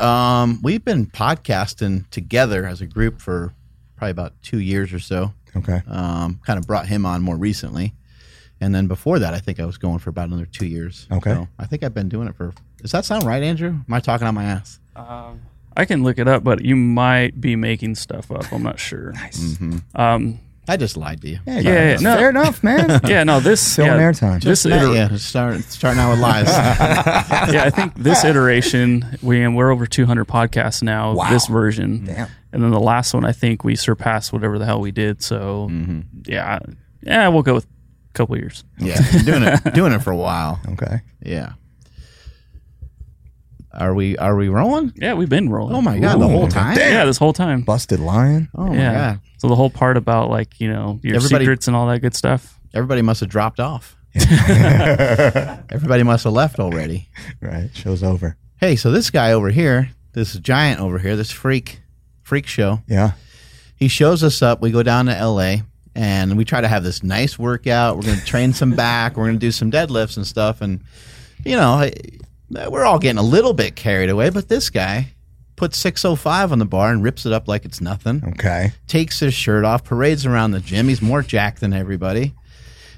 Um, we've been podcasting together as a group for probably about two years or so. Okay. Um, kind of brought him on more recently, and then before that, I think I was going for about another two years. Okay. So I think I've been doing it for. Does that sound right, Andrew? Am I talking on my ass? Um, I can look it up, but you might be making stuff up. I'm not sure. Nice. Um, I just lied to you. Yeah, Yeah, yeah, no. fair enough, man. yeah, no, this Filling yeah, airtime. This Yeah, iter- yeah. Start starting out with lies. yeah, I think this iteration we and we're over 200 podcasts now. Wow. This version, Damn. and then the last one, I think we surpassed whatever the hell we did. So mm-hmm. yeah, yeah, we'll go with a couple years. yeah, doing it doing it for a while. Okay. Yeah. Are we are we rolling? Yeah, we've been rolling. Oh my god, the whole time. Yeah, this whole time. Busted lion. Oh my yeah. god. So the whole part about like you know your Everybody- secrets and all that good stuff. Everybody must have dropped off. Everybody must have left already. Right. Show's over. Hey, so this guy over here, this giant over here, this freak, freak show. Yeah. He shows us up. We go down to L.A. and we try to have this nice workout. We're going to train some back. We're going to do some deadlifts and stuff. And you know, I- Uh, we're all getting a little bit carried away. But this guy puts 605 on the bar and rips it up like it's nothing. Okay. takes his shirt off, parades around the gym. He's more jacked than everybody.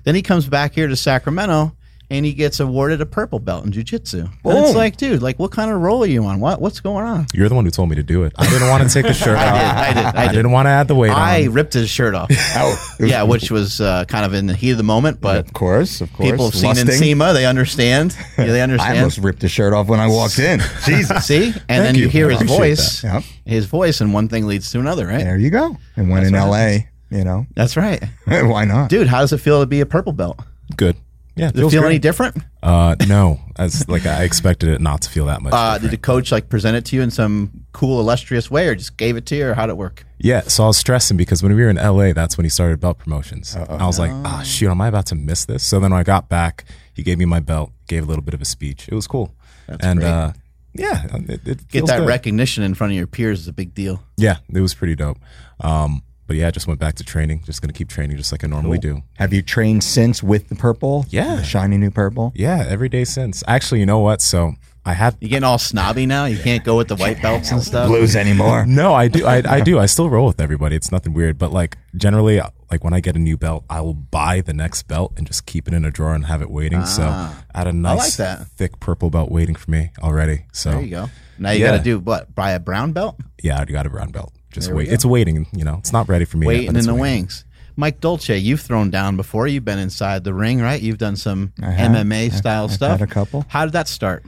Then he comes back here to Sacramento and he gets awarded a purple belt in jujitsu. And it's like, dude, like what kind of roll are you on? What what's going on? You're the one who told me to do it. I didn't want to take the shirt I did, I did, I I did. didn't want to add the weight I on. ripped his shirt off. Oh. yeah, which was uh, kind of in the heat of the moment, but of course, of course. people have seen Lusting. Nsima, they understand. Yeah, they I almost ripped his shirt off when I walked in. Jesus. See? And then you, you. hear his voice. Yep. His voice, and one thing leads to another, right? There you go. And when That's in LA, you know, That's right. why not? Dude, how does it feel to be a purple belt? Good. Yeah. Does it feel great. any different? Uh, no, as like I expected it not to feel that much. Uh, did the coach like present it to you in some cool, illustrious way, or just gave it to you, or how'd it work? yeah, so I was stressing because when we were in LA, that's when he started belt promotions. I was like, ah, shoot, am I about to miss this? So then when I got back, he gave me my belt, gave a little bit of a speech. It was cool. and great. uh, yeah, it, it Get that good. recognition in front of your peers is a big deal. Yeah, it was pretty dope. Um, but yeah, I just went back to training. Just gonna keep training just like I normally do. Have you trained since with the purple? Yeah. The shiny new purple? Yeah, every day since. Actually, you know what? So I have You getting all snobby now? You can't go with the white belts and stuff. Blues anymore? No, I do. I, I do. I still roll with everybody. It's nothing weird. But like generally, like when I get a new belt, I will buy the next belt and just keep it in a drawer and have it waiting. so ah. I had a nice, that. thick purple belt waiting for me already. So There you go. Now you Yeah. got to do what? Buy a brown belt? yeah, I got a brown belt. Just There wait. It's waiting. You know, it's not ready for me. yet, Waiting but in the waiting. wings. Mike Dolce, you've thrown down before. You've been inside the ring, right? You've done some I. MMA style I've stuff. had a couple. How did that start?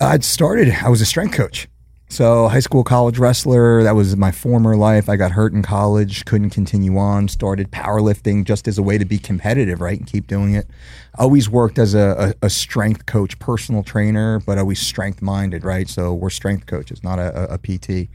I'd started, I was a strength coach. So, high school, college wrestler, that was my former life. I got hurt in college, couldn't continue on, started powerlifting just as a way to be competitive, right? And keep doing it. Always worked as a, a, a strength coach, personal trainer, but always strength minded, right? So, we're strength coaches, not a, a, PT.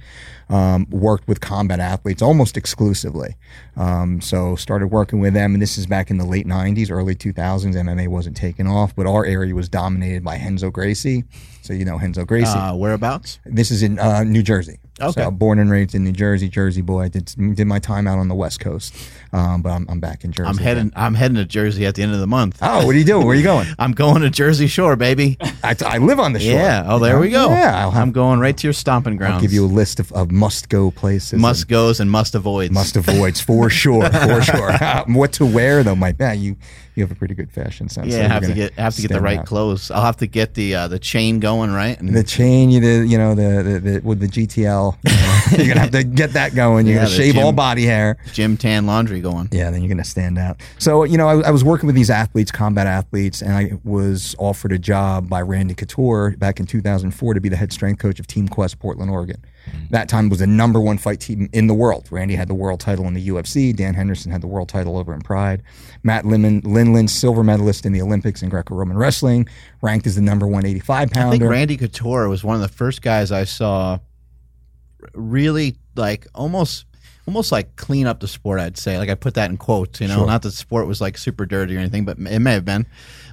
Um, worked with combat athletes almost exclusively. Um, so, started working with them, and this is back in the late 90s, early 2000s. MMA wasn't taking off, but our area was dominated by Renzo Gracie. So, you know, Renzo Gracie. Uh, whereabouts? This is in uh, New Jersey. Okay. So born and raised in New Jersey, Jersey boy. Did did my time out on the West Coast, um, but I'm, I'm back in Jersey. I'm heading. I'm heading to Jersey at the end of the month. Oh, what are you doing? Where are you going? I'm going to Jersey Shore, baby. I, I live on the shore. Yeah. Oh, there we go. Yeah, I'll, have, I'm going right to your stomping grounds. I'll give you a list of, of must go places. must and goes and must avoids. must avoids for sure, for sure. what to wear though, Mike? Yeah, you you have a pretty good fashion sense. Yeah, you're have to gonna get have to get the right out. clothes. I'll have to get the uh, the chain going right. And The chain, you the you know the, the, the with the GTL, you you're gonna have to get that going. You're Yeah, gonna shave all body hair. gym tan laundry going. Yeah, then you're going to stand out. So, you know, I, I was working with these athletes, combat athletes, and I was offered a job by Randy Couture back in 2004 to be the head strength coach of Team Quest Portland, Oregon. That time was the number one fight team in the world. Randy had the world title in the UFC. Dan Henderson had the world title over in Pride. Matt Lindland, silver medalist in the Olympics in Greco-Roman wrestling, ranked as the number 185 I think pounder. Randy Couture was one of the first guys I saw really like almost almost like clean up the sport. I'd say like I put that in quotes. You know, Sure. not that the sport was like super dirty or anything, but it may have been.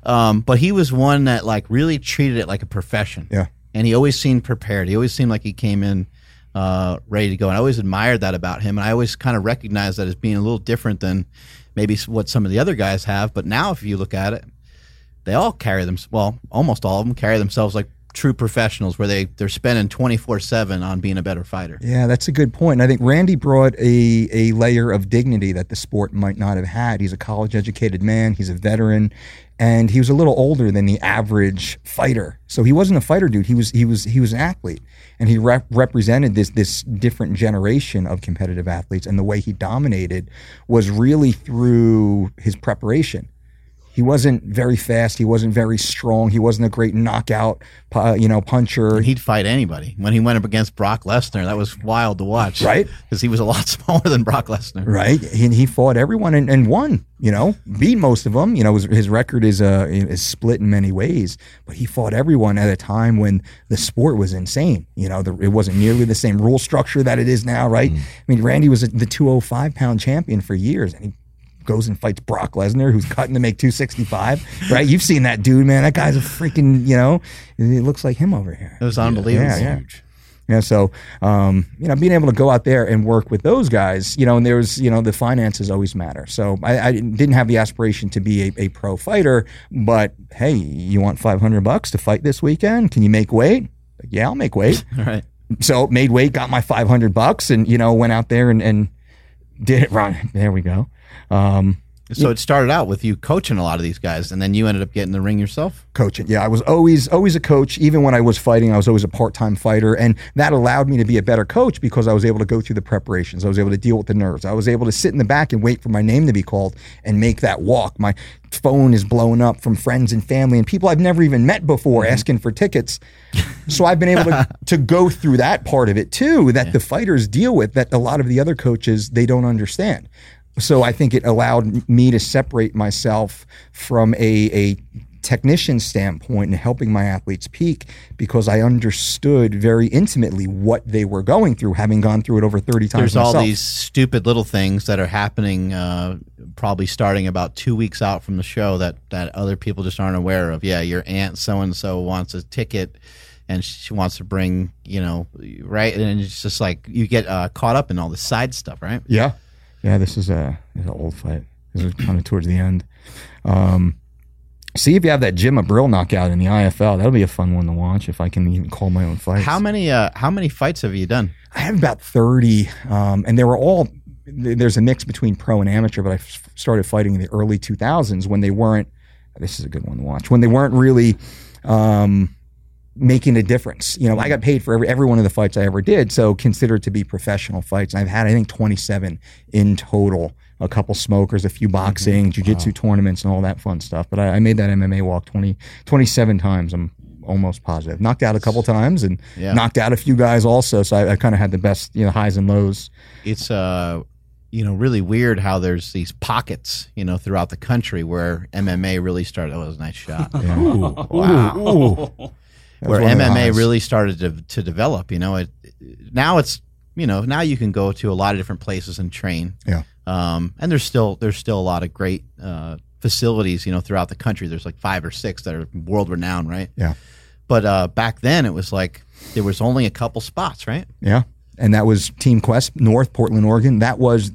Um, but he was one that like really treated it like a profession. Yeah. and he always seemed prepared. He always seemed like he came in uh, ready to go. And I always admired that about him. And I always kind of recognized that as being a little different than maybe what some of the other guys have. But now, if you look at it, they all carry them. Well, almost all of them carry themselves like true professionals where they they're spending 24/7 on being a better fighter. Yeah, that's a good point. I think Randy brought a, a layer of dignity that the sport might not have had. He's a college educated man, he's a veteran, and he was a little older than the average fighter. So he wasn't a fighter dude. He was he was he was an athlete, and he rep- represented this this different generation of competitive athletes. And the way he dominated was really through his preparation. He wasn't very fast. He wasn't very strong. He wasn't a great knockout, uh, you know, puncher. He'd fight anybody. When he went up against Brock Lesnar, that was wild to watch, Right. Because he was a lot smaller than Brock Lesnar. right? And he fought everyone and, and won. You know, beat most of them. You know, his, his record is uh is split in many ways, but he fought everyone at a time when the sport was insane. You know, the, it wasn't nearly the same rule structure that it is now, right? I mean, Randy was the 205 pound champion for years, and he goes and fights Brock Lesnar, who's cutting to make 265. Right? You've seen that dude, man. That guy's a freaking. You know, it looks like him over here. It was unbelievable. Yeah, yeah. Yeah, so um, you know, being able to go out there and work with those guys, you know, and there's you know the finances always matter. So I, I didn't have the aspiration to be a, a pro fighter, but hey, you want 500 bucks to fight this weekend? Can you make weight? Yeah, I'll make weight. All right. so made weight, got my 500 bucks, and you know went out there and, and did it. Run. There we go. Um, So it started out with you coaching a lot of these guys, and then you ended up getting the ring yourself. coaching. Yeah, I was always always a coach. Even when I was fighting, I was always a part time fighter, and that allowed me to be a better coach because I was able to go through the preparations. I was able to deal with the nerves. I was able to sit in the back and wait for my name to be called and make that walk. My phone is blowing up from friends and family and people I've never even met before asking for tickets. So I've been able to, to go through that part of it too that the fighters deal with that a lot of the other coaches they don't understand. So I think it allowed me to separate myself from a, a technician standpoint and helping my athletes peak because I understood very intimately what they were going through, having gone through it over 30 times There's all these stupid little things that are happening, uh, probably starting about two weeks out from the show that that other people just aren't aware of. Yeah, your aunt so and so wants a ticket, and she wants to bring, you know, right, and it's just like you get uh, caught up in all the side stuff, right? Yeah, yeah. This is a, this is an old fight. This is kind of towards the end. Um, see if you have that Jim Abril knockout in the IFL. That'll be a fun one to watch if I can even call my own fights. How many uh, how many fights have you done? I have about thirty, um, and they were all. There's a mix between pro and amateur, but I f- started fighting in the early 2000s when they weren't. This is a good one to watch. When they weren't really. Um, making a difference. You know, I got paid for every, every one of the fights I ever did, so considered to be professional fights. And I've had, I think, 27 in total. A couple smokers, a few boxing, jujitsu tournaments, and all that fun stuff. But I, I made that MMA walk 20, 27 times. I'm almost positive. Knocked out a couple times and Yeah. knocked out a few guys also. So I, I kind of had the best, you know, highs and lows. It's uh, you know, really weird how there's these pockets, you know, throughout the country where MMA really started. Oh, that was a nice shot. wow. where one of the MMA really started to, to develop. You know, it now it's you know now you can go to a lot of different places and train. Yeah. Um, and there's still there's still a lot of great uh, facilities, you know, throughout the country. There's like five or six that are world renowned, right? Yeah. But uh, back then, it was like there was only a couple spots, right? Yeah. And that was Team Quest North, Portland, Oregon. That was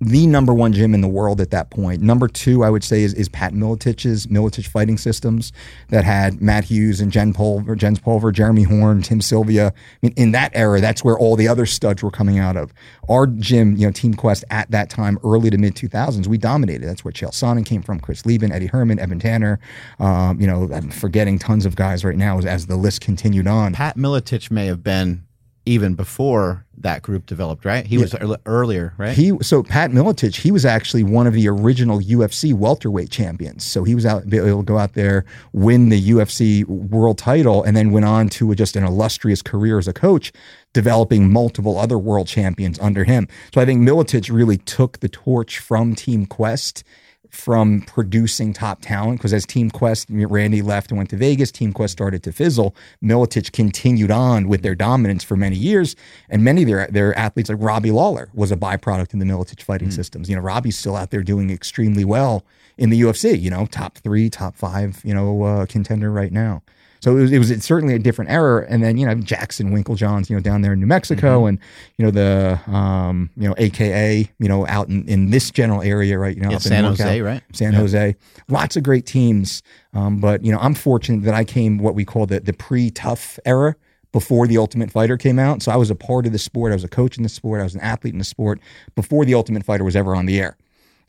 the number one gym in the world at that point. Number two, I would say, is, is Pat Miletich's Miletich Fighting Systems that had Matt Hughes and Jen Pulver, Jens Pulver, Jeremy Horn, Tim Sylvia. I mean, in that era, that's where all the other studs were coming out of. Our gym, you know, Team Quest at that time, early to mid 2000s, we dominated. That's where Chael Sonnen came from, Chris Leben, Eddie Herman, Evan Tanner. Um, you know, I'm forgetting tons of guys right now as, as the list continued on. Pat Miletich may have been even before that group developed, right? He was earl- earlier, right? He so Pat Miletich, he was actually one of the original UFC welterweight champions. So he was out able to go out there, win the UFC world title, and then went on to just an illustrious career as a coach, developing multiple other world champions under him. So I think Miletich really took the torch from Team Quest from producing top talent because as Team Quest, Randy left and went to Vegas, Team Quest started to fizzle. Miletich continued on with their dominance for many years, and many of their their athletes, like Robbie Lawler, was a byproduct in the Miletich fighting systems. You know, Robbie's still out there doing extremely well in the UFC. You know, top three, top five, you know, uh, contender right now. So it was, it was certainly a different era. And then you know Jackson Winkeljohns, you know, down there in New Mexico, Mm-hmm. and you know the um, you know AKA, you know, out in, in this general area, right? You know, Yeah, San. Jose, right? San Jose, lots of great teams. Um, but you know, I'm fortunate that I came what we call the the pre TUF era before the Ultimate Fighter came out. So I was a part of the sport. I was a coach in the sport. I was an athlete in the sport before the Ultimate Fighter was ever on the air.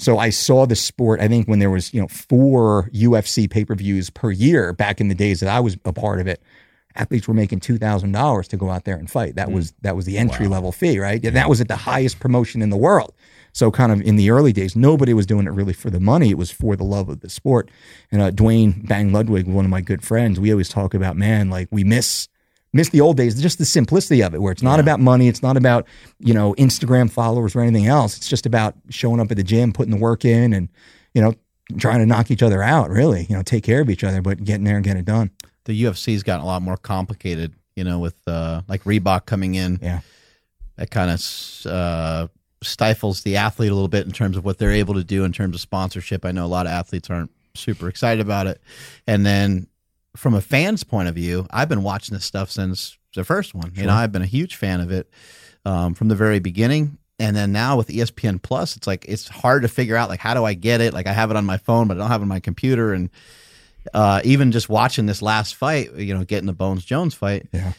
So I saw the sport. I think when there was you know four UFC pay per views per year back in the days that I was a part of it, athletes were making two thousand dollars to go out there and fight. That was that was the entry level fee, right? And that was at the highest promotion in the world. So kind of in the early days, nobody was doing it really for the money. It was for the love of the sport. And uh, Duane Bang Ludwig, one of my good friends, we always talk about, man, like we miss miss the old days, just the simplicity of it, where it's not about money, it's not about you know Instagram followers or anything else. It's just about showing up at the gym, putting the work in, and you know trying to knock each other out. Really, you know, take care of each other, but getting there and getting it done. The UFC's gotten a lot more complicated, you know, with uh, like Reebok coming in. Yeah. That kind of uh, stifles the athlete a little bit in terms of what they're able to do in terms of sponsorship. I know a lot of athletes aren't super excited about it. And then from a fan's point of view, I've been watching this stuff since the first one. You know, I've been a huge fan of it um, from the very beginning. And then now with ESPN Plus, it's like it's hard to figure out like how do I get it? Like I have it on my phone, but I don't have it on my computer. And uh, even just watching this last fight, you know, getting the Bones Jones fight, Yeah.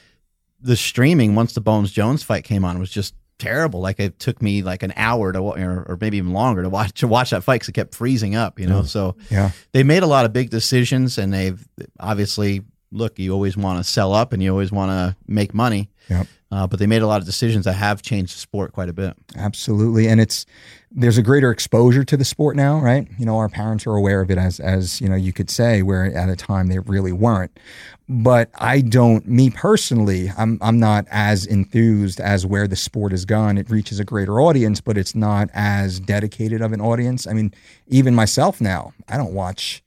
the streaming once the Bones Jones fight came on was just terrible. Like it took me like an hour to or, or maybe even longer to watch to watch that fight because it kept freezing up. You know, so Yeah. they made a lot of big decisions, and they've obviously look. You always want to sell up, and you always want to make money. Yep. Uh, but they made a lot of decisions that have changed the sport quite a bit. Absolutely, and it's there's a greater exposure to the sport now, right? You know, our parents are aware of it as as you know you could say, where at a time they really weren't. But I don't, me personally, I'm I'm not as enthused as where the sport has gone. It reaches a greater audience, but it's not as dedicated of an audience. I mean, even myself now, I don't watch.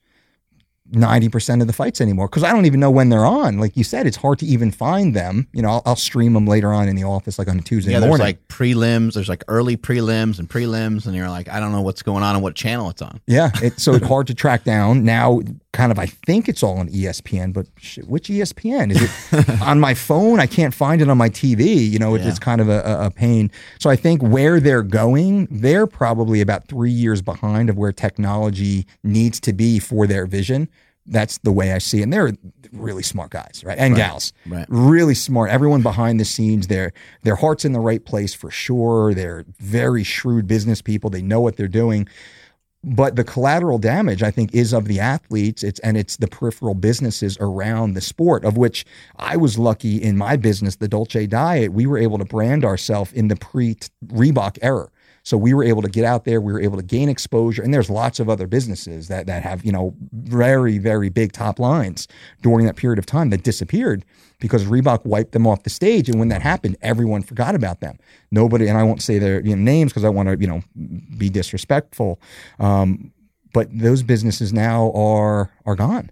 90% of the fights anymore because I don't even know when they're on. Like you said, it's hard to even find them. You know, I'll, I'll stream them later on in the office, like on a Tuesday Yeah, there's morning. like prelims. There's like early prelims and prelims, and you're like, I don't know what's going on and what channel it's on. Yeah, it, so it's hard to track down. Now, kind of, I think it's all on ESPN, but shit, which ESPN is it on my phone? I can't find it on my TV. You know, it, Yeah. it's kind of a, a- pain. So I think where they're going, they're probably about three years behind of where technology needs to be for their vision. That's the way I see it. And they're really smart guys, right? And gals. right. Really smart. Everyone behind the scenes, their their heart's in the right place for sure. They're very shrewd business people. They know what they're doing but the collateral damage i think is of the athletes. It's and it's the peripheral businesses around the sport of which i was lucky in my business the dolce diet we were able to brand ourselves in the pre reebok era. So we were able to get out there we were able to gain exposure and there's lots of other businesses that that have you know very very big top lines during that period of time that disappeared because Reebok wiped them off the stage. And when that happened, everyone forgot about them. Nobody, and I won't say their you know, names because I want to, you know, be disrespectful. Um, but those businesses now are are gone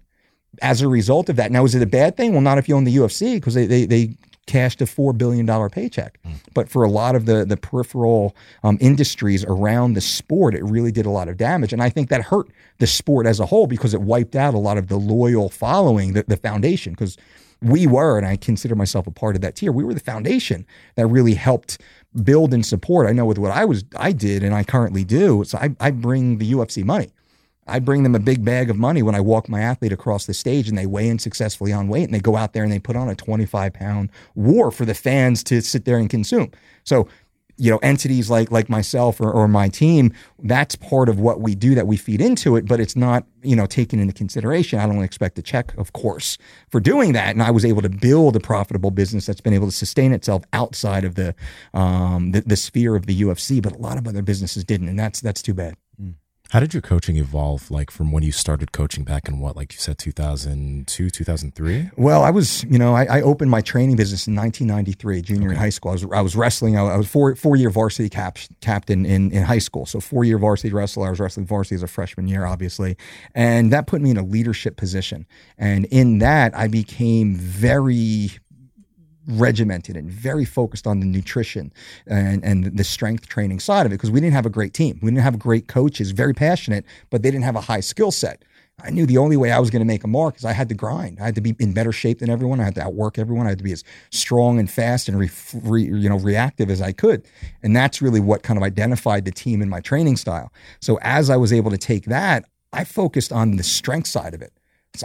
as a result of that. Now, is it a bad thing? Well, not if you own the UFC because they, they they cashed a four billion dollar paycheck. But for a lot of the the peripheral um, industries around the sport, it really did a lot of damage, and I think that hurt the sport as a whole because it wiped out a lot of the loyal following, the, the foundation. Because we were, and I consider myself a part of that tier. We were the foundation that really helped build and support. I know with what I was, I did, and I currently do. So I, I bring the UFC money. I bring them a big bag of money when I walk my athlete across the stage and they weigh in successfully on weight and they go out there and they put on a 25 pound war for the fans to sit there and consume. So, you know, entities like like myself or, or my team, that's part of what we do that we feed into it, but it's not, you know, taken into consideration. I don't expect a check, of course, for doing that. And I was able to build a profitable business that's been able to sustain itself outside of the um the, the sphere of the UFC, but a lot of other businesses didn't, and that's that's too bad. How did your coaching evolve? Like from when you started coaching back in what, like you said, 2002, 2003? Well, I was, you know, I, I opened my training business in 1993, junior in high school. I was, I was wrestling. I, I was four four year varsity cap, captain in, in high school. So four year varsity wrestler. I was wrestling varsity as a freshman year, obviously, and that put me in a leadership position. And in that, I became very regimented and very focused on the nutrition and, and the strength training side of it because we didn't have a great team. We didn't have great coaches, very passionate, but they didn't have a high skill set. I knew the only way I was going to make a mark is I had to grind. I had to be in better shape than everyone. I had to outwork everyone. I had to be as strong and fast and re, re, you know reactive as I could. And that's really what kind of identified the team in my training style. So as I was able to take that, I focused on the strength side of it.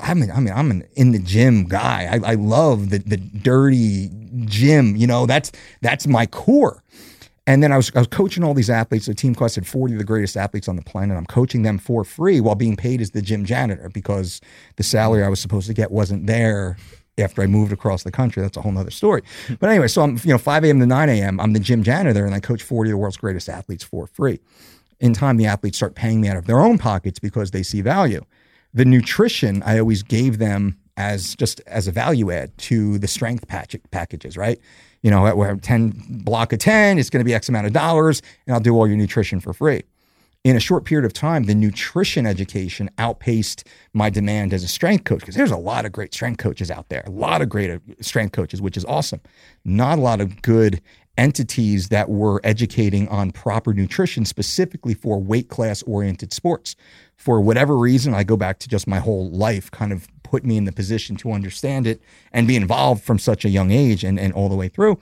I'm, I mean, I'm an in the gym guy. I, I love the the dirty gym. You know, that's that's my core. And then I was, I was coaching all these athletes. The team costed 40 of the greatest athletes on the planet. I'm coaching them for free while being paid as the gym janitor because the salary I was supposed to get wasn't there after I moved across the country. That's a whole nother story. But anyway, so I'm, you know, 5 a.m. to 9 a.m., I'm the gym janitor and I coach 40 of the world's greatest athletes for free. In time, the athletes start paying me out of their own pockets because they see value. The nutrition I always gave them as just as a value add to the strength patch- packages, right? you know, we have 10 block of 10, it's going to be X amount of dollars, and I'll do all your nutrition for free. In a short period of time, the nutrition education outpaced my demand as a strength coach because there's a lot of great strength coaches out there, a lot of great uh, strength coaches, which is awesome. Not a lot of good entities that were educating on proper nutrition specifically for weight class oriented sports. For whatever reason, I go back to just my whole life kind of put me in the position to understand it and be involved from such a young age and, and all the way through,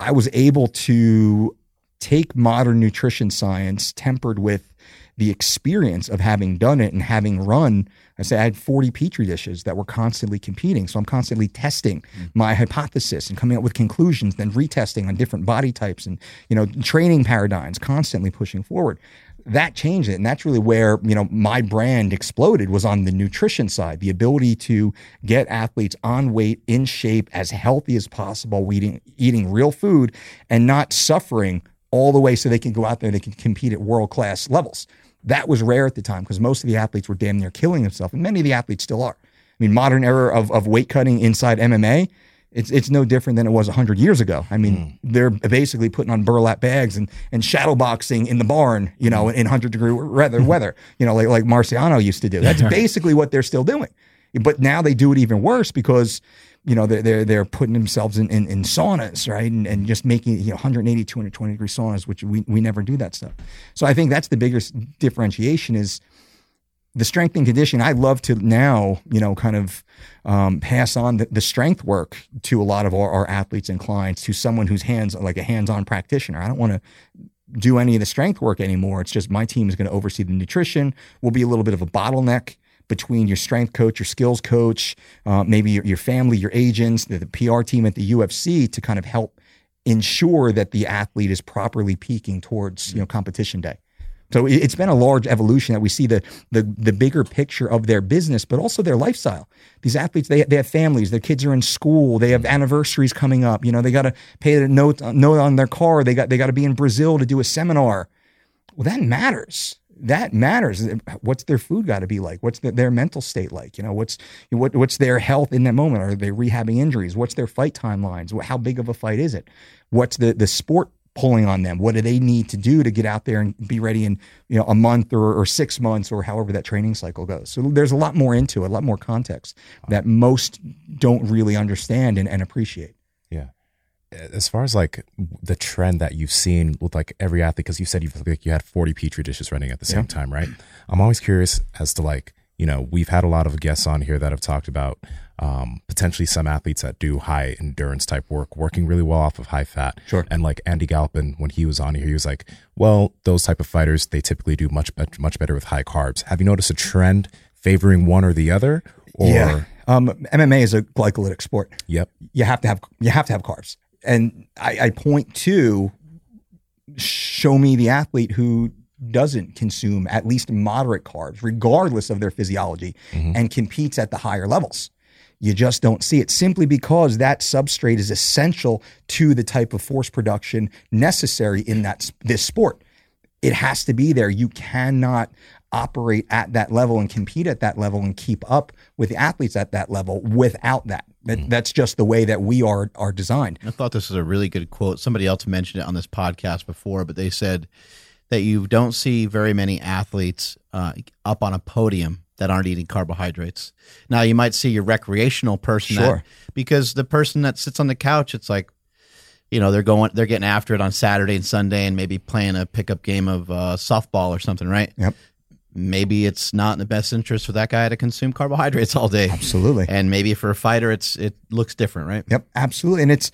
I was able to take modern nutrition science tempered with the experience of having done it and having run. I say I had 40 petri dishes that were constantly competing. So I'm constantly testing mm. my hypothesis and coming up with conclusions, then retesting on different body types and, you know, training paradigms, constantly pushing forward that changed it and that's really where you know my brand exploded was on the nutrition side the ability to get athletes on weight in shape as healthy as possible eating eating real food and not suffering all the way so they can go out there and they can compete at world class levels that was rare at the time because most of the athletes were damn near killing themselves and many of the athletes still are i mean modern era of, of weight cutting inside mma it's it's no different than it was 100 years ago. I mean, mm. they're basically putting on burlap bags and, and shadow boxing in the barn, you know, mm. in 100 degree weather, weather, you know, like, like Marciano used to do. That's basically what they're still doing. But now they do it even worse because, you know, they're, they're, they're putting themselves in, in, in saunas, right? And, and just making, you know, 180, 220 degree saunas, which we, we never do that stuff. So I think that's the biggest differentiation is – the strength and conditioning, I love to now, you know, kind of um, pass on the, the, strength work to a lot of our, our, athletes and clients to someone who's hands like a hands-on practitioner. I don't want to do any of the strength work anymore. It's just my team is going to oversee the nutrition. We'll be a little bit of a bottleneck between your strength coach, your skills coach, uh, maybe your, your, family, your agents, the, the PR team at the UFC to kind of help ensure that the athlete is properly peaking towards you know competition day. So it's been a large evolution that we see the, the the bigger picture of their business, but also their lifestyle. These athletes, they, they have families, their kids are in school, they have anniversaries coming up. You know, they got to pay a note note on their car. They got they got to be in Brazil to do a seminar. Well, that matters. That matters. What's their food got to be like? What's the, their mental state like? You know, what's what, what's their health in that moment? Are they rehabbing injuries? What's their fight timelines? How big of a fight is it? What's the the sport pulling on them? What do they need to do to get out there and be ready in you know a month or, or six months or however that training cycle goes? So there's a lot more into it, a lot more context that most don't really understand and, and appreciate. As far as like the trend that you've seen with like every athlete, because you said you like you had 40 petri dishes running at the same yeah. time, right? I'm always curious as to like you know we've had a lot of guests on here that have talked about um, potentially some athletes that do high endurance type work, working really well off of high fat. Sure. And like Andy Galpin, when he was on here, he was like, well, those type of fighters, they typically do much, much better with high carbs. Have you noticed a trend favoring one or the other? Or yeah. Um, MMA is a glycolytic sport. Yep. You have to have, you have to have carbs. And I, I point to show me the athlete who doesn't consume at least moderate carbs, regardless of their physiology, mm-hmm. and competes at the higher levels. You just don't see it simply because that substrate is essential to the type of force production necessary in that this sport. It has to be there. You cannot operate at that level and compete at that level and keep up with the athletes at that level without that. That mm. That's just the way that we are are designed. I thought this was a really good quote. Somebody else mentioned it on this podcast before, but they said that you don't see very many athletes uh, up on a podium that aren't eating carbohydrates. Now you might see your recreational person sure. that, because the person that sits on the couch, it's like, you know, they're going, they're getting after it on Saturday and Sunday and maybe playing a pickup game of uh, softball or something, right? Yep. Maybe it's not in the best interest for that guy to consume carbohydrates all day. Absolutely. And maybe for a fighter, it's it looks different, right? Yep, absolutely. And it's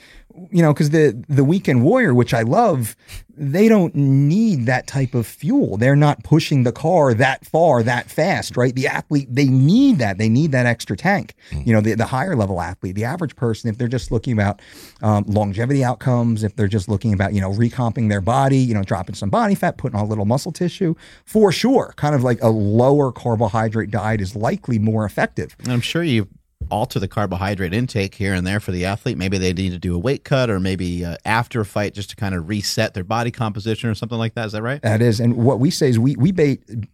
you know because the the weekend warrior, which I love, they don't need that type of fuel. They're not pushing the car that far that fast, right? The athlete they need that. They need that extra tank. You know, the the higher level athlete, the average person, if they're just looking about um, longevity outcomes, if they're just looking about you know recomping their body, you know, dropping some body fat, putting on a little muscle tissue, for sure, kind of like a lower carbohydrate diet is likely more effective. And I'm sure you alter the carbohydrate intake here and there for the athlete. Maybe they need to do a weight cut or maybe uh, after a fight just to kind of reset their body composition or something like that. Is that right? That is, and what we say is we we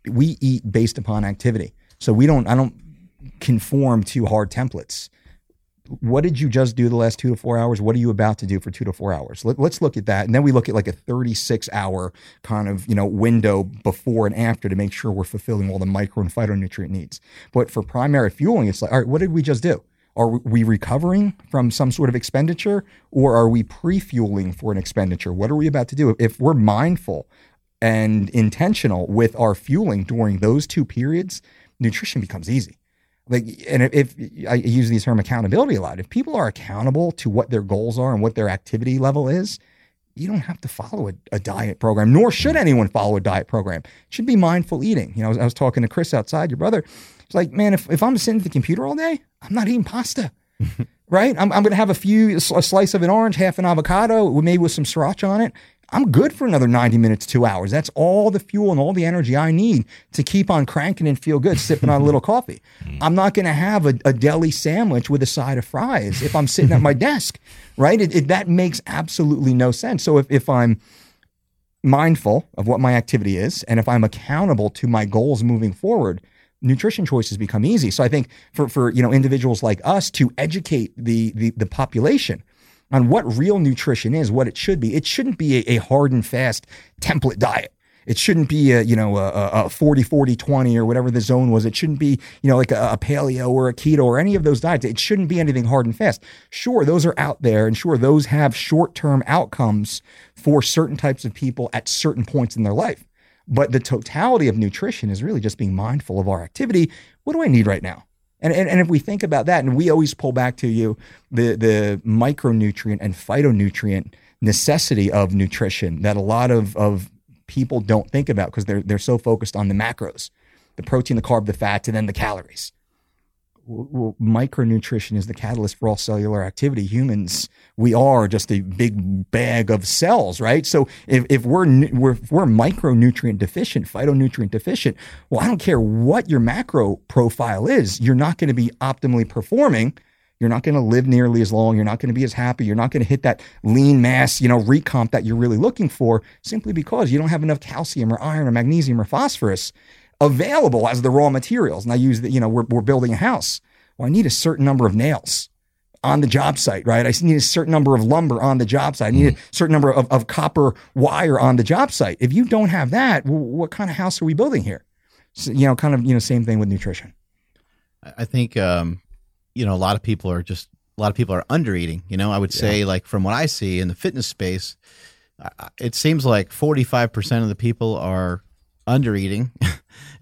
we eat based upon activity. So we don't I don't conform to hard templates. What did you just do the last two to four hours? What are you about to do for two to four hours? Let, us look at that, and then we look at like a thirty-six hour kind of you know window before and after to make sure we're fulfilling all the micro and phytonutrient needs. But for primary fueling, it's like, all right, what did we just do? Are we recovering from some sort of expenditure, or are we pre-fueling for an expenditure? What are we about to do? If we're mindful and intentional with our fueling during those two periods, nutrition becomes easy. Like, and if, if I use the term accountability a lot, if people are accountable to what their goals are and what their activity level is, you don't have to follow a, a diet program, nor should anyone follow a diet program. It should be mindful eating. You know, I was, I was talking to Chris outside, your brother. It's like, man, if, if I'm sitting at the computer all day, I'm not eating pasta. right? I'm, I'm going to have a few, a slice of an orange, half an avocado, maybe with some sriracha on it. I'm good for another 90 minutes, two hours. That's all the fuel and all the energy I need to keep on cranking and feel good, sipping on a little coffee. Hmm. I'm not going to have a, a, deli sandwich with a side of fries if I'm sitting at my desk, right? It, it, that makes absolutely no sense. So if, if I'm mindful of what my activity is and if I'm accountable to my goals moving forward, nutrition choices become easy. So I think for, for you know individuals like us to educate the, the, the population on what real nutrition is, what it should be. It shouldn't be a, a hard and fast template diet. It shouldn't be a, you know, a, a 40, 40, 20 or whatever the zone was. It shouldn't be, you know, like a, a paleo or a keto or any of those diets. It shouldn't be anything hard and fast. Sure, those are out there and sure, those have short term outcomes for certain types of people at certain points in their life. But the totality of nutrition is really just being mindful of our activity. What do I need right now? And, and, and if we think about that, and we always pull back to you the, the micronutrient and phytonutrient necessity of nutrition that a lot of, of people don't think about because they're, they're so focused on the macros the protein, the carb, the fat, and then the calories. Well, micronutrition is the catalyst for all cellular activity. Humans, we are just a big bag of cells, right? So if, if we're, we're if we're micronutrient deficient, phytonutrient deficient, well, I don't care what your macro profile is, you're not going to be optimally performing. You're not going to live nearly as long. You're not going to be as happy. You're not going to hit that lean mass, you know, recomp that you're really looking for simply because you don't have enough calcium or iron or magnesium or phosphorus available as the raw materials. And I use the, you know, we're, we're building a house. Well, I need a certain number of nails on the job site, right? I need a certain number of lumber on the job site. I need a certain number of, of copper wire on the job site. If you don't have that, what kind of house are we building here? So, you know, kind of, you know, same thing with nutrition. I think, um, you know, a lot of people are just, a lot of people are under eating. You know, I would say, yeah. like, from what I see in the fitness space, it seems like 45% of the people are under eating. and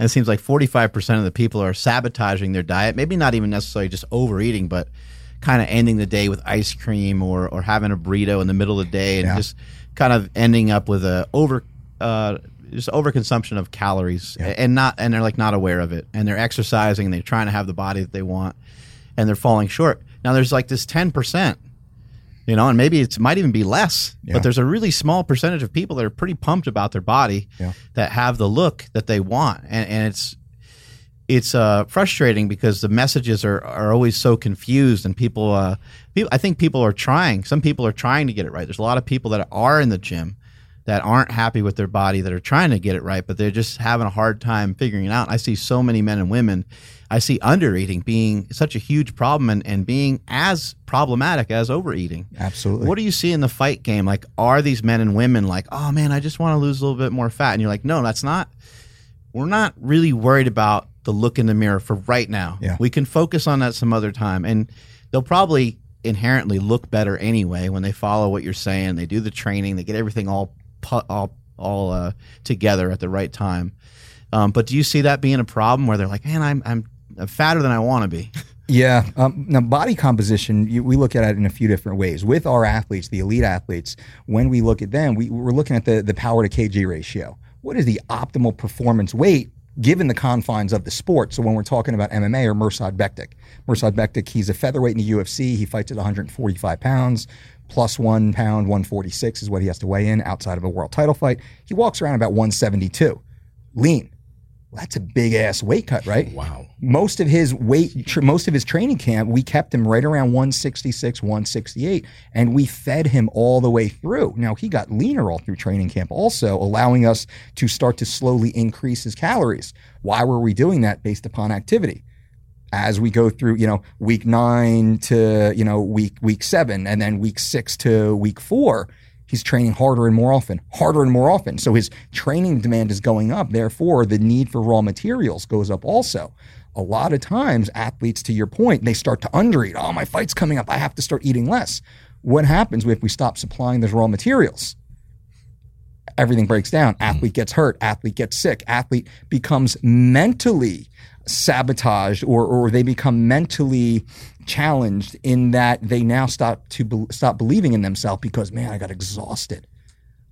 it seems like 45% of the people are sabotaging their diet. Maybe not even necessarily just overeating, but kind of ending the day with ice cream or, or having a burrito in the middle of the day and yeah. just kind of ending up with a over, uh, just overconsumption of calories yeah. and not, and they're like not aware of it. And they're exercising and they're trying to have the body that they want and they're falling short. Now there's like this 10% you know, and maybe it might even be less. Yeah. But there's a really small percentage of people that are pretty pumped about their body yeah. that have the look that they want, and, and it's it's uh, frustrating because the messages are, are always so confused, and people, uh, people, I think people are trying. Some people are trying to get it right. There's a lot of people that are in the gym that aren't happy with their body that are trying to get it right, but they're just having a hard time figuring it out. I see so many men and women I see under eating being such a huge problem and, and being as problematic as overeating. Absolutely. What do you see in the fight game? Like, are these men and women like, oh man, I just want to lose a little bit more fat? And you're like, no, that's not, we're not really worried about the look in the mirror for right now. Yeah. We can focus on that some other time. And they'll probably inherently look better anyway when they follow what you're saying. They do the training, they get everything all, all, all uh, together at the right time Um, but do you see that being a problem where they're like, man, I'm I'm, I'm fatter than I want to be? Yeah. Um, now, body composition, you, we look at it in a few different ways. With our athletes, the elite athletes, when we look at them, we, we're looking at the, the power to kg ratio. What is the optimal performance weight given the confines of the sport? So when we're talking about MMA or Mirsad Bektic, Mirsad Bektic, he's a featherweight in the UFC. He fights at 145 pounds. Plus one pound, 146 is what he has to weigh in outside of a world title fight. He walks around about 172. Lean. That's a big ass weight cut, right? Wow. most of his weight, tr- most of his training camp, we kept him right around 166, 168, and we fed him all the way through. Now, he got leaner all through training camp, also allowing us to start to slowly increase his calories. Why were we doing that? Based upon activity. As we go through, you know, week nine to, you know, week, week seven, and then week six to week four, he's training harder and more often, harder and more often. So his training demand is going up. Therefore, the need for raw materials goes up also. A lot of times, athletes, to your point, they start to undereat. Oh, my fight's coming up. I have to start eating less. What happens if we stop supplying those raw materials? Everything breaks down. Hmm. Athlete gets hurt. Athlete gets sick. Athlete becomes mentally sabotaged or, or they become mentally challenged in that they now stop to be, stop believing in themselves because man I got exhausted.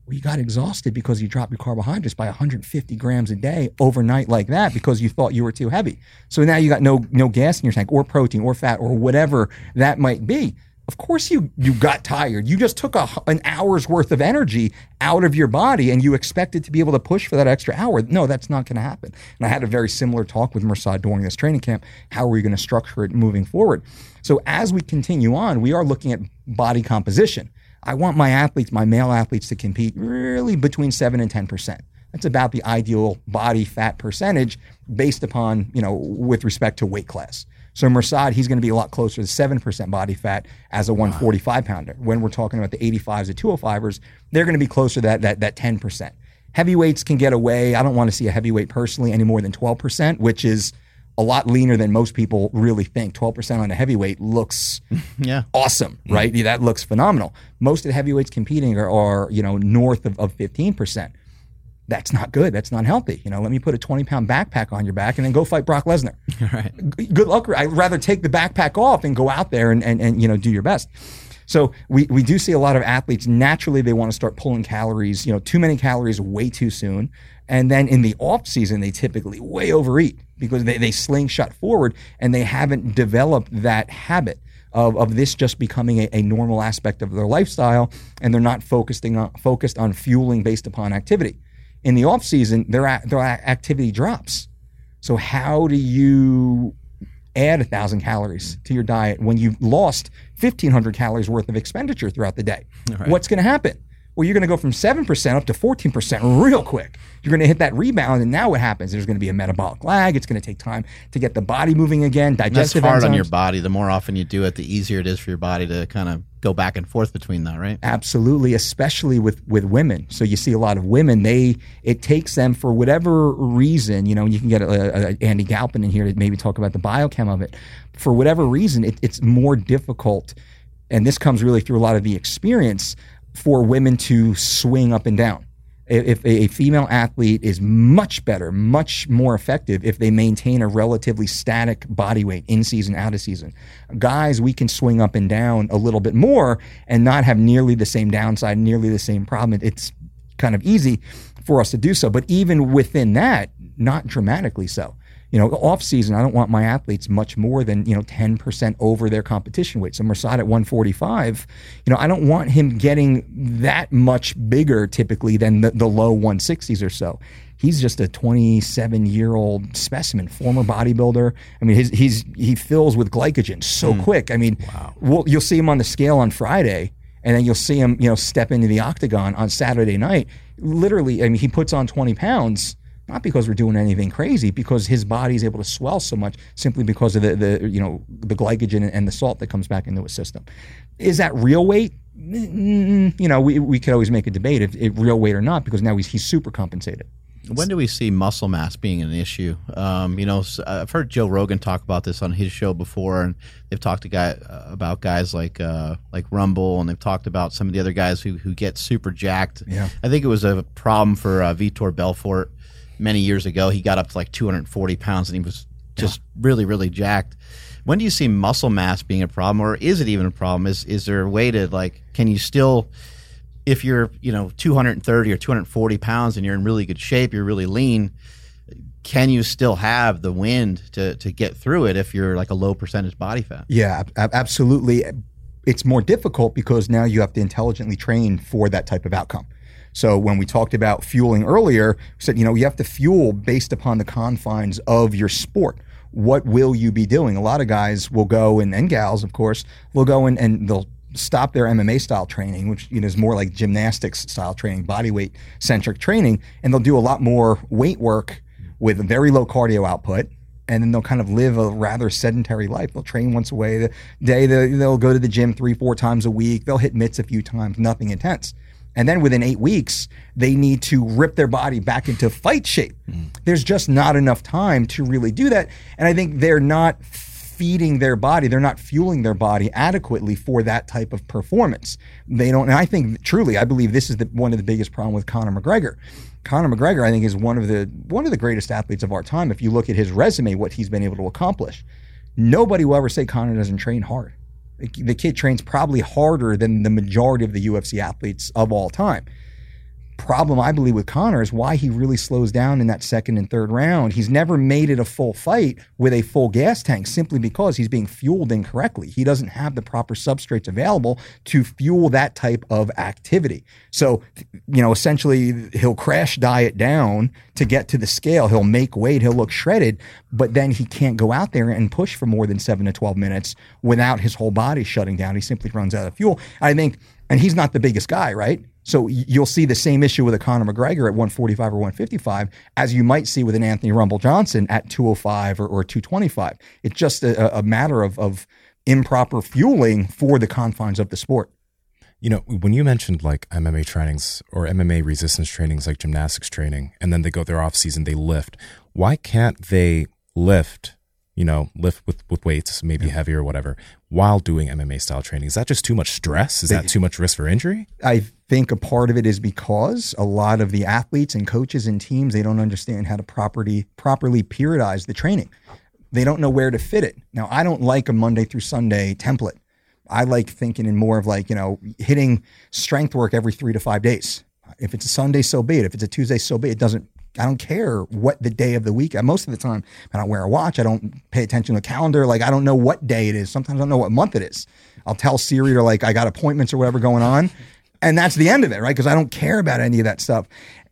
Well, you got exhausted because you dropped your carbohydrates by 150 grams a day overnight like that because you thought you were too heavy. So now you got no no gas in your tank or protein or fat or whatever that might be. Of course you you got tired. You just took a, an hour's worth of energy out of your body and you expected to be able to push for that extra hour. No, that's not going to happen. And I had a very similar talk with Mirsad during this training camp. How are we going to structure it moving forward? So as we continue on, we are looking at body composition. I want my athletes, my male athletes, to compete really between seven and ten percent. That's about the ideal body fat percentage based upon, you know, with respect to weight class. So Mirsad, he's going to be a lot closer to seven percent body fat as a 145 pounder. When we're talking about the 85s to 205ers, they're going to be closer to that that that 10 percent. Heavyweights can get away. I don't want to see a heavyweight personally any more than 12 percent, which is a lot leaner than most people really think. 12% on a heavyweight looks yeah. awesome, right? That looks phenomenal. Most of the heavyweights competing are, are you know, north of, of 15%. That's not good. That's not healthy. You know, let me put a 20 pound backpack on your back and then go fight Brock Lesnar. Right. Good luck. I'd rather take the backpack off and go out there and, and, and you know, do your best. So we, we do see a lot of athletes naturally they want to start pulling calories, you know, too many calories way too soon. And then in the off season, they typically way overeat because they, they slingshot forward and they haven't developed that habit of, of this just becoming a, a normal aspect of their lifestyle and they're not focusing on, focused on fueling based upon activity. In the off season, their, their activity drops. So how do you add a thousand calories to your diet when you've lost 1500 calories worth of expenditure throughout the day? What's going to happen? Well, you're going to go from 7% up to 14% real quick. You're going to hit that rebound. And now what happens? There's going to be a metabolic lag. It's going to take time to get the body moving again. That's Digestive hard on your body. The more often you do it, the easier it is for your body to kind of go back and forth between that, right? Absolutely, especially with with women. So you see a lot of women. They it takes them for whatever reason. You know, you can get a, a, Andy Galpin in here to maybe talk about the biochem of it. For whatever reason, it, it's more difficult, and this comes really through a lot of the experience for women to swing up and down. If a female athlete is much better, much more effective if they maintain a relatively static body weight in season, out of season. Guys, we can swing up and down a little bit more and not have nearly the same downside, nearly the same problem. It's kind of easy for us to do so. But even within that, not dramatically so. You know, off season, I don't want my athletes much more than, you know, 10% over their competition weight. So Mirsad at 145, you know, I don't want him getting that much bigger typically than the, the low 160s or so. He's just a 27 year old specimen, former bodybuilder. I mean, his, he's, he fills with glycogen so hmm. quick. I mean, we'll, you'll see him on the scale on Friday and then you'll see him, you know, step into the octagon on Saturday night. Literally, I mean, he puts on 20 pounds, not because we're doing anything crazy, because his body is able to swell so much simply because of the, the you know, the glycogen and the salt that comes back into his system. Is that real weight? You know, we, we could always make a debate if, if real weight or not, because now he's, he's super compensated. When do we see muscle mass being an issue? Um, you know, I've heard Joe Rogan talk about this on his show before, and they've talked to guy uh, about guys like uh, like Rumble, and they've talked about some of the other guys who who get super jacked. Yeah. I think it was a problem for uh, Vitor Belfort. Many years ago. He got up to like 240 pounds and he was just really, really jacked. When do you see muscle mass being a problem, or is it even a problem? Is is there a way to like? Can you still, if you're you know 230 or 240 pounds and you're in really good shape, you're really lean, can you still have the wind to to get through it if you're like a low percentage body fat? Yeah, absolutely. It's more difficult because now you have to intelligently train for that type of outcome. So when we talked about fueling earlier, we said, you know, you have to fuel based upon the confines of your sport. What will you be doing? A lot of guys will go and, and gals, of course, will go and, and they'll stop their MMA style training, which you know is more like gymnastics style training, body weight centric training, and they'll do a lot more weight work with very low cardio output. And then they'll kind of live a rather sedentary life. They'll train once a day. They'll go to the gym three, four times a week. They'll hit mitts a few times. Nothing intense. And then within eight weeks, they need to rip their body back into fight shape. Mm. There's just not enough time to really do that. And I think they're not feeding their body, they're not fueling their body adequately for that type of performance. They don't, and I think truly, I believe this is the, one of the biggest problem with Conor McGregor. Conor McGregor, I think, is one of the one of the greatest athletes of our time. If you look at his resume, what he's been able to accomplish, nobody will ever say Conor doesn't train hard. The- kid trains probably harder than the majority of the UFC athletes of all time problem I believe with Conor is why he really slows down in that second and third round. He's never made it a full fight with a full gas tank simply because he's being fueled incorrectly. He doesn't have the proper substrates available to fuel that type of activity. So, you know, essentially he'll crash diet down to get to the scale. He'll make weight, he'll look shredded, but then he can't go out there and push for more than 7 to 12 minutes without his whole body shutting down. He simply runs out of fuel. I think and he's not the biggest guy, right? So you'll see the same issue with a Conor McGregor at 145 or 155 as you might see with an Anthony Rumble Johnson at 205 or, or 225. It's just a, a matter of, of improper fueling for the confines of the sport. You know, when you mentioned like MMA trainings or MMA resistance trainings, like gymnastics training, and then they go their off season, they lift. Why can't they lift? You know, lift with with weights, maybe heavier or whatever, while doing MMA style training. Is that just too much stress? Is that too much risk for injury? I think a part of it is because a lot of the athletes and coaches and teams they don't understand how to properly properly periodize the training. They don't know where to fit it. Now, I don't like a Monday through Sunday template. I like thinking in more of like, you know, hitting strength work every 3 to 5 days. If it's a Sunday, so be it. If it's a Tuesday, so be it. It doesn't I don't care what the day of the week. Uh, most of the time, I don't wear a watch. I don't pay attention to the calendar. Like I don't know what day it is. Sometimes I don't know what month it is. I'll tell Siri or like I got appointments or whatever going on, and that's the end of it, right? Because I don't care about any of that stuff.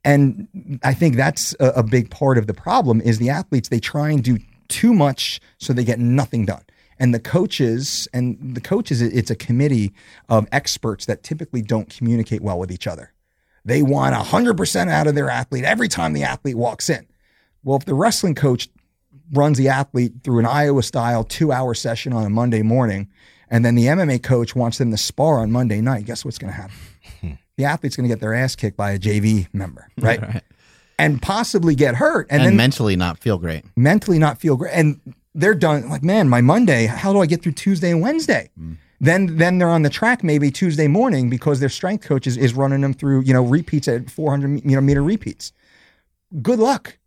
And I think that's a, a big part of the problem is the athletes they try and do too much so they get nothing done. And the coaches and the coaches, it's a committee of experts that typically don't communicate well with each other. They want 100% out of their athlete every time the athlete walks in. Well, if the wrestling coach runs the athlete through an Iowa style two hour session on a Monday morning, and then the MMA coach wants them to spar on Monday night, guess what's going to happen? Hmm. the athlete's going to get their ass kicked by a JV member, right? And possibly get hurt. And, And then mentally not feel great. mentally not feel great. And they're done like, man, my Monday, how do I get through Tuesday and Wednesday? Hmm. Then then they're on the track maybe Tuesday morning because their strength coach is, is running them through, you know, repeats at 400 you know, meter repeats. Good luck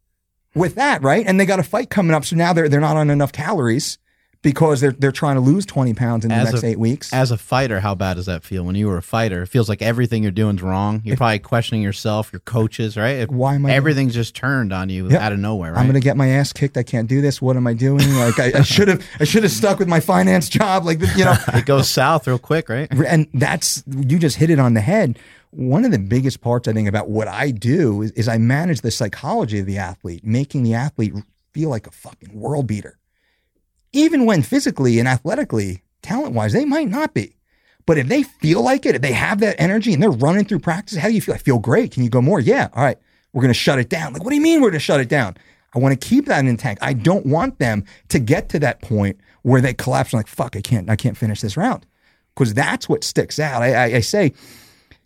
with that, right? And they got a fight coming up. So now they're, they're not on enough calories because they're, they're trying to lose 20 pounds in the As next a- eight weeks. As a fighter, how bad does that feel? When you were a fighter, it feels like everything you're doing is wrong. You're probably questioning yourself, your coaches, right? If Why am I doing- Everything's just turned on you Yep. out of nowhere, right? I'm gonna get my ass kicked. I can't do this. What am I doing? Like I, I should have I should have stuck with my finance job. Like you know, it goes south real quick, right? and that's you just hit it on the head one of the biggest parts i think about what i do is, is i manage the psychology of the athlete making the athlete feel like a fucking world beater even when physically and athletically talent wise they might not be. But if they feel like it if they have that energy and they're running through practice how do you feel i feel great. Can you go more? Yeah all right. We're going to shut it down. Like what do you mean we're going to shut it down? I want to keep that intact. I don't want them to get to that point where they collapse and like fuck i can't i can't finish this round. Because that's what sticks out. I, I, I say,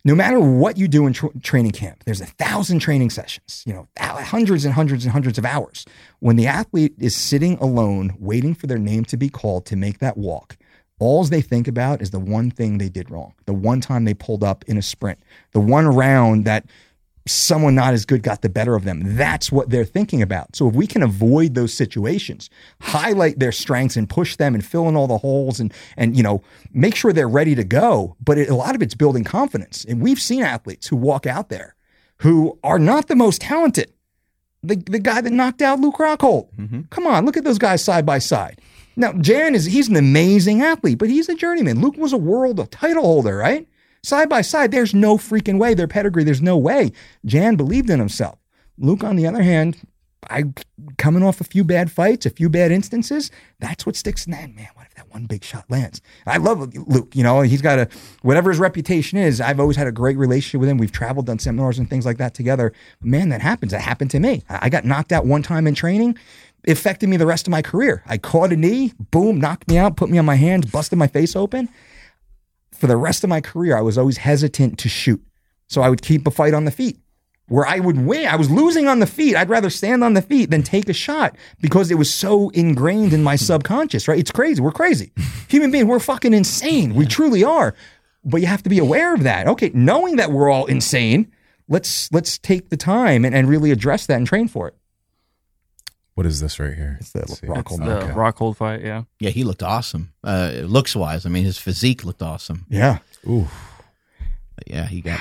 no matter what you do in tr- training camp, there's a thousand training sessions, you know, hundreds and hundreds and hundreds of hours. When the athlete is sitting alone, waiting for their name to be called to make that walk, all they think about is the one thing they did wrong, the one time they pulled up in a sprint, the one round that someone not as good got the better of them. That's what they're thinking about. So if we can avoid those situations, highlight their strengths and push them and fill in all the holes and and you know make sure they're ready to go. But it, a lot of it's building confidence. And we've seen athletes who walk out there who are not the most talented. The the guy that knocked out Luke Rockhold. Mm-hmm. Come on, look at those guys side by side. Now Jan is he's an amazing athlete, but he's a journeyman. Luke was a world title holder, right? Side by side, there's no freaking way. Their pedigree, there's no way. Jan believed in himself. Luke, on the other hand, I coming off a few bad fights, a few bad instances. That's what sticks in that man. What if that one big shot lands? I love Luke. You know, he's got a whatever his reputation is. I've always had a great relationship with him. We've traveled, done seminars and things like that together. Man, that happens. That happened to me. I got knocked out one time in training. It affected me the rest of my career. I caught a knee, boom, knocked me out, put me on my hands, busted my face open for the rest of my career, I was always hesitant to shoot. So I would keep a fight on the feet where I would win. I was losing on the feet. I'd rather stand on the feet than take a shot because it was so ingrained in my subconscious, right? It's crazy. We're crazy. Human beings, we're fucking insane. We truly are. But you have to be aware of that. Okay, knowing that we're all insane, let's let's take the time and, and really address that and train for it. What is this right here? It's the Let's rock It's hold. the Okay. Rockhold fight, yeah. Yeah, he looked awesome. Uh, looks wise. I mean, his physique looked awesome. Yeah. Ooh, But yeah, he got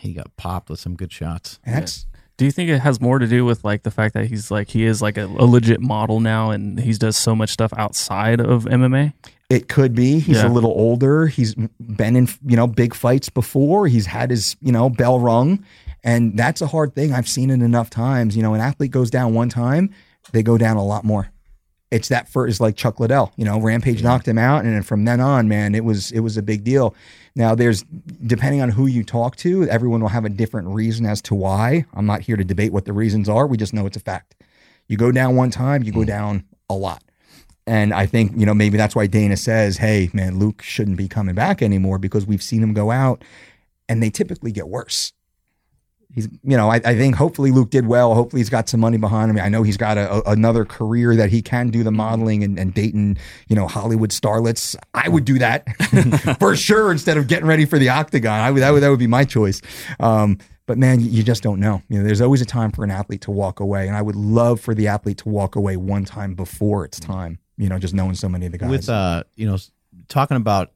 he got popped with some good shots. And that's Do you think it has more to do with like the fact that he's like he is like a, a legit model now and he does so much stuff outside of MMA? It could be. He's Yeah. a little older. He's been in, you know, big fights before. He's had his, you know, bell rung. And that's a hard thing. I've seen it enough times. You know, an athlete goes down one time, they go down a lot more. It's that first like Chuck Liddell, you know, Rampage knocked him out. And then from then on, man, it was it was a big deal. Now there's depending on who you talk to, everyone will have a different reason as to why. I'm not here to debate what the reasons are. We just know it's a fact. You go down one time, you go hmm. down a lot. And I think, you know, maybe that's why Dana says, hey, man, Luke shouldn't be coming back anymore because we've seen him go out and they typically get worse. He's, you know, I, I think hopefully Luke did well. Hopefully he's got some money behind him. I know he's got a, a- another career that he can do the modeling and, and dating, you know, Hollywood starlets. I would do that for sure instead of getting ready for the octagon. I would, that would, that would be my choice. Um, but man, you, you just don't know. You know, there's always a time for an athlete to walk away, and I would love for the athlete to walk away one time before it's time. You know, just knowing so many of the guys. With uh, you know, talking about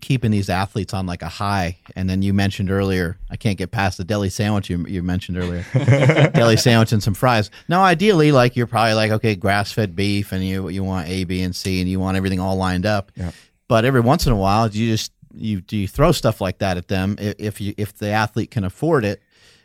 keeping these athletes on like a high, and then you mentioned earlier, I can't get past the deli sandwich you, you mentioned earlier, deli sandwich and some fries. Now, ideally, like you're probably like okay, grass fed beef, and you you want A, B, and C, and you want everything all lined up. Yeah. But every once in a while, you just you do you throw stuff like that at them if you if the athlete can afford it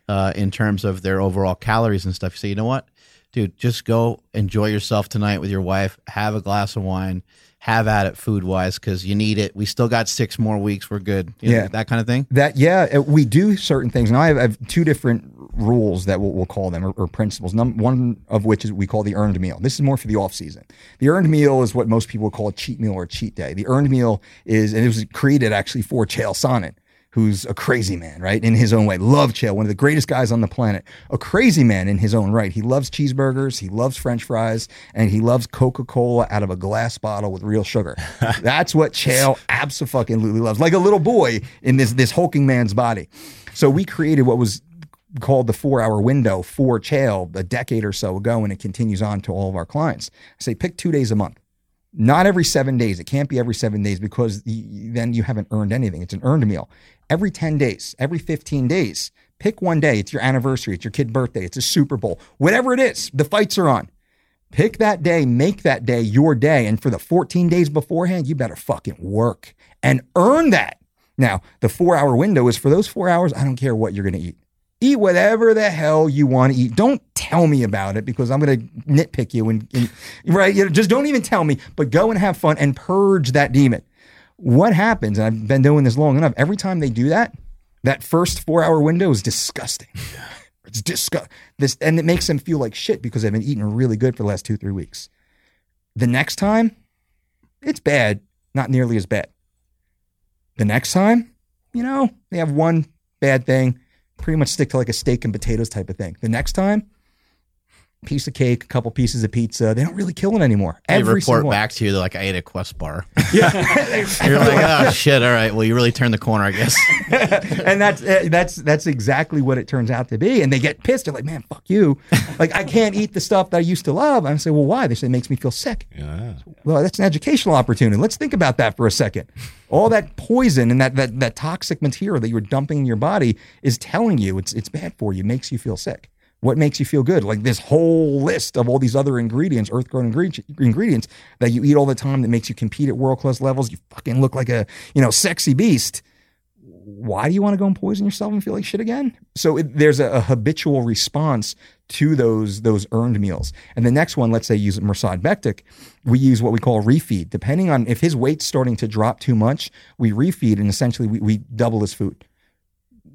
uh, in terms of their overall calories and stuff. You say, you know what, dude, just go enjoy yourself tonight with your wife. Have a glass of wine. Have at it food wise because you need it. We still got six more weeks. We're good. You know, Yeah. that kind of thing. That yeah, we do certain things. Now I have, I have two different rules that we'll, we'll call them or, or principles. Num- one of which is we call the earned meal. This is more for the off season. The earned meal is what most people call a cheat meal or a cheat day. The earned meal is and it was created actually for Chael Sonnen. Who's a crazy man, right? In his own way. Love Chael, one of the greatest guys on the planet. A crazy man in his own right. He loves cheeseburgers, he loves french fries, and he loves Coca Cola out of a glass bottle with real sugar. That's what Chael absolutely loves. Like a little boy in this, this hulking man's body. So we created what was called the four hour window for Chael a decade or so ago, and it continues on to all of our clients. I say pick two days a month. Not every seven days. It can't be every seven days because then you haven't earned anything. It's an earned meal. Every 10 days, every 15 days, pick one day. It's your anniversary, it's your kid birthday, it's a Super Bowl, whatever it is, the fights are on. Pick that day, make that day your day. And for the 14 days beforehand, you better fucking work and earn that. Now, the four hour window is for those four hours. I don't care what you're going to eat. Eat whatever the hell you want to eat. Don't tell me about it because I'm going to nitpick you and, and- right. You know, just don't even tell me. But go and have fun and purge that demon. What happens? And I've been doing this long enough. Every time they do that, that first four hour window is disgusting. It's disgust. This and it makes them feel like shit because they've been eating really good for the last two three weeks. The next time, it's bad, not nearly as bad. The next time, you know, they have one bad thing, pretty much stick to like a steak and potatoes type of thing. The next time, piece of cake, a couple pieces of pizza. They don't really kill it anymore. They Every report back to you, they're like, I ate a Quest bar. Yeah, You're like, oh shit, all right. Well, you really turned the corner, I guess. and that's uh, that's that's exactly what it turns out to be. And they get pissed. They're like, "Man, fuck you! Like, I can't eat the stuff that I used to love." I say, "Well, why?" They say, "It makes me feel sick." Yeah. Well, that's an educational opportunity. Let's think about that for a second. All that poison and that that that toxic material that you're dumping in your body is telling you it's it's bad for you, makes you feel sick. What makes you feel good? Like this whole list of all these other ingredients, earth grown ingredients that you eat all the time that makes you compete at world class levels. You fucking look like a you know sexy beast. Why do you want to go and poison yourself and feel like shit again? So it, there's a, a habitual response to those those earned meals. And the next one, let's say use Mirsad Bektic, we use what we call refeed. Depending on if his weight's starting to drop too much, we refeed and essentially we, we double his food.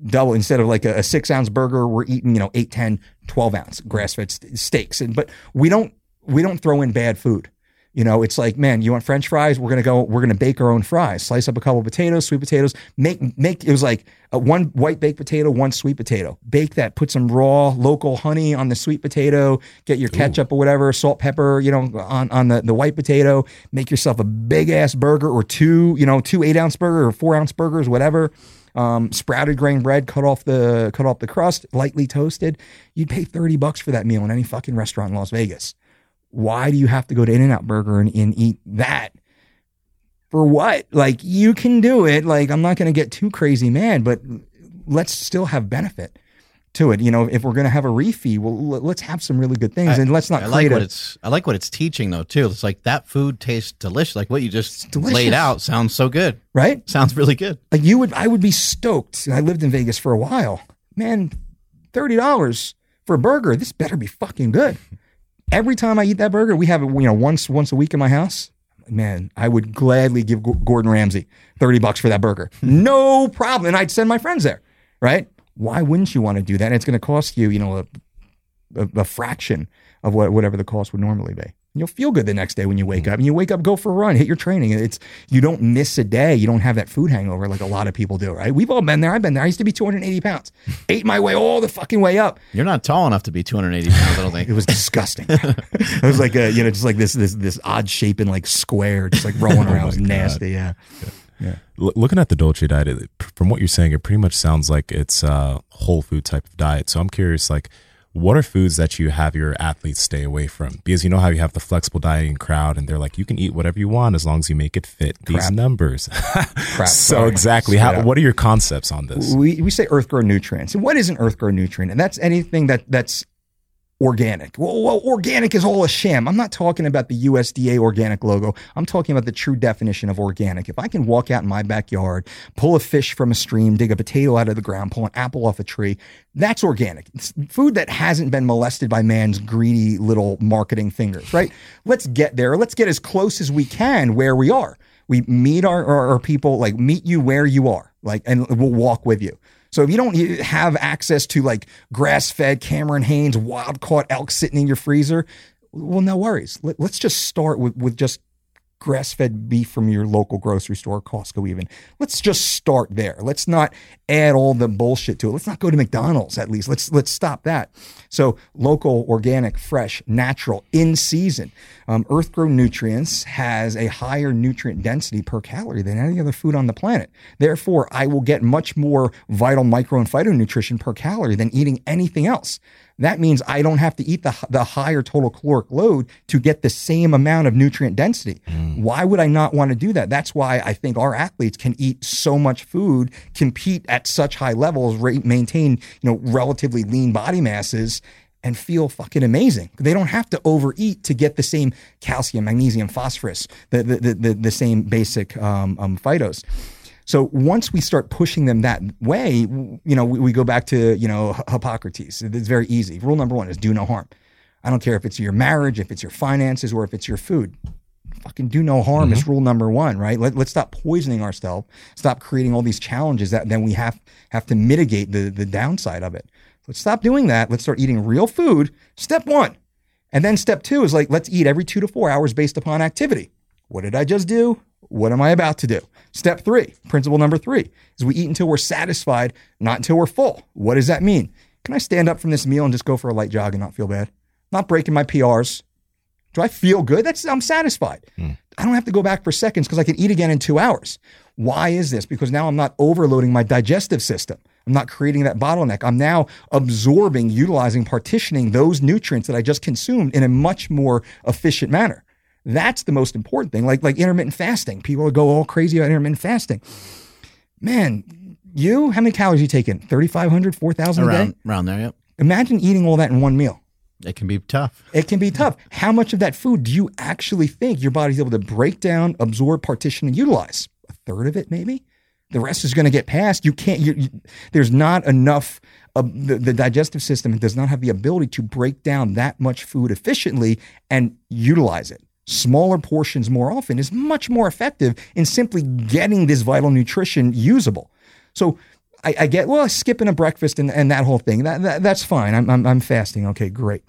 Double instead of like a, a six ounce burger, we're eating, you know, 8, 10, 12 ounce grass fed st- steaks. And but we don't we don't throw in bad food. You know, it's like, man, you want French fries? We're gonna go. We're gonna bake our own fries. Slice up a couple of potatoes, sweet potatoes. Make make. It was like a one white baked potato, one sweet potato. Bake that. Put some raw local honey on the sweet potato. Get your ketchup or whatever, salt, pepper. You know, on on the the white potato. Make yourself a big ass burger or two. You know, two eight ounce burger or four ounce burgers, whatever. Um, sprouted grain bread, cut off the cut off the crust, lightly toasted. You'd pay thirty bucks for that meal in any fucking restaurant in Las Vegas why do you have to go to In N Out Burger and, and eat that? For what? Like, you can do it. Like, I'm not going to get too crazy mad, but let's still have benefit to it. You know, if we're going to have a refeed, well, let's have some really good things and let's not I like create what a. it's. I like what it's teaching though too. It's like that food tastes delicious. Like what you just laid out sounds so good. Right? Sounds really good. Like, you would, I would be stoked. And I lived in Vegas for a while. Man, $30 for a burger. This better be fucking good. Every time I eat that burger, we have it, you know, once once a week in my house. Man, I would gladly give Gordon Ramsay 30 bucks for that burger. No problem. And I'd send my friends there, right? Why wouldn't you want to do that? And it's going to cost you, you know, a, a, a fraction of what whatever the cost would normally be. You'll feel good the next day when you wake mm-hmm. up. And you wake up, go for a run, hit your training. It's you don't miss a day. You don't have that food hangover like a lot of people do, right? We've all been there. I've been there. I used to be 280 pounds. Ate my way all the fucking way up. You're not tall enough to be 280 pounds. I don't think. It was disgusting. it was like a, you know, just like this this this odd shape and like square, just like rolling oh around. It was nasty. Yeah. L- looking at the Dolce diet, it, from what you're saying, it pretty much sounds like it's a whole food type of diet. So I'm curious, like, what are foods that you have your athletes stay away from? Because you know how you have the flexible dieting crowd, and they're like, you can eat whatever you want as long as you make it fit these Crap. numbers. Crap. so exactly, how? What are your concepts on this? we, we say earth grown nutrients. And what is an earth grown nutrient? And that's anything that that's organic. Well, well, organic is all a sham. I'm not talking about the USDA organic logo. I'm talking about the true definition of organic. If I can walk out in my backyard, pull a fish from a stream, dig a potato out of the ground, pull an apple off a tree, that's organic. It's food that hasn't been molested by man's greedy little marketing fingers, right? Let's get there. Let's get as close as we can where we are. We meet our, our, our people, like meet you where you are, like, and we'll walk with you. So if you don't have access to like grass fed Cameron Hanes wild caught elk sitting in your freezer, well, no worries. Let, us just start with, with just grass fed beef from your local grocery store, Costco, even. Let's just start there. Let's not add all the bullshit to it. Let's not go to McDonald's at least. Let's let's stop that. So local, organic, fresh, natural, in season. Um, earth grown nutrients has a higher nutrient density per calorie than any other food on the planet. Therefore, I will get much more vital micro and phytonutrition per calorie than eating anything else. That means I don't have to eat the, the higher total caloric load to get the same amount of nutrient density. Why would I not want to do that? That's why I think our athletes can eat so much food, compete at such high levels, rate, maintain, you know, relatively lean body masses and feel fucking amazing. They don't have to overeat to get the same calcium, magnesium, phosphorus, the, the, the, the, the same basic um, um, phytos. So once we start pushing them that way, you know, we, we go back to, you know, Hippocrates. It's very easy. Rule number one is do no harm. I don't care if it's your marriage, if it's your finances, or if it's your food. Fucking do no harm is mm-hmm. rule number one, right? Let, let's stop poisoning ourselves. Stop creating all these challenges that then we have have to mitigate the the downside of it. Let's stop doing that. Let's start eating real food. Step one. And then step two is like, let's eat every two to four hours based upon activity. What did I just do? What am I about to do? Step three, principle number three, is we eat until we're satisfied, not until we're full. What does that mean? Can I stand up from this meal and just go for a light jog and not feel bad? not breaking my PRs. Do I feel good? That's I'm satisfied. Hmm. I don't have to go back for seconds because I can eat again in two hours. Why is this? Because now I'm not overloading my digestive system. I'm not creating that bottleneck. I'm now absorbing, utilizing, partitioning those nutrients that I just consumed in a much more efficient manner. That's the most important thing. Like like intermittent fasting. People go all crazy about intermittent fasting. Man, you, how many calories you taking? 3,500, 4,000 a day? Around around there, yep. Imagine eating all that in one meal. It can be tough. It can be tough. How much of that food do you actually think your body's able to break down, absorb, partition, and utilize? A third of it, maybe. The rest is going to get passed. You can't. You, you, there's not enough. Uh, the, the digestive system does not have the ability to break down that much food efficiently and utilize it. Smaller portions more often is much more effective in simply getting this vital nutrition usable. So I, I get well skipping a breakfast and, and that whole thing. That, that that's fine. I'm, I'm I'm fasting. Okay, great.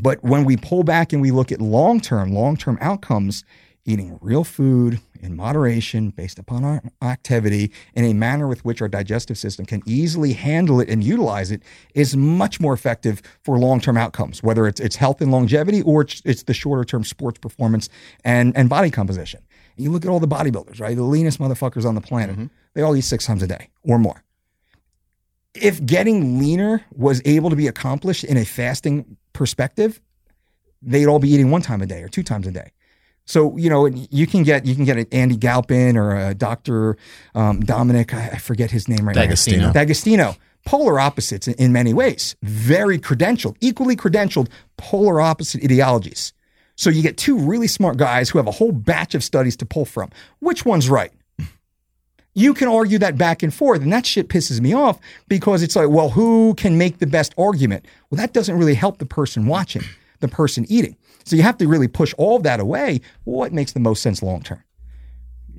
But when we pull back and we look at long term, long term outcomes, eating real food in moderation based upon our activity in a manner with which our digestive system can easily handle it and utilize it is much more effective for long term outcomes, whether it's, it's health and longevity or it's, it's the shorter term sports performance and, and body composition. And you look at all the bodybuilders, right? The leanest motherfuckers on the planet, mm-hmm. they all eat six times a day or more if getting leaner was able to be accomplished in a fasting perspective, they'd all be eating one time a day or two times a day. So you know you can get you can get an Andy Galpin or a Dr. Um, Dominic I I forget his name right D'Agostino. now D'Agostino polar opposites in, in many ways very credentialed equally credentialed polar opposite ideologies. So you get two really smart guys who have a whole batch of studies to pull from. Which one's right? you can argue that back and forth, and that shit pisses me off because it's like, well, who can make the best argument? Well, that doesn't really help the person watching, the person eating. So you have to really push all of that away. What makes the most sense long term?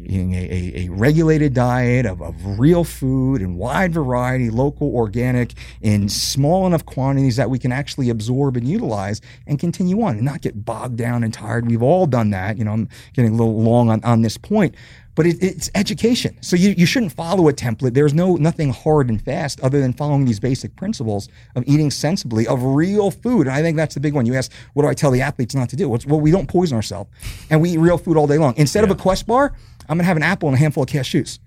Eating a, a, a regulated diet of, of real food and wide variety, local, organic, in small enough quantities that we can actually absorb and utilize and continue on and not get bogged down and tired. We've all done that. You know, I'm getting a little long on, on this point, but it, it's education. So you, you shouldn't follow a template. There's no nothing hard and fast other than following these basic principles of eating sensibly of real food. And I think that's the big one. You ask, what do I tell the athletes not to do? Well, we don't poison ourselves and we eat real food all day long. Instead of a Quest bar, I'm gonna have an apple and a handful of cashews.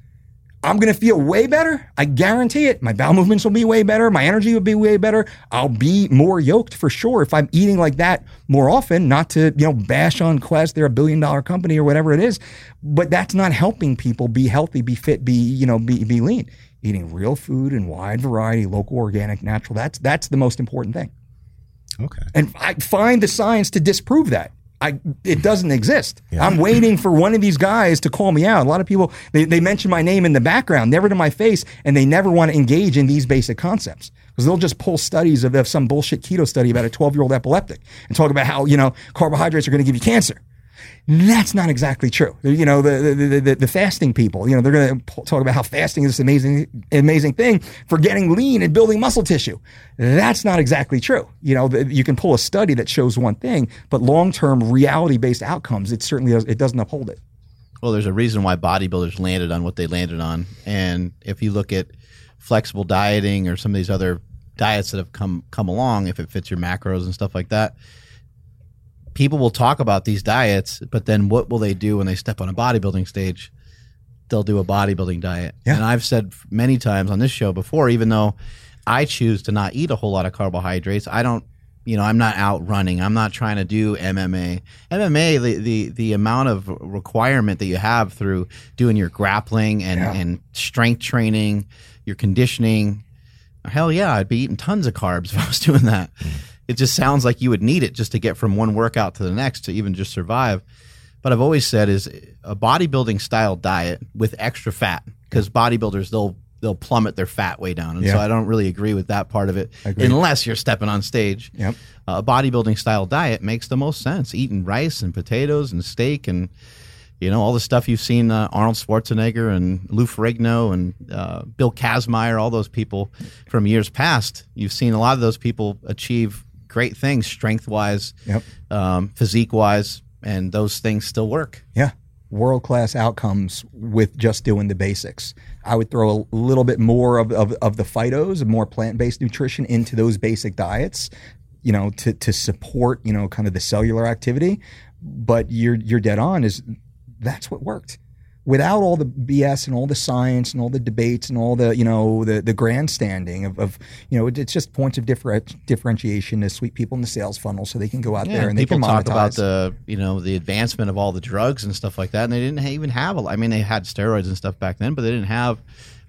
I'm going to feel way better. I guarantee it. My bowel movements will be way better. My energy will be way better. I'll be more yoked for sure if I'm eating like that more often, not to, you know, bash on Quest. They're a billion dollar company or whatever it is. But that's not helping people be healthy, be fit, be, you know, be, be lean. Eating real food and wide variety, local, organic, natural. That's, that's the most important thing. Okay. And I find the science to disprove that. I, it doesn't exist. I'm waiting for one of these guys to call me out. A lot of people, they, they mention my name in the background, never to my face, and they never want to engage in these basic concepts. Because they'll just pull studies of, of some bullshit keto study about a 12 year old epileptic and talk about how, you know, carbohydrates are going to give you cancer. That's not exactly true. You know, the, the, the, the fasting people, you know, they're going to talk about how fasting is this amazing, amazing thing for getting lean and building muscle tissue. That's not exactly true. You know, you can pull a study that shows one thing, but long-term reality-based outcomes, it certainly does, it doesn't uphold it. Well, there's a reason why bodybuilders landed on what they landed on, and if you look at flexible dieting or some of these other diets that have come come along, if it fits your macros and stuff like that, people will talk about these diets, but then what will they do when they step on a bodybuilding stage? They'll do a bodybuilding diet. Yeah. And I've said many times on this show before, even though I choose to not eat a whole lot of carbohydrates, I don't, you know, I'm not out running. I'm not trying to do MMA. MMA, the, the, the amount of requirement that you have through doing your grappling and, Yeah. and strength training, your conditioning, hell yeah, I'd be eating tons of carbs if I was doing that. Mm. It just sounds like you would need it just to get from one workout to the next to even just survive. But I've always said is a bodybuilding style diet with extra fat because bodybuilders they'll they'll plummet their fat way down, and so I don't really agree with that part of it unless you're stepping on stage. Yep. Uh, a bodybuilding style diet makes the most sense. Eating rice and potatoes and steak and you know all the stuff you've seen uh, Arnold Schwarzenegger and Lou Ferrigno and uh, Bill Kazmaier, all those people from years past. You've seen a lot of those people achieve great things strength wise, Yep. um, physique wise, and those things still work. Yeah. World class outcomes with just doing the basics. I would throw a little bit more of, of, of the phytos, more plant based nutrition into those basic diets. you know, to to support, you know, kind of the cellular activity. But you're you're dead on. Is that's what worked. Without all the BS and all the science and all the debates and all the you know the the grandstanding of, of you know it, it's just points of differ- differentiation to sweep people in the sales funnel so they can go out there and they people can talk monetize. about the you know the advancement of all the drugs and stuff like that, and they didn't even have a. I mean, they had steroids and stuff back then, but they didn't have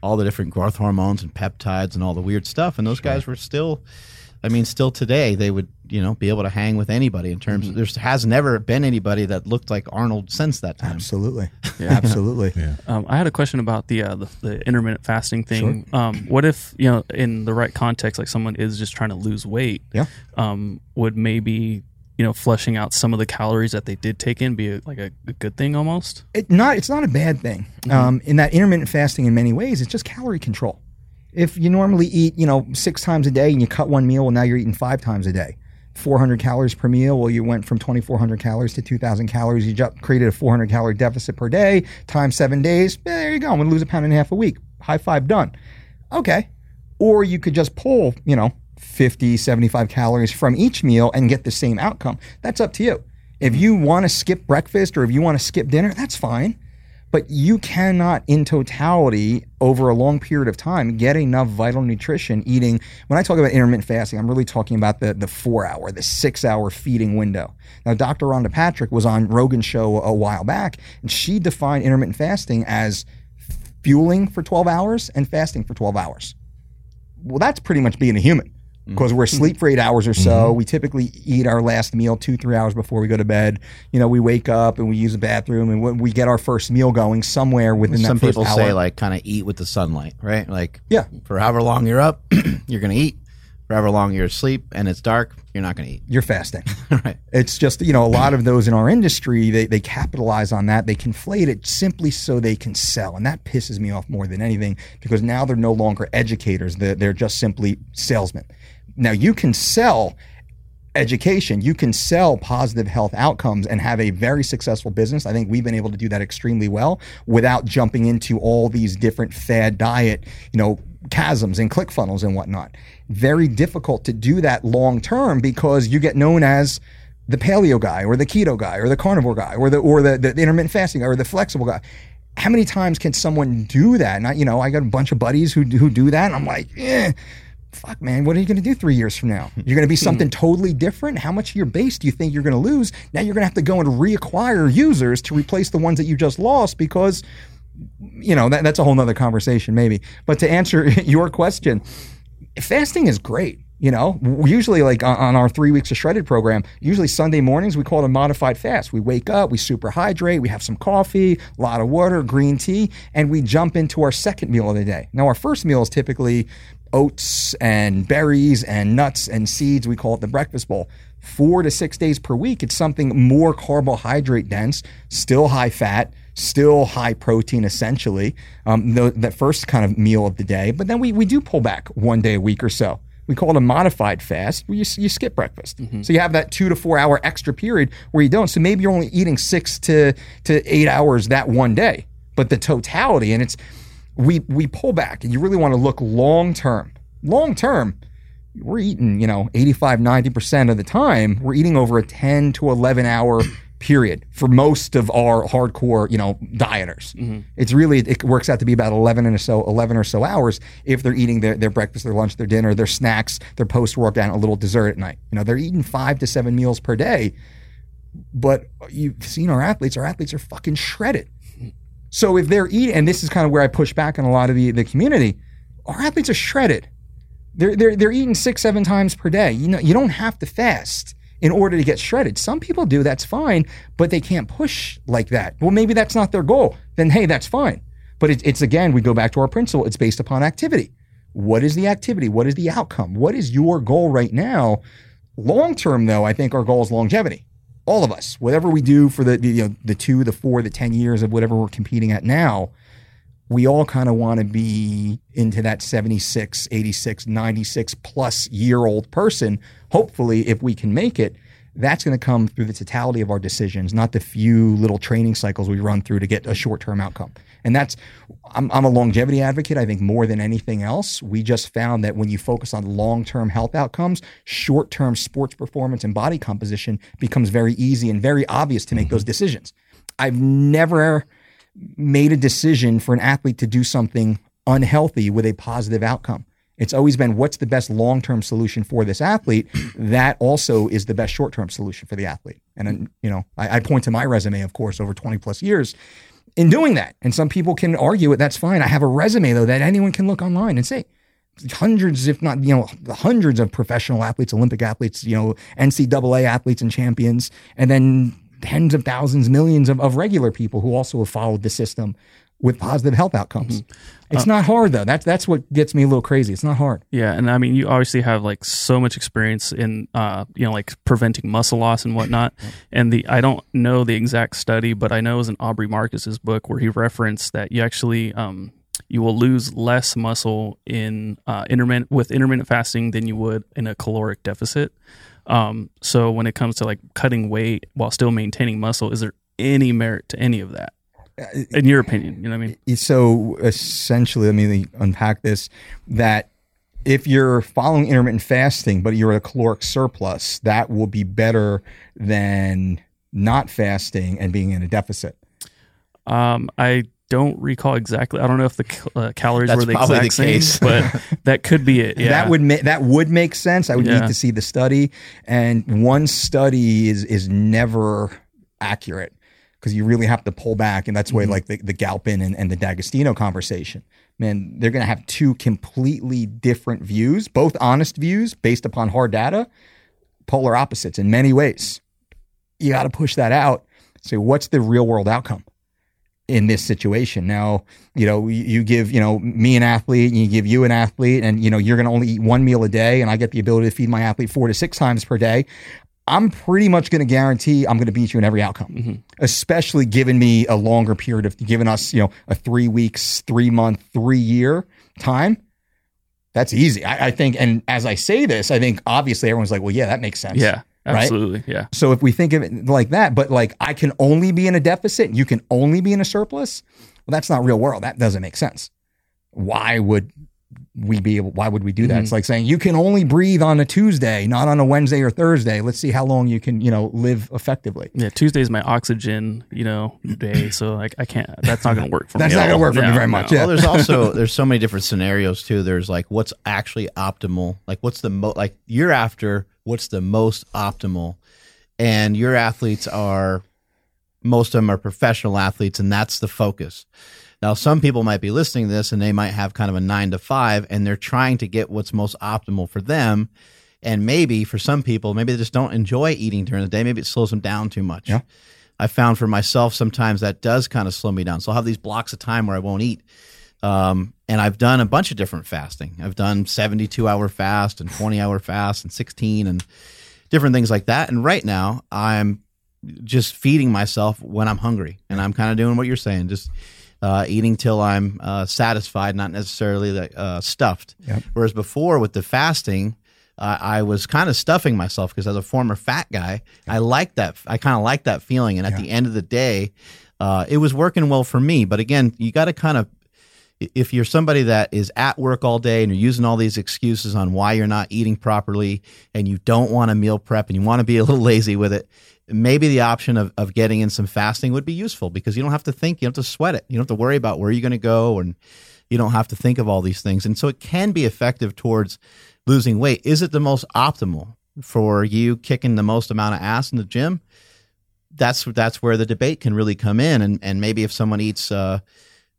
all the different growth hormones and peptides and all the weird stuff. And those guys were still, I mean, still today they would you know be able to hang with anybody in terms. Mm-hmm. of There has never been anybody that looked like Arnold since that time. Absolutely, absolutely. Um, I had a question about the, uh, the the intermittent fasting thing. Um, what if you know, in the right context, like someone is just trying to lose weight? Yeah. Um, would maybe you know flushing out some of the calories that they did take in be a, like a, a good thing almost? it not it's not a bad thing. Um, in that intermittent fasting, in many ways, it's just calorie control. If you normally eat, you know, six times a day and you cut one meal, well, now you're eating five times a day. 400 calories per meal. Well, you went from 2,400 calories to 2,000 calories. You ju- created a 400 calorie deficit per day times seven days. Eh, there you go. I'm going to lose a pound and a half a week. High five, done. Okay. Or you could just pull, you know, 50, 75 calories from each meal and get the same outcome. That's up to you. If you want to skip breakfast or if you want to skip dinner, that's fine. But you cannot, in totality, over a long period of time, get enough vital nutrition eating. When I talk about intermittent fasting, I'm really talking about the, the four hour, the six hour feeding window. Now, Dr. Rhonda Patrick was on Rogan's show a while back, and she defined intermittent fasting as fueling for 12 hours and fasting for 12 hours. Well, that's pretty much being a human Mm-hmm. because we're asleep for eight hours or so. Mm-hmm. We typically eat our last meal two, three hours before we go to bed. You know, we wake up and we use the bathroom and we- we get our first meal going somewhere within Some that people say like kind of eat with the sunlight, right? Like Yeah. for however long you're up, you're gonna eat. For however long you're asleep and it's dark, you're not gonna eat. You're fasting. right. It's just, you know, a lot of those in our industry, they, they capitalize on that. They conflate it simply so they can sell. And that pisses me off more than anything because now they're no longer educators. They're, they're just simply salesmen. Now, you can sell education, you can sell positive health outcomes and have a very successful business. I think we've been able to do that extremely well without jumping into all these different fad diet, you know, chasms and click funnels and whatnot. Very difficult to do that long term because you get known as the paleo guy or the keto guy or the carnivore guy or the or the, the intermittent fasting guy or the flexible guy. How many times can someone do that? I, you know, I got a bunch of buddies who who do that, and I'm like, eh, fuck, man, what are you going to do three years from now? You're going to be something totally different. How much of your base do you think you're going to lose? Now you're going to have to go and reacquire users to replace the ones that you just lost because, you know, that, that's a whole nother conversation maybe. But to answer your question, fasting is great. You know, usually like on- on our three weeks of shredded program, usually Sunday mornings we call it a modified fast. We wake up, we super hydrate, we have some coffee, a lot of water, green tea, and we jump into our second meal of the day. Now our first meal is typically oats and berries and nuts and seeds. We call it the breakfast bowl. Four to six days per week, it's something more carbohydrate dense, still high fat, still high protein essentially. Um, the, that first kind of meal of the day, but then we, we do pull back one day a week or so. We call it a modified fast where you, you skip breakfast. So you have that two to four hour extra period where you don't. So maybe you're only eating six to, to eight hours that one day. But the totality, and it's, we, we pull back and you really want to look long term. Long term, we're eating, you know, 85, 90% of the time, we're eating over a 10 to 11 hour period for most of our hardcore, you know, dieters. Mm-hmm. It's really, it works out to be about 11 and so, 11 or so hours if they're eating their, their breakfast, their lunch, their dinner, their snacks, their post workout, and a little dessert at night. You know, they're eating five to seven meals per day. But you've seen our athletes, our athletes are fucking shredded. So if they're eating, and this is kind of where I push back on a lot of the, the community, our athletes are shredded. They're, they're, they're eating six, seven times per day. You know, you don't have to fast in order to get shredded. Some people do, that's fine, but they can't push like that. Well, maybe that's not their goal. Then, hey, that's fine. But it, it's again, we go back to our principle. It's based upon activity. What is the activity? What is the outcome? What is your goal right now? Long term, though, I think our goal is longevity. All of us, whatever we do for the, the you know the two, the four, the ten years of whatever we're competing at now, we all kind of want to be into that 76, 86, 96 plus year old person. Hopefully, if we can make it, that's going to come through the totality of our decisions, not the few little training cycles we run through to get a short term outcome. And that's, I'm, I'm a longevity advocate. I think more than anything else, we just found that when you focus on long term health outcomes, short term sports performance and body composition becomes very easy and very obvious to make those mm-hmm. decisions. I've never made a decision for an athlete to do something unhealthy with a positive outcome. It's always been what's the best long term solution for this athlete. That also is the best short term solution for the athlete. And you know, I, I point to my resume, of course, over 20 plus years in doing that. And some people can argue it. That's fine. I have a resume though that anyone can look online and say hundreds, if not, you know, hundreds of professional athletes, Olympic athletes, you know, NCAA athletes and champions, and then tens of thousands, millions of, of regular people who also have followed the system with positive health outcomes. It's not hard though. That's that's what gets me a little crazy. It's not hard. Yeah, and I mean, you obviously have like so much experience in, uh, you know, like preventing muscle loss and whatnot. And the I don't know the exact study, but I know it was in Aubrey Marcus's book where he referenced that you actually um, you will lose less muscle in uh, intermittent with intermittent fasting than you would in a caloric deficit. Um, so when it comes to like cutting weight while still maintaining muscle, is there any merit to any of that? In your opinion, you know what I mean? So essentially, let me unpack this. That if you're following intermittent fasting, but you're at a caloric surplus, that will be better than not fasting and being in a deficit. Um, I don't recall exactly. I don't know if the cal- uh, calories That's were the exact the same, case. but that could be it. Yeah, That would ma- that would make sense. I would Yeah. need to see the study, and one study is is never accurate because you really have to pull back, and that's Mm-hmm. why like the, the Galpin and, and the D'Agostino conversation. Man, they're going to have two completely different views, both honest views based upon hard data, polar opposites in many ways. You got to push that out. Say, what's the real world outcome? in this situation. Now, you know, you, you give, you know, me an athlete and you give you an athlete and, you know, you're going to only eat one meal a day and I get the ability to feed my athlete four to six times per day. I'm pretty much going to guarantee I'm going to beat you in every outcome, mm-hmm. especially given me a longer period of giving us, you know, a three weeks, three month, three year time. That's easy. I, I think. And as I say this, I think obviously everyone's like, well, yeah, that makes sense. yeah, Right? absolutely, yeah. So if we think of it like that, but like I can only be in a deficit, you can only be in a surplus. Well, that's not real world. That doesn't make sense. Why would we be able? Why would we do that? It's mm-hmm. like saying you can only breathe on a Tuesday, not on a Wednesday or Thursday. Let's see how long you can, you know, live effectively. Yeah, Tuesday is my oxygen, you know, day. So like I can't. That's not going to work for That's me. That's not gonna work for me No, very much, no. yeah. Well, there's also there's so many different scenarios too. There's like what's actually optimal. Like what's the mo like you're after what's the most optimal, and your athletes are most of them are professional athletes, and that's the focus. Now, some people might be listening to this and they might have kind of a nine to five, and they're trying to get what's most optimal for them. And maybe for some people, maybe they just don't enjoy eating during the day. Maybe it slows them down too much. Yeah. I found for myself sometimes that does kind of slow me down. So I'll have these blocks of time where I won't eat. Um, and I've done a bunch of different fasting. I've done 72 hour fast and 20 hour fast and 16 and different things like that. And right now I'm just feeding myself when I'm hungry. And I'm kind of doing what you're saying, just uh, eating till I'm uh, satisfied, not necessarily like, uh, stuffed. Yep. Whereas before with the fasting, uh, I was kind of stuffing myself because as a former fat guy, I like that. I kind of like that feeling. And at the end of the day, uh, it was working well for me. But again, you got to kind of if you're somebody that is at work all day and you're using all these excuses on why you're not eating properly and you don't want to meal prep and you want to be a little lazy with it, maybe the option of, of getting in some fasting would be useful because you don't have to think, you don't have to sweat it. You don't have to worry about where you're going to go and you don't have to think of all these things. And so it can be effective towards losing weight. Is it the most optimal for you kicking the most amount of ass in the gym? That's that's where the debate can really come in. And and maybe if someone eats uh,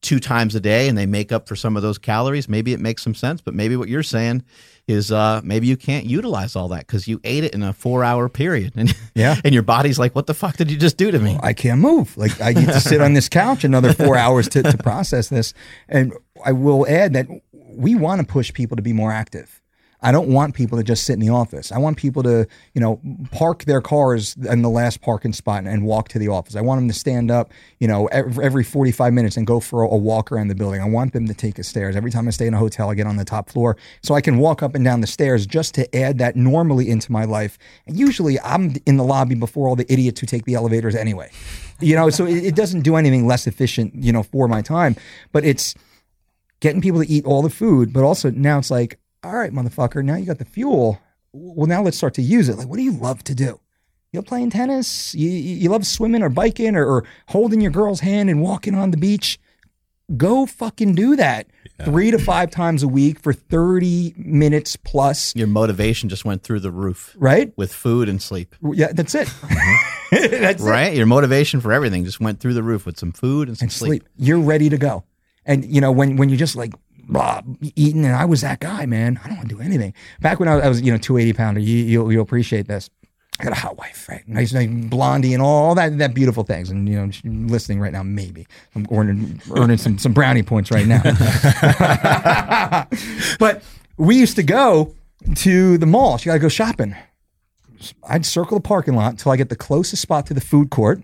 two times a day and they make up for some of those calories, maybe it makes some sense. But maybe what you're saying is uh, maybe you can't utilize all that because you ate it in a four hour period, and Yeah. and your body's like, what the fuck did you just do to me? I can't move. Like I need to sit on this couch another four hours to, to process this. And I will add that we want to push people to be more active. I don't want people to just sit in the office. I want people to, you know, park their cars in the last parking spot and, and walk to the office. I want them to stand up, you know, every, every 45 minutes and go for a, a walk around the building. I want them to take the stairs. Every time I stay in a hotel, I get on the top floor so I can walk up and down the stairs just to add that normally into my life. And usually I'm in the lobby before all the idiots who take the elevators anyway. You know, so it, it doesn't do anything less efficient, you know, for my time. But it's getting people to eat all the food, but also now it's like, all right, motherfucker, now you got the fuel. Well, now let's start to use it. Like, what do you love to do? You love playing tennis? You, you you love swimming or biking or, or holding your girl's hand and walking on the beach? Go fucking do that three to five times a week for 30 minutes plus, Your motivation just went through the roof right? with food and sleep. Yeah, that's it. Mm-hmm. that's it. Right? Your motivation for everything just went through the roof with some food and some and sleep. You're ready to go. And you know when when you're just like blah, eating, and I was that guy, man. I don't want to do anything. Back when I was, I was you know 280 pounder, you you'll, you'll appreciate this. I got a hot wife, right? Nice, like blondie and all that that beautiful things. And you know, listening right now, maybe I'm earning earning some some brownie points right now. but we used to go to the mall. She got to go shopping. I'd circle the parking lot until I get the closest spot to the food court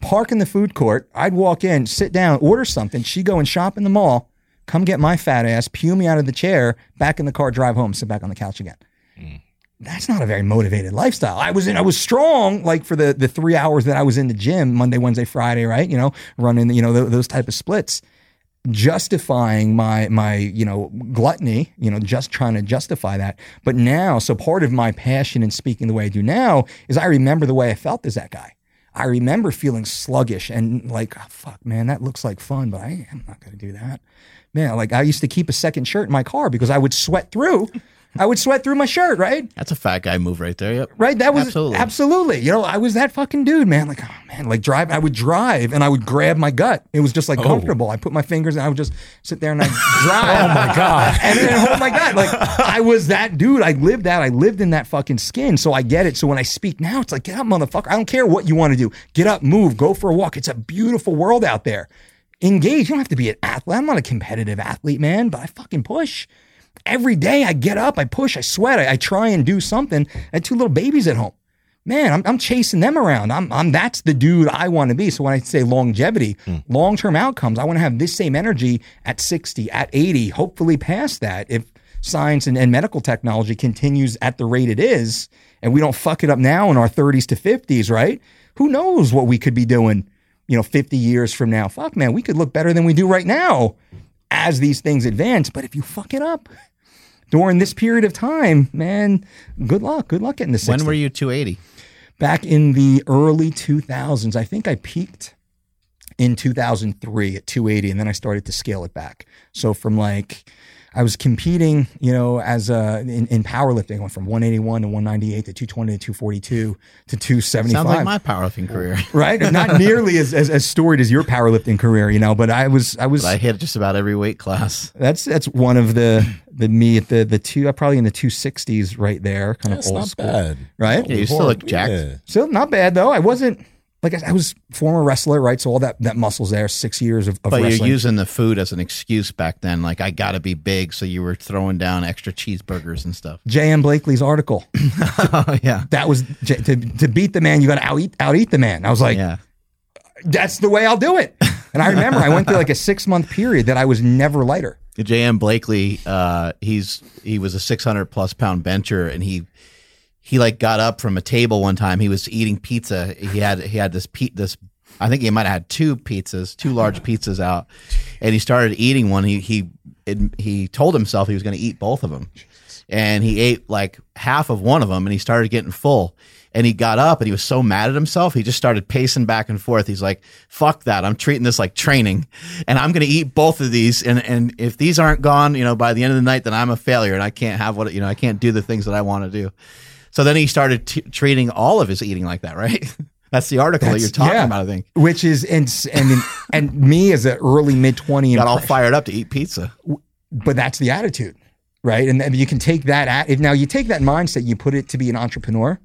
park in the food court. I'd walk in, sit down, order something. She'd go and shop in the mall, come get my fat ass, pew me out of the chair, back in the car, drive home, sit back on the couch again. Mm. That's not a very motivated lifestyle. I was in, I was strong like for the the three hours that I was in the gym Monday, Wednesday, Friday, right? You know, running, you know, th- those type of splits, justifying my my you know gluttony, you know, just trying to justify that. But now, so part of my passion in speaking the way I do now is I remember the way I felt as that guy. I remember feeling sluggish and like, oh, fuck, man, that looks like fun, but I, I'm not going to do that. Man, like I used to keep a second shirt in my car because I would sweat through. I would sweat through my shirt, right? That's a fat guy move right there. Yep. Right. That was Absolutely. absolutely. You know, I was that fucking dude, man. Like, oh man, like drive. I would drive and I would grab my gut. It was just like oh. comfortable. I put my fingers and I would just sit there and I drive. oh my god! And then hold my gut. Like I was that dude. I lived that. I lived in that fucking skin. So I get it. So when I speak now, it's like, get up, motherfucker. I don't care what you want to do. Get up, move, go for a walk. It's a beautiful world out there. Engage. You don't have to be an athlete. I'm not a competitive athlete, man, but I fucking push every day I get up, I push, I sweat, I, I try and do something. I had two little babies at home. Man, I'm, I'm chasing them around. I'm, I'm that's the dude I want to be. So when I say longevity, hmm. long term outcomes, I want to have this same energy at 60, at 80, hopefully past that. If science and, and medical technology continues at the rate it is, and we don't fuck it up now in our 30s to 50s, right? Who knows what we could be doing, you know, 50 years from now? Fuck, man, we could look better than we do right now as these things advance. But if you fuck it up during this period of time, man, good luck. Good luck getting the 60. When were you 280? Back in the early 2000s, I think I peaked in 2003 at 280, and then I started to scale it back. So from like, I was competing, you know, as a, in, in powerlifting, I went from 181 to 198 to 220 to 242 to 275 Sounds like my powerlifting career. right? Not nearly as, as as storied as your powerlifting career, you know. But I was I was I hit just about every weight class. that's that's one of the the me at the the two uh, probably in the two sixties right there, kind That's of old not school, bad. right? Yeah, you still look jacked. Yeah. Still not bad though. I wasn't like I, I was former wrestler, right? So all that that muscles there, six years of, of But wrestling. you're using the food as an excuse back then. Like I got to be big, so you were throwing down extra cheeseburgers and stuff. J.M. Blakely's article. oh yeah, That was to to beat the man, you got to out eat out eat the man. I was like, yeah. that's the way I'll do it. And I remember I went through like a six month period that I was never lighter. J.M. Blakely, uh, he's he was a 600 plus pound bencher, and he he like got up from a table one time. He was eating pizza. He had he had this pe- this. I think he might have had two pizzas, two large pizzas out, and he started eating one. He he he told himself he was going to eat both of them, and he ate like half of one of them, and he started getting full. And he got up and he was so mad at himself. He just started pacing back and forth. He's like, fuck that. I'm treating this like training and I'm going to eat both of these. And, and if these aren't gone, you know, by the end of the night, then I'm a failure and I can't have what, you know, I can't do the things that I want to do. So then he started t- treating all of his eating like that, right? That's the article that you're talking yeah. about, I think. Which is and and and me as an early mid twenty Got all fired up to eat pizza. but that's the attitude, right? And then you can take that at if now you take that mindset, you put it to be an entrepreneur,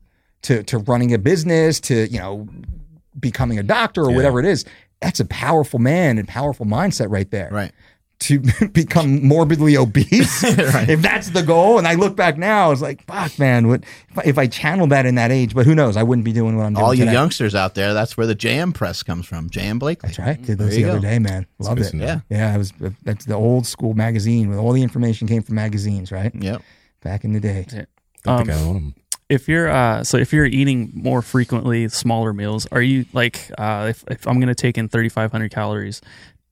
to to running a business, to you know becoming a doctor or whatever it is. That's a powerful man and powerful mindset right there. Right. To become morbidly obese, if that's the goal. And I look back now, it's like, fuck, man, what if I, if I channeled that in that age? But who knows? I wouldn't be doing what I'm doing. All you today. youngsters out there, that's where the JM press comes from. JM Blakely. That's right. Did those the you other day, man. Loved it. Yeah. Yeah, it was. That's the old school magazine where all the information came from magazines, right? Yep. Back in the day. I Um, think I own 'em. if you're uh so if you're eating more frequently smaller meals are you like uh if, if i'm gonna take in 3500 calories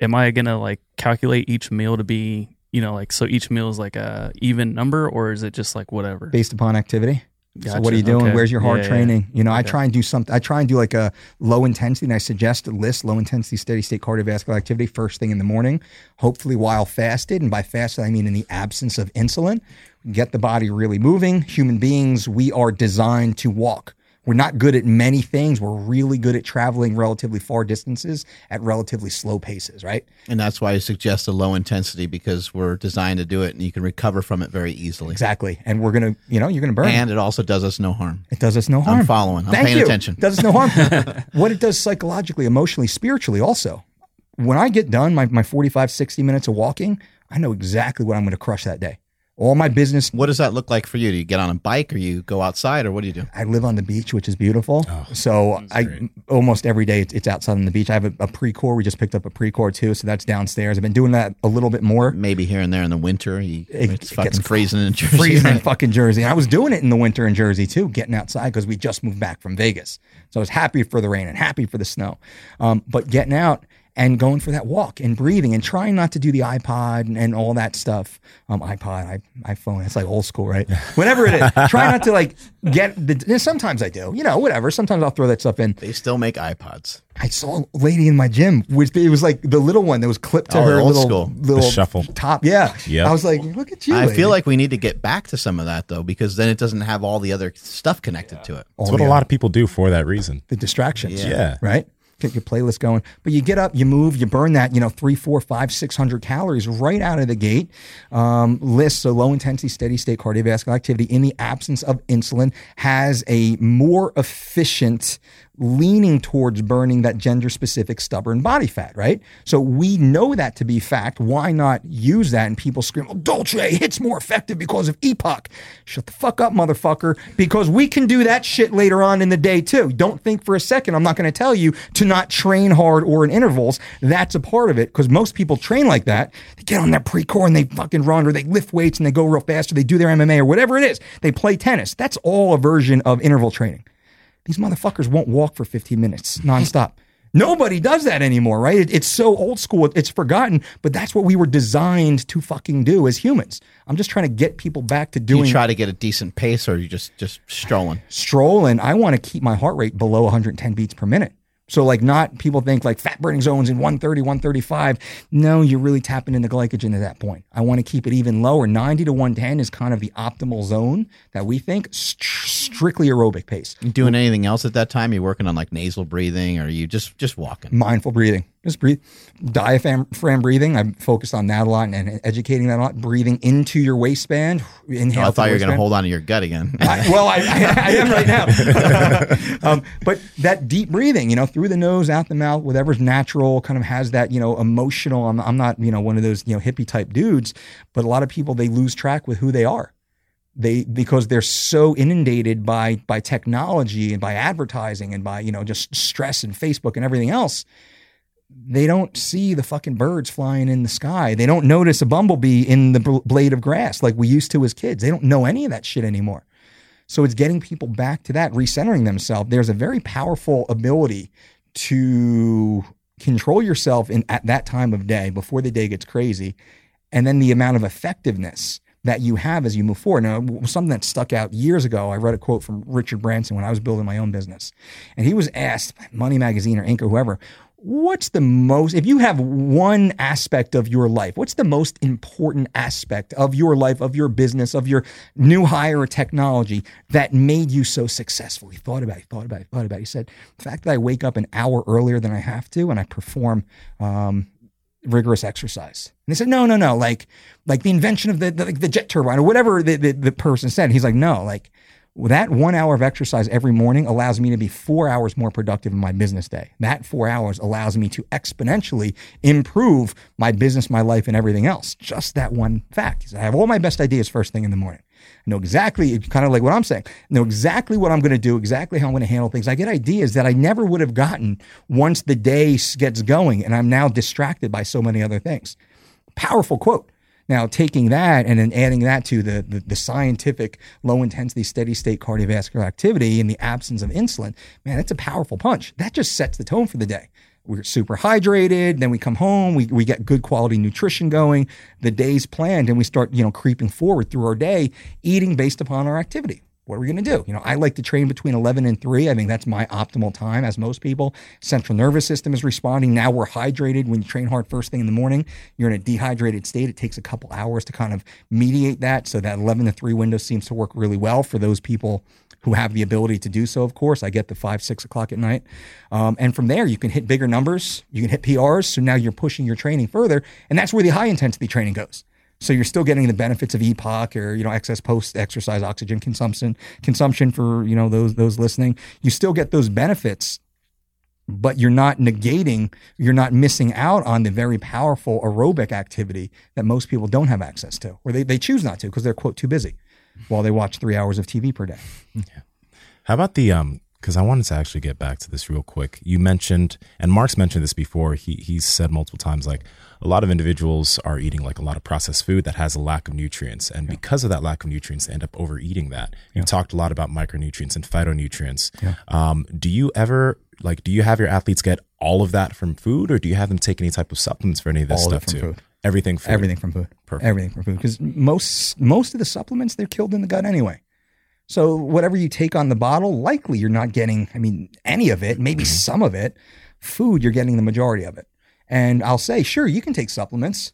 am i gonna like calculate each meal to be you know like so each meal is like a even number or is it just like whatever Based upon activity. So what are you doing? Okay. Where's your hard Yeah, yeah. training? You know, I try and do something. I try and do like a low intensity, and I suggest a list low intensity, steady state cardiovascular activity first thing in the morning, hopefully while fasted. And by fasted, I mean in the absence of insulin. Get the body really moving. Human beings, we are designed to walk. We're not good at many things. We're really good at traveling relatively far distances at relatively slow paces, right? And that's why I suggest a low intensity because we're designed to do it and you can recover from it very easily. Exactly. And we're gonna, you know, you're gonna burn. And it also does us no harm. It does us no harm. I'm following. I'm Thank paying you. attention. It does us no harm. what it does psychologically, emotionally, spiritually, also. When I get done my, my 45, 60 minutes of walking, I know exactly what I'm going to crush that day. All my business, What does that look like for you? Do you get on a bike or you go outside or what do you do? I live on the beach, which is beautiful. Oh, so I great. almost every day it's, it's outside on the beach. I have a, a Precor. We just picked up a Precor too. So that's downstairs. I've been doing that a little bit more. Maybe here and there in the winter. You, It- it's it fucking gets freezing in Jersey. freezing in fucking Jersey. And I was doing it in the winter in Jersey too, getting outside because we just moved back from Vegas. So I was happy for the rain and happy for the snow. Um, but getting out and going for that walk and breathing and trying not to do the iPod and, and all that stuff. Um, iPod, I, iPhone, it's like old school, right? Whatever it is. Try not to like get the, sometimes I do, you know, whatever. Sometimes I'll throw that stuff in. They still make iPods. I saw a lady in my gym, which it was like the little one that was clipped to Oh, her old little, school. The little shuffle. top. Yeah. Yep. I was like, look at you. I lady. feel like we need to get back to some of that though, because then it doesn't have all the other stuff connected to it. It's what a lot of people do for that reason. the distractions. Yeah. Right? Get your playlist going. But you get up, you move, you burn that, you know, three, four, five, six hundred calories right out of the gate. Um, list, so low intensity, steady state cardiovascular activity in the absence of insulin has a more efficient leaning towards burning that gender specific stubborn body fat, right? So we know that to be fact. Why not use that? And people scream, oh, Dolce, it's more effective because of EPOC. Shut the fuck up, motherfucker, because we can do that shit later on in the day too. Don't think for a second I'm not going to tell you to not train hard or in intervals. That's a part of it because most people train like that. They get on their Precor and they fucking run or they lift weights and they go real fast or they do their MMA or whatever it is. They play tennis. That's all a version of interval training. These motherfuckers won't walk for 15 minutes nonstop. Nobody does that anymore, right? It- it's so old school, it's forgotten, but that's what we were designed to fucking do as humans. I'm just trying to get people back to Do doing you try to get a decent pace or are you just just strolling? strolling. I want to keep my heart rate below 110 beats per minute. So like not people think like fat burning zones in 130, 135. No, you're really tapping into glycogen at that point. I want to keep it even lower. 90 to 110 is kind of the optimal zone that we think St- strictly aerobic pace. You doing anything else at that time? You're working on like nasal breathing or are you just just walking? mindful breathing. Just breathe. Diaphragm breathing. I'm focused on that a lot and, and educating that a lot. Breathing into your waistband. Inhale. Oh, I thought you were going to hold on to your gut again. I, well, I, I, I am right now. um, but that deep breathing, you know, through the nose, out the mouth, whatever's natural, kind of has that, you know, emotional. I'm, I'm not, you know, one of those, you know, hippie type dudes, but a lot of people they lose track with who they are. They because they're so inundated by by technology and by advertising and by you know just stress and Facebook and everything else they don't see the fucking birds flying in the sky. They don't notice a bumblebee in the bl- blade of grass like we used to as kids. They don't know any of that shit anymore. So it's getting people back to that, recentering themselves. There's a very powerful ability to control yourself in at that time of day before the day gets crazy, and then the amount of effectiveness that you have as you move forward. Now, something that stuck out years ago, I read a quote from Richard Branson when I was building my own business, and he was asked, by Money Magazine or Inc. or whoever, what's the most if you have one aspect of your life what's the most important aspect of your life of your business of your new hire or technology that made you so successful? He thought about it thought about it thought about it. He said the fact that i wake up an hour earlier than i have to and i perform um, rigorous exercise. And they said no no no like like the invention of the the, like the jet turbine or whatever the, the, the person said. He's like no like that one hour of exercise every morning allows me to be four hours more productive in my business day. That four hours allows me to exponentially improve my business, my life, and everything else. Just that one fact. I have all my best ideas first thing in the morning. I know exactly, kind of like what I'm saying, I know exactly what I'm going to do, exactly how I'm going to handle things. I get ideas that I never would have gotten once the day gets going, and I'm now distracted by so many other things. Powerful quote. Now, taking that and then adding that to the, the, the scientific low intensity steady state cardiovascular activity in the absence of insulin, man, that's a powerful punch. That just sets the tone for the day. We're super hydrated. Then we come home. We, we get good quality nutrition going. The day's planned, and we start you know creeping forward through our day, eating based upon our activity what are we going to do? You know, I like to train between 11 and 3. I think that's my optimal time, as most people. Central nervous system is responding. Now we're hydrated. When you train hard first thing in the morning, you're in a dehydrated state. It takes a couple hours to kind of mediate that. So that 11 to 3 window seems to work really well for those people who have the ability to do so, of course. I get the 5, 6 o'clock at night. Um, and from there, you can hit bigger numbers. You can hit PRs. So now you're pushing your training further. And that's where the high intensity training goes. So you're still getting the benefits of EPOC or you know excess post exercise oxygen consumption consumption for you know those those listening. You still get those benefits, but you're not negating, you're not missing out on the very powerful aerobic activity that most people don't have access to, or they, they choose not to because they're quote too busy while they watch three hours of TV per day. Yeah. How about the um because I wanted to actually get back to this real quick. You mentioned, and Mark's mentioned this before. He he's said multiple times, like a lot of individuals are eating like a lot of processed food that has a lack of nutrients, and yeah. because of that lack of nutrients, they end up overeating that. You talked a lot about micronutrients and phytonutrients. Yeah. Um, do you ever like? Do you have your athletes get all of that from food, or do you have them take any type of supplements for any of this all stuff too? Food. Everything, from food. everything from food. Perfect. Everything from food, because most most of the supplements they're killed in the gut anyway. So whatever you take on the bottle, likely you're not getting, I mean, any of it, maybe mm-hmm. some of it. Food, you're getting the majority of it. And I'll say, sure, you can take supplements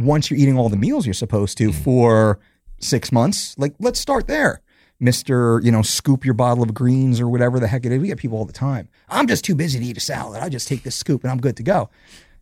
once you're eating all the meals you're supposed to mm-hmm. for six months. Like, let's start there. Mr. You know, scoop your bottle of greens or whatever the heck it is. We get people all the time. I'm just too busy to eat a salad. I just take this scoop and I'm good to go.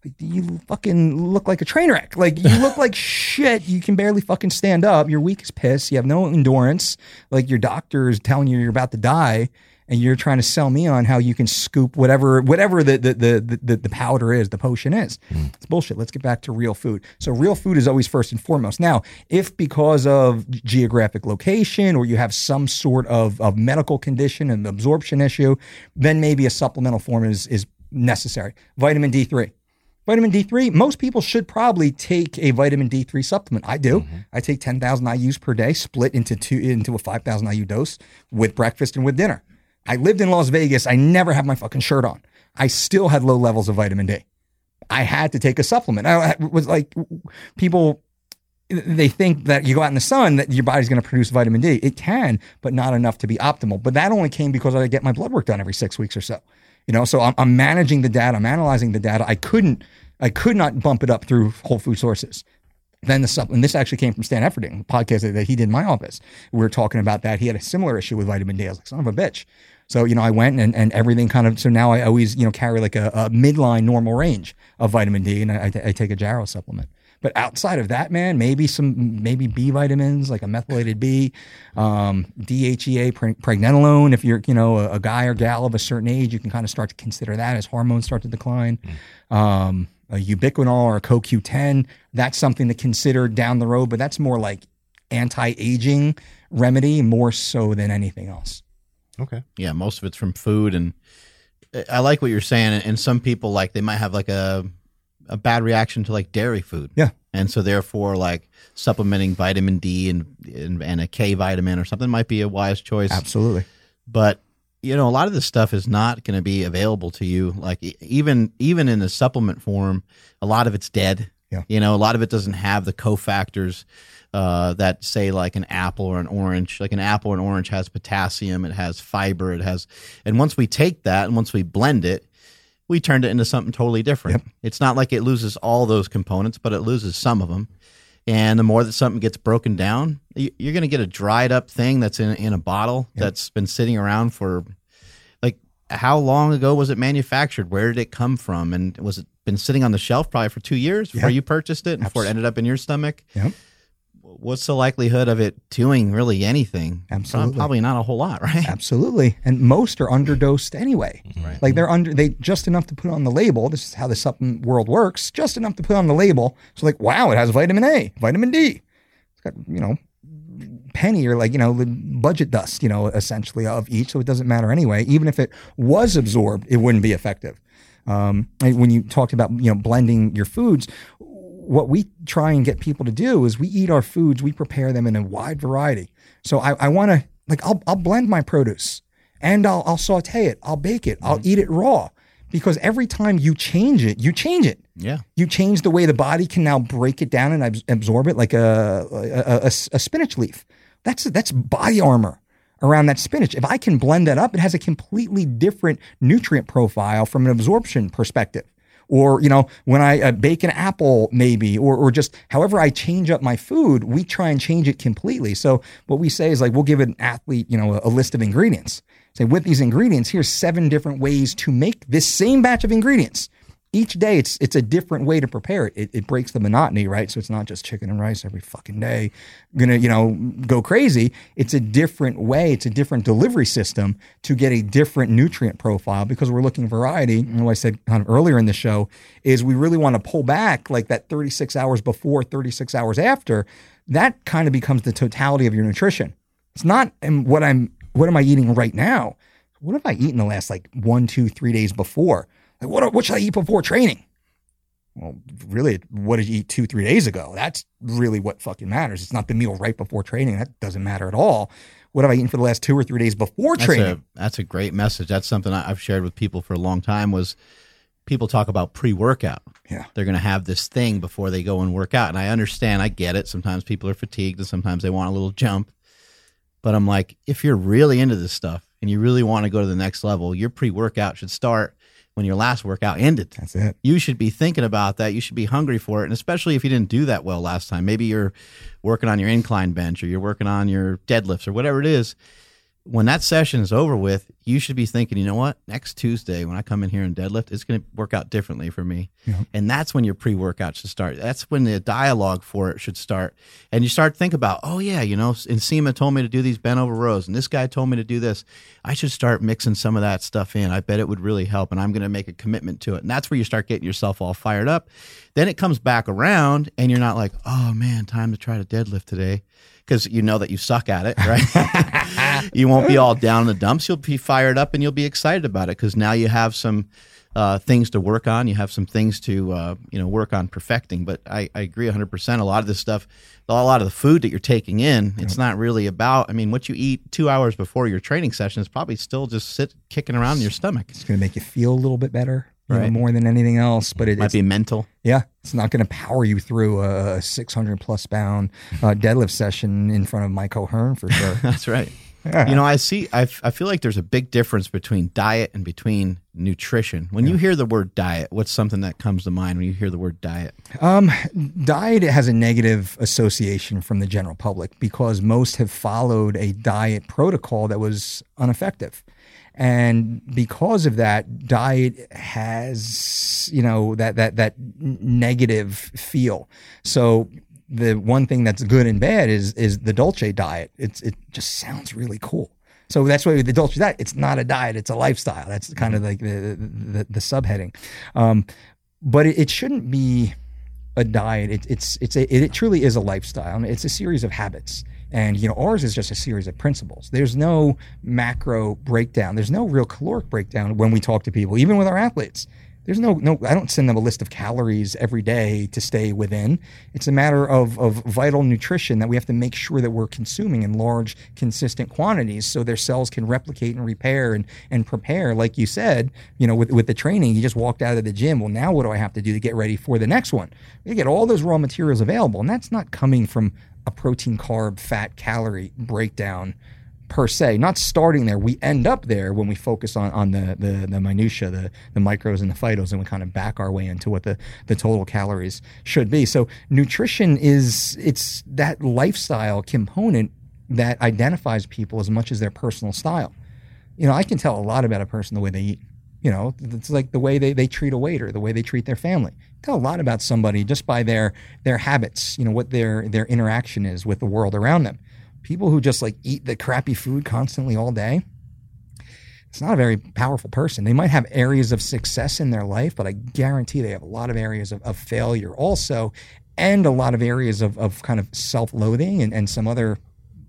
Like, you fucking look like a train wreck. Like you look like shit. You can barely fucking stand up. You're weak as piss. You have no endurance. Like your doctor is telling you you're about to die, and you're trying to sell me on how you can scoop whatever whatever the the the the, the powder is, the potion is. Mm. It's bullshit. Let's get back to real food. So real food is always first and foremost. Now, if because of geographic location or you have some sort of, of medical condition and absorption issue, then maybe a supplemental form is is necessary. Vitamin D3 Vitamin D3, most people should probably take a vitamin D3 supplement. I do. Mm-hmm. I take 10,000 IUs per day, split into two into a 5,000 IU dose with breakfast and with dinner. I lived in Las Vegas. I never had my fucking shirt on. I still had low levels of vitamin D. I had to take a supplement. I was like people they think that you go out in the sun that your body's going to produce vitamin D. It can, but not enough to be optimal. But that only came because I get my blood work done every 6 weeks or so. You know, so I'm, I'm managing the data, I'm analyzing the data. I couldn't, I could not bump it up through whole food sources. Then the supplement, this actually came from Stan Efferding, podcast that he did in my office. We were talking about that. He had a similar issue with vitamin D. I was like, son of a bitch. So, you know, I went and, and everything kind of, so now I always, you know, carry like a, a midline normal range of vitamin D and I, I take a Jarrow supplement. But outside of that, man, maybe some maybe B vitamins like a methylated B, um, DHEA, pregnenolone. If you're you know a, a, guy or gal of a certain age, you can kind of start to consider that as hormones start to decline. Mm. Um, a ubiquinol or a CoQ10, that's something to consider down the road, but that's more like anti-aging remedy more so than anything else. Okay. Yeah, most of it's from food and I like what you're saying and some people like they might have like a a bad reaction to like dairy food. Yeah. And so therefore like supplementing vitamin D and, and, and a K vitamin or something might be a wise choice. Absolutely. But you know, a lot of this stuff is not going to be available to you. Like even even in the supplement form, a lot of it's dead. Yeah. You know, a lot of it doesn't have the cofactors uh, that say like an apple or an orange. Like an apple or an orange has potassium, it has fiber, it has, and once we take that and once we blend it, we turned it into something totally different. Yep. It's not like it loses all those components, but it loses some of them. And the more that something gets broken down, you're going to get a dried up thing that's in in a bottle yep. that's been sitting around for like how long ago was it manufactured? Where did it come from? And was it been sitting on the shelf probably for two years before yep. you purchased it and before it ended up in your stomach? Yep. What's the likelihood of it doing really anything? Absolutely. Probably not a whole lot, right? Absolutely. And most are underdosed anyway. Right. Like they're under they just enough to put on the label. This is how the supplement world works. Just enough to put on the label. So like, wow, it has vitamin A, vitamin D. It's got, you know, penny or like, you know, the budget dust, you know, essentially of each. So it doesn't matter anyway. Even if it was absorbed, it wouldn't be effective. Um, when you talked about, you know, blending your foods, what we try and get people to do is we eat our foods, we prepare them in a wide variety. So I, I want to like I'll I'll blend my produce and I'll I'll saute it, I'll bake it, I'll mm-hmm. eat it raw because every time you change it, you change it. Yeah. You change the way the body can now break it down and abs- absorb it like a a, a, a spinach leaf. That's that's body armor around that spinach. If I can blend that up, it has a completely different nutrient profile from an absorption perspective or you know when I uh, bake an apple maybe or or just however I change up my food we try and change it completely. So what we say is like we'll give an athlete you know a, a list of ingredients. Say with these ingredients here's seven different ways to make this same batch of ingredients each day it's it's a different way to prepare it. it. It breaks the monotony, right? So it's not just chicken and rice every fucking day. Gonna, you know, go crazy. It's a different way, it's a different delivery system to get a different nutrient profile because we're looking variety. And what I said kind of earlier in the show is we really want to pull back like that 36 hours before, 36 hours after. That kind of becomes the totality of your nutrition. It's not um, what I'm what am I eating right now? What have I eaten the last like one, two, three days before? Like, what, what should I eat before training? Well, really, what did you eat two, three days ago? That's really what fucking matters. It's not the meal right before training. That doesn't matter at all. What have I eaten for the last two or three days before That's training? a that's a great message. That's something I've shared with people for a long time. Was people talk about pre-workout? Yeah. they're going to have this thing before they go and work out, and I understand. I get it. Sometimes people are fatigued, and sometimes they want a little jump. But I'm like, if you're really into this stuff and you really want to go to the next level, your pre-workout should start when your last workout ended. That's it. You should be thinking about that. You should be hungry for it. And especially if you didn't do that well last time. Maybe you're working on your incline bench or you're working on your deadlifts or whatever it is. When that session is over with, you should be thinking, you know what? Next Tuesday, when I come in here and deadlift, it's going to work out differently for me. And that's when your pre workout should start. That's when the dialogue for it should start. And you start to think about, oh, yeah, you know, and Nsima told me to do these bent over rows, and this guy told me to do this. I should start mixing some of that stuff in. I bet it would really help. And I'm going to make a commitment to it. And that's where you start getting yourself all fired up. Then it comes back around, and you're not like, oh, man, time to try to deadlift today. Because you know that you suck at it, right? you won't be all down in the dumps. You'll be fired up and you'll be excited about it because now you have some uh, things to work on. You have some things to uh, you know work on perfecting. But I, I agree 100. percent A lot of this stuff, a lot of the food that you're taking in, it's not really about. I mean, what you eat two hours before your training session is probably still just sit kicking around in your stomach. It's going to make you feel a little bit better, you know, more than anything else. But it, Might be mental. yeah, it's not going to power you through a 600 plus pound uh, deadlift session in front of Mike O'Hearn for sure. That's right. You know, I see. I, I feel like there's a big difference between diet and between nutrition. When you hear the word diet, what's something that comes to mind when you hear the word diet? Um, diet has a negative association from the general public because most have followed a diet protocol that was ineffective. And because of that, diet has, you know, that that that negative feel. So the one thing that's good and bad is is the Dolce diet. It's it just sounds really cool. So that's why the Dolce diet, it's not a diet, it's a lifestyle. That's kind of like the the, the subheading. Um, but it, it shouldn't be a diet. It, it's it's a, it, truly is a lifestyle. I mean, it's a series of habits, and you know ours is just a series of principles. There's no macro breakdown. There's no real caloric breakdown when we talk to people, even with our athletes. There's no no. I don't send them a list of calories every day to stay within. It's a matter of of vital nutrition that we have to make sure that we're consuming in large, consistent quantities, so their cells can replicate and repair and and prepare. Like you said, you know, with with the training, you just walked out of the gym. Well, now what do I have to do to get ready for the next one? You get all those raw materials available, and that's not coming from a protein, carb, fat, calorie breakdown per se. Not starting there. We end up there when we focus on, on the, the the minutia, the the micros and the phytos, and we kind of back our way into what the, the total calories should be. So nutrition is it's that lifestyle component that identifies people as much as their personal style. You know, I can tell a lot about a person the way they eat. You know, it's like the way they, they treat a waiter, the way they treat their family. Tell a lot about somebody just by their their habits, you know, what their their interaction is with the world around them. People who just like eat the crappy food constantly all day, it's not a very powerful person. They might have areas of success in their life, but I guarantee they have a lot of areas of, of failure also, and a lot of areas of, of kind of self loathing and, and some other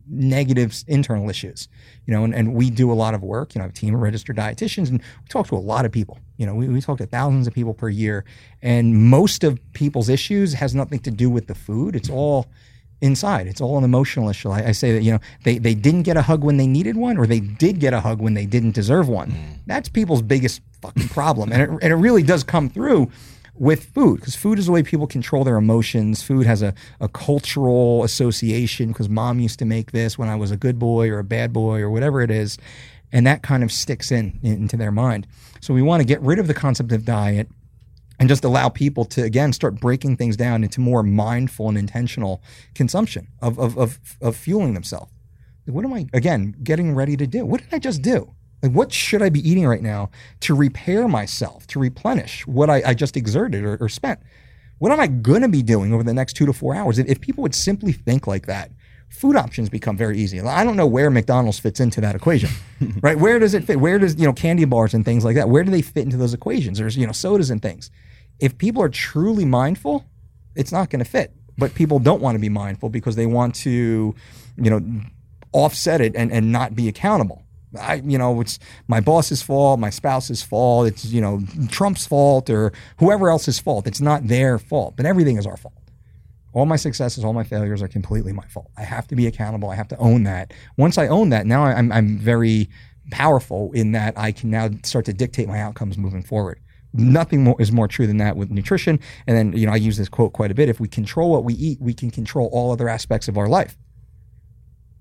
negative internal issues. You know, and, and we do a lot of work, you know, I have a team of registered dietitians, and we talk to a lot of people. You know, we, we talk to thousands of people per year, and most of people's issues has nothing to do with the food. It's all inside. It's all an emotional issue. I, I, say that, you know, they, they didn't get a hug when they needed one, or they did get a hug when they didn't deserve one. Mm. That's people's biggest fucking problem. And it, and it really does come through with food because food is the way people control their emotions. Food has a, a cultural association because mom used to make this when I was a good boy or a bad boy or whatever it is. And that kind of sticks in into their mind. So we want to get rid of the concept of diet and just allow people to again start breaking things down into more mindful and intentional consumption of of of, of fueling themselves. What am I again getting ready to do? What did I just do? Like, what should I be eating right now to repair myself, to replenish what I, I just exerted or, or, spent? What am I going to be doing over the next two to four hours? If, if people would simply think like that, food options become very easy. I don't know where McDonald's fits into that equation, right? Where does it fit? Where does, you know, candy bars and things like that, where do they fit into those equations? There's, you know, sodas and things if people are truly mindful, it's not going to fit. But people don't want to be mindful because they want to, you know, offset it and, and not be accountable. I, you know, it's my boss's fault, my spouse's fault, it's, you know, Trump's fault or whoever else's fault. It's not their fault, but everything is our fault. All my successes, all my failures are completely my fault. I have to be accountable. I have to own that. Once I own that, now I'm, I'm very powerful in that I can now start to dictate my outcomes moving forward. Nothing more is more true than that with nutrition. And then, you know, I use this quote quite a bit. If we control what we eat, we can control all other aspects of our life.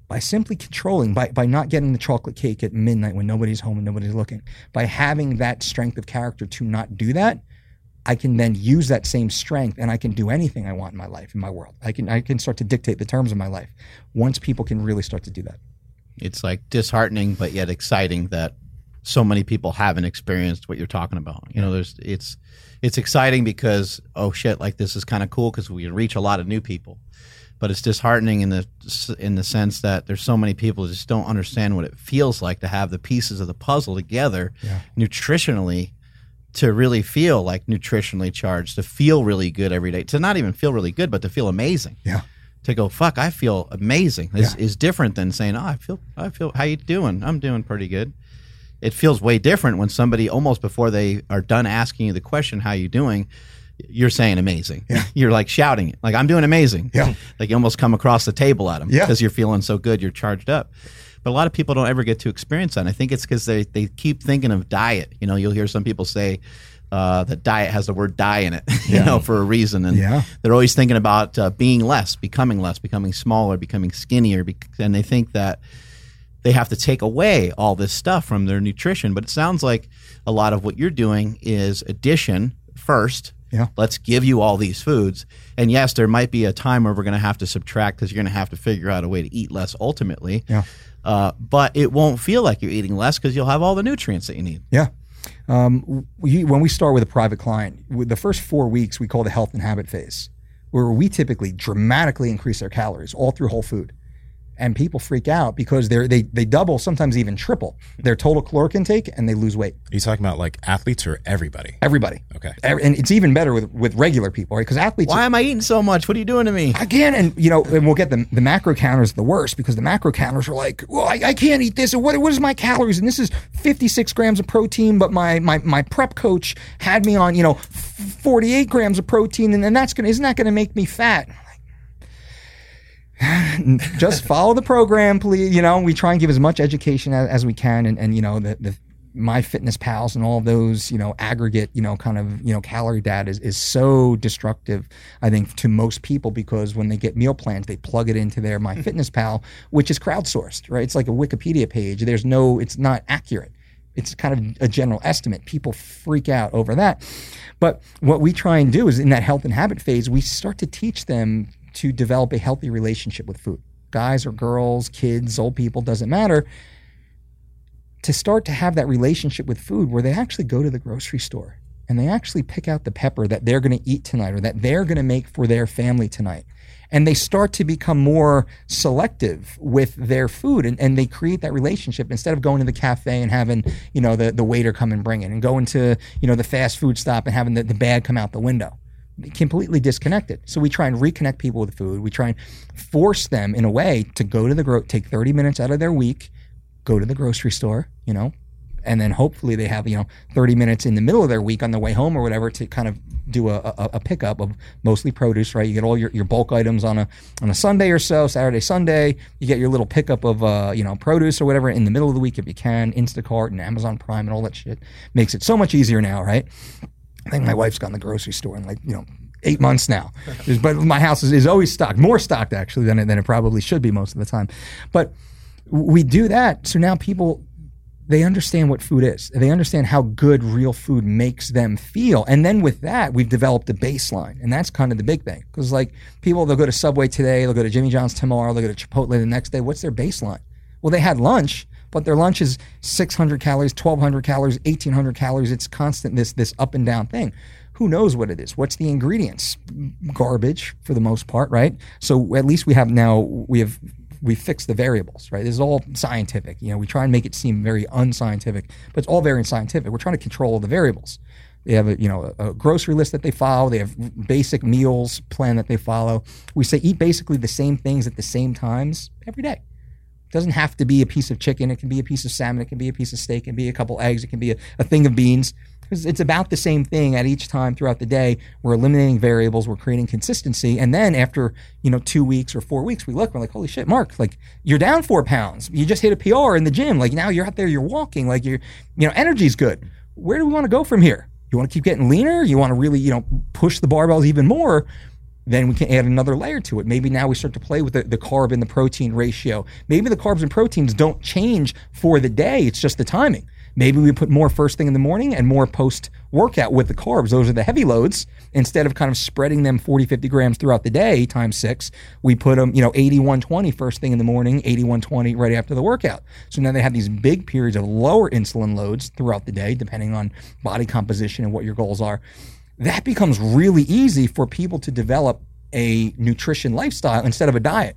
By simply controlling, by, by not getting the chocolate cake at midnight when nobody's home and nobody's looking, by having that strength of character to not do that, I can then use that same strength and I can do anything I want in my life, in my world. I can I can start to dictate the terms of my life once people can really start to do that. It's like disheartening but yet exciting that so many people haven't experienced what you're talking about. You know, there's it's it's exciting because oh shit, like this is kind of cool because we can reach a lot of new people. But it's disheartening in the in the sense that there's so many people who just don't understand what it feels like to have the pieces of the puzzle together yeah. nutritionally to really feel like nutritionally charged, to feel really good every day, to not even feel really good, but to feel amazing. Yeah. To go, fuck, I feel amazing. Is yeah. is different than saying, oh, I feel, I feel, how you doing? I'm doing pretty good it feels way different when somebody almost before they are done asking you the question, "How you doing?" You're saying amazing. Yeah. You're like shouting it, like I'm doing amazing. Yeah. Like you almost come across the table at them yeah. because you're feeling so good, you're charged up. But a lot of people don't ever get to experience that. And I think it's because they they keep thinking of diet. You know, you'll hear some people say, uh, that diet has the word die in it, you yeah. know, for a reason. And yeah. they're always thinking about uh, being less, becoming less, becoming smaller, becoming skinnier. and they think that they have to take away all this stuff from their nutrition. But it sounds like a lot of what you're doing is addition first. Yeah. Let's give you all these foods. And yes, there might be a time where we're going to have to subtract because you're going to have to figure out a way to eat less ultimately. Yeah. Uh, but it won't feel like you're eating less because you'll have all the nutrients that you need. Yeah. Um, we, when we start with a private client, the first four weeks we call the health and habit phase, where we typically dramatically increase their calories all through whole food and people freak out because they're they they double, sometimes even triple their total caloric intake, and they lose weight. Are you talking about like athletes or everybody? Everybody. Okay. Every, and it's even better with with regular people, right? Because athletes. Why are, am I eating so much? What are you doing to me? Again, and you know, and we'll get the the macro counters the worst because the macro counters are like, well, I, I can't eat this. what what is my calories? And this is 56 grams of protein, but my my my prep coach had me on you know 48 grams of protein, and then that's gonna isn't that gonna make me fat? just follow the program, please. You know, we try and give as much education as, as we can, and, and you know the the MyFitnessPals and all those, you know, aggregate, you know, kind of, you know, calorie data is, is so destructive, I think, to most people because when they get meal plans, they plug it into their MyFitnessPal, which is crowdsourced, right? It's like a Wikipedia page. There's no, it's not accurate. It's kind of a general estimate. People freak out over that. But what we try and do is in that health and habit phase, we start to teach them to develop a healthy relationship with food. Guys or girls, kids, old people, doesn't matter. to start to have that relationship with food where they actually go to the grocery store and they actually pick out the pepper that they're going to eat tonight or that they're going to make for their family tonight. And they start to become more selective with their food and, and they create that relationship instead of going to the cafe and having, you know, the, the waiter come and bring it and going to, you know, the fast food stop and having the, the bag come out the window completely disconnected. So we try and reconnect people with food. We try and force them in a way to go to the gro- take 30 minutes out of their week, go to the grocery store, you know, and then hopefully they have, you know, 30 minutes in the middle of their week on the way home or whatever to kind of do a, a, a pickup of mostly produce, right? You get all your, your bulk items on a on a Sunday or so, Saturday, Sunday. You get your little pickup of uh, you know, produce or whatever in the middle of the week if you can, Instacart and Amazon Prime and all that shit. Makes it so much easier now, right? I think my wife's gone to the grocery store in like, you know, eight months now. but my house is, is always stocked, more stocked actually than than it probably should be most of the time. But we do that. So now people, they understand what food is. They understand how good real food makes them feel. And then with that, we've developed a baseline. And that's kind of the big thing. Because like people, they'll go to Subway today, they'll go to Jimmy John's tomorrow, they'll go to Chipotle the next day. What's their baseline? Well, they had lunch, but their lunch is 600 calories, 1200 calories, 1800 calories. It's constant this this up and down thing. Who knows what it is? What's the ingredients? Garbage for the most part, right? So at least we have now we have we fix the variables, right? This is all scientific. You know, we try and make it seem very unscientific, but it's all very scientific. We're trying to control the variables. They have a you know a, grocery list that they follow. They have basic meals plan that they follow. We say eat basically the same things at the same times every day. It doesn't have to be a piece of chicken. It can be a piece of salmon. It can be a piece of steak. It can be a couple eggs. It can be a, a thing of beans. Because it's about the same thing at each time throughout the day. We're eliminating variables. We're creating consistency. And then after, you know, two weeks or four weeks, we look, we're like, holy shit, Mark, like you're down four pounds. You just hit a PR in the gym. Like now you're out there, you're walking, like you're, you know, energy's good. Where do we want to go from here? You want to keep getting leaner? You want to really, you know, push the barbells even more? Then we can add another layer to it. Maybe now we start to play with the, the, carb and the protein ratio. Maybe the carbs and proteins don't change for the day, it's just the timing. Maybe we put more first thing in the morning and more post workout with the carbs. Those are the heavy loads. Instead of kind of spreading them 40, 50 grams throughout the day times six, we put them, you know, 80, 120 first thing in the morning, 80, 120 right after the workout. So now they have these big periods of lower insulin loads throughout the day, depending on body composition and what your goals are that becomes really easy for people to develop a nutrition lifestyle instead of a diet.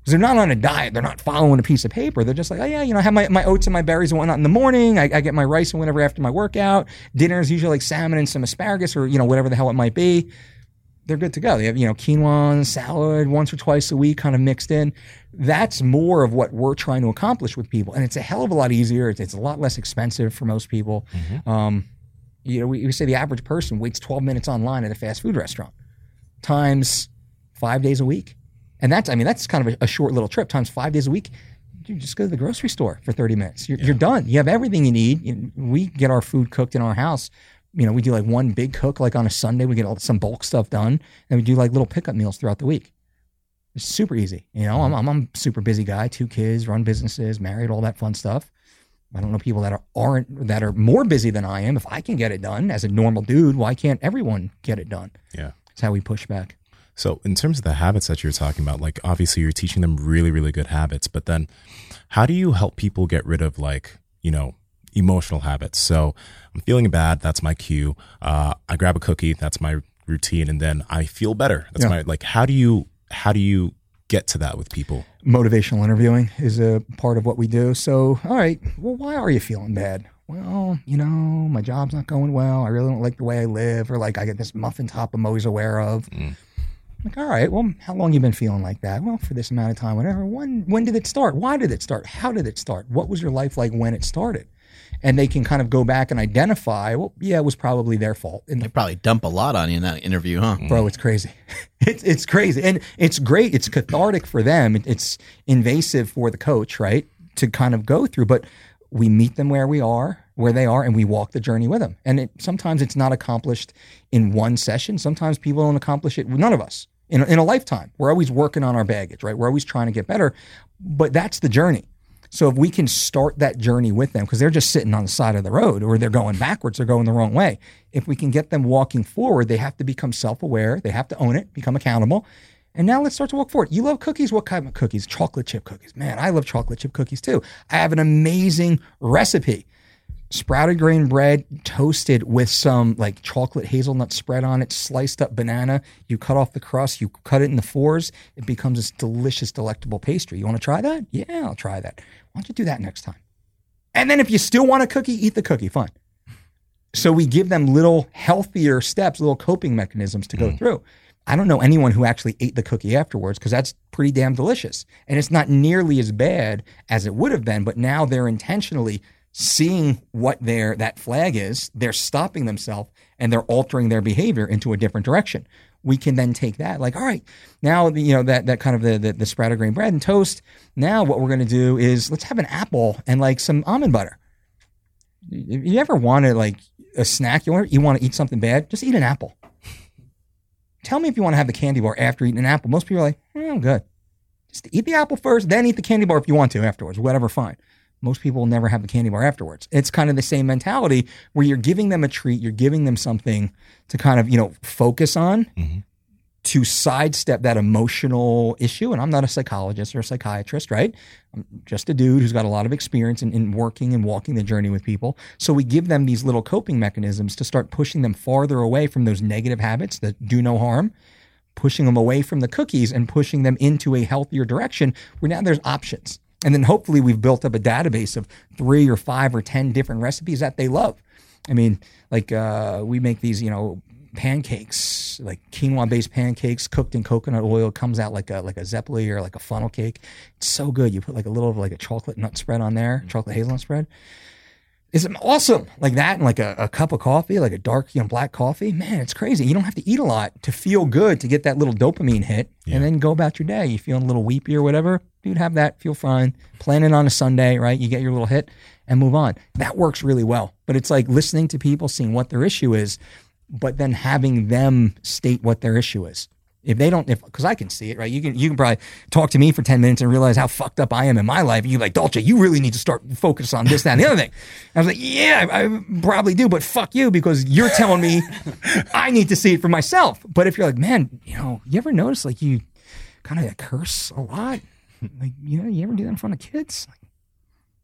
Because they're not on a diet, they're not following a piece of paper. They're just like, oh yeah, you know, I have my, my oats and my berries and whatnot in the morning. I, I get my rice and whatever after my workout. Dinner is usually like salmon and some asparagus or you know whatever the hell it might be. They're good to go. They have you know quinoa and salad once or twice a week, kind of mixed in. That's more of what we're trying to accomplish with people, and it's a hell of a lot easier. It's, it's a lot less expensive for most people. Mm-hmm. Um, you know, we, we say the average person waits 12 minutes online at a fast food restaurant times five days a week. And that's, I mean, that's kind of a, a short little trip times five days a week. You just go to the grocery store for 30 minutes. You're, yeah. you're done. You have everything you need. We get our food cooked in our house. You know, we do like one big cook, like on a Sunday, we get all, some bulk stuff done. And we do like little pickup meals throughout the week. It's super easy. You know, mm-hmm. I'm, I'm, I'm a super busy guy, two kids, run businesses, married, all that fun stuff. I don't know people that are, aren't that are more busy than I am. If I can get it done as a normal dude, why can't everyone get it done? Yeah, that's how we push back. So, in terms of the habits that you're talking about, like obviously you're teaching them really, really good habits, but then how do you help people get rid of like, you know, emotional habits? So, I'm feeling bad. That's my cue. Uh, I grab a cookie. That's my routine. And then I feel better. That's yeah. my, like, how do you, how do you get to that with people? Motivational interviewing is a part of what we do. So, all right, well, why are you feeling bad? Well, you know, my job's not going well. I really don't like the way I live, or like I get this muffin top I'm always aware of. Mm. Like, all right, well, how long you been feeling like that? Well, for this amount of time, whatever. When when did it start? Why did it start? How did it start? What was your life like when it started? And they can kind of go back and identify, well, yeah, it was probably their fault. And they probably dump a lot on you in that interview, huh? Bro, it's crazy. it's it's crazy. And it's great. It's cathartic for them. It's invasive for the coach, right? To kind of go through. But we meet them where we are, where they are, and we walk the journey with them. And it, sometimes it's not accomplished in one session. Sometimes people don't accomplish it. None of us in, in a lifetime. We're always working on our baggage, right? We're always trying to get better. But that's the journey. So if we can start that journey with them, because they're just sitting on the side of the road or they're going backwards, they're going the wrong way. If we can get them walking forward, they have to become self aware, they have to own it, become accountable, And now let's start to walk forward. You love cookies? What kind of cookies? Chocolate chip cookies. Man, I love chocolate chip cookies too. I have an amazing recipe. Sprouted grain bread toasted with some like chocolate hazelnut spread on it, sliced up banana. You cut off the crust, you cut it in the fours. It becomes this delicious, delectable pastry. You want to try that? Yeah, I'll try that. Why don't you do that next time? And then if you still want a cookie, eat the cookie. Fine. So we give them little healthier steps, little coping mechanisms to go mm. through. I don't know anyone who actually ate the cookie afterwards because that's pretty damn delicious. And it's not nearly as bad as it would have been, but now they're intentionally seeing what their that flag is, they're stopping themselves and they're altering their behavior into a different direction. We can then take that, like, all right, now you know that that kind of the the, the sprouted grain bread and toast. Now what we're gonna do is let's have an apple and like some almond butter. If you ever wanted like a snack, you want you want to eat something bad, just eat an apple. Tell me if you want to have the candy bar after eating an apple. Most people are like, eh, I'm good. Just eat the apple first, then eat the candy bar if you want to afterwards. Whatever, fine. Most people will never have a candy bar afterwards. It's kind of the same mentality where you're giving them a treat, you're giving them something to kind of, you know, focus on mm-hmm. to sidestep that emotional issue. And I'm not a psychologist or a psychiatrist, right? I'm just a dude who's got a lot of experience in, in working and walking the journey with people. So we give them these little coping mechanisms to start pushing them farther away from those negative habits that do no harm, pushing them away from the cookies and pushing them into a healthier direction where now there's options. And then hopefully we've built up a database of three or five or 10 different recipes that they love. I mean, like uh, we make these, you know, pancakes, like quinoa based pancakes cooked in coconut oil. Comes out like a like a zeppoli or like a funnel cake. It's so good. You put like a little of like a chocolate nut spread on there, chocolate hazelnut spread. It's awesome. Like that and like a, a cup of coffee, like a dark, you know, black coffee. Man, it's crazy. You don't have to eat a lot to feel good to get that little dopamine hit and then go about your day. You feeling a little weepy or whatever, dude, have that, feel fine. Plan it on a Sunday, right? You get your little hit and move on. That works really well. But it's like listening to people, seeing what their issue is, but then having them state what their issue is. If they don't, if because I can see it, right? You can you can probably talk to me for ten minutes and realize how fucked up I am in my life. And you're like, Dolce, you really need to start focus on this, that, and the other thing. I was like, yeah, I, I probably do, but fuck you because you're telling me I need to see it for myself. But if you're like, man, you know, you ever notice like you kind of curse a lot? Like, you know, you ever do that in front of kids? Like,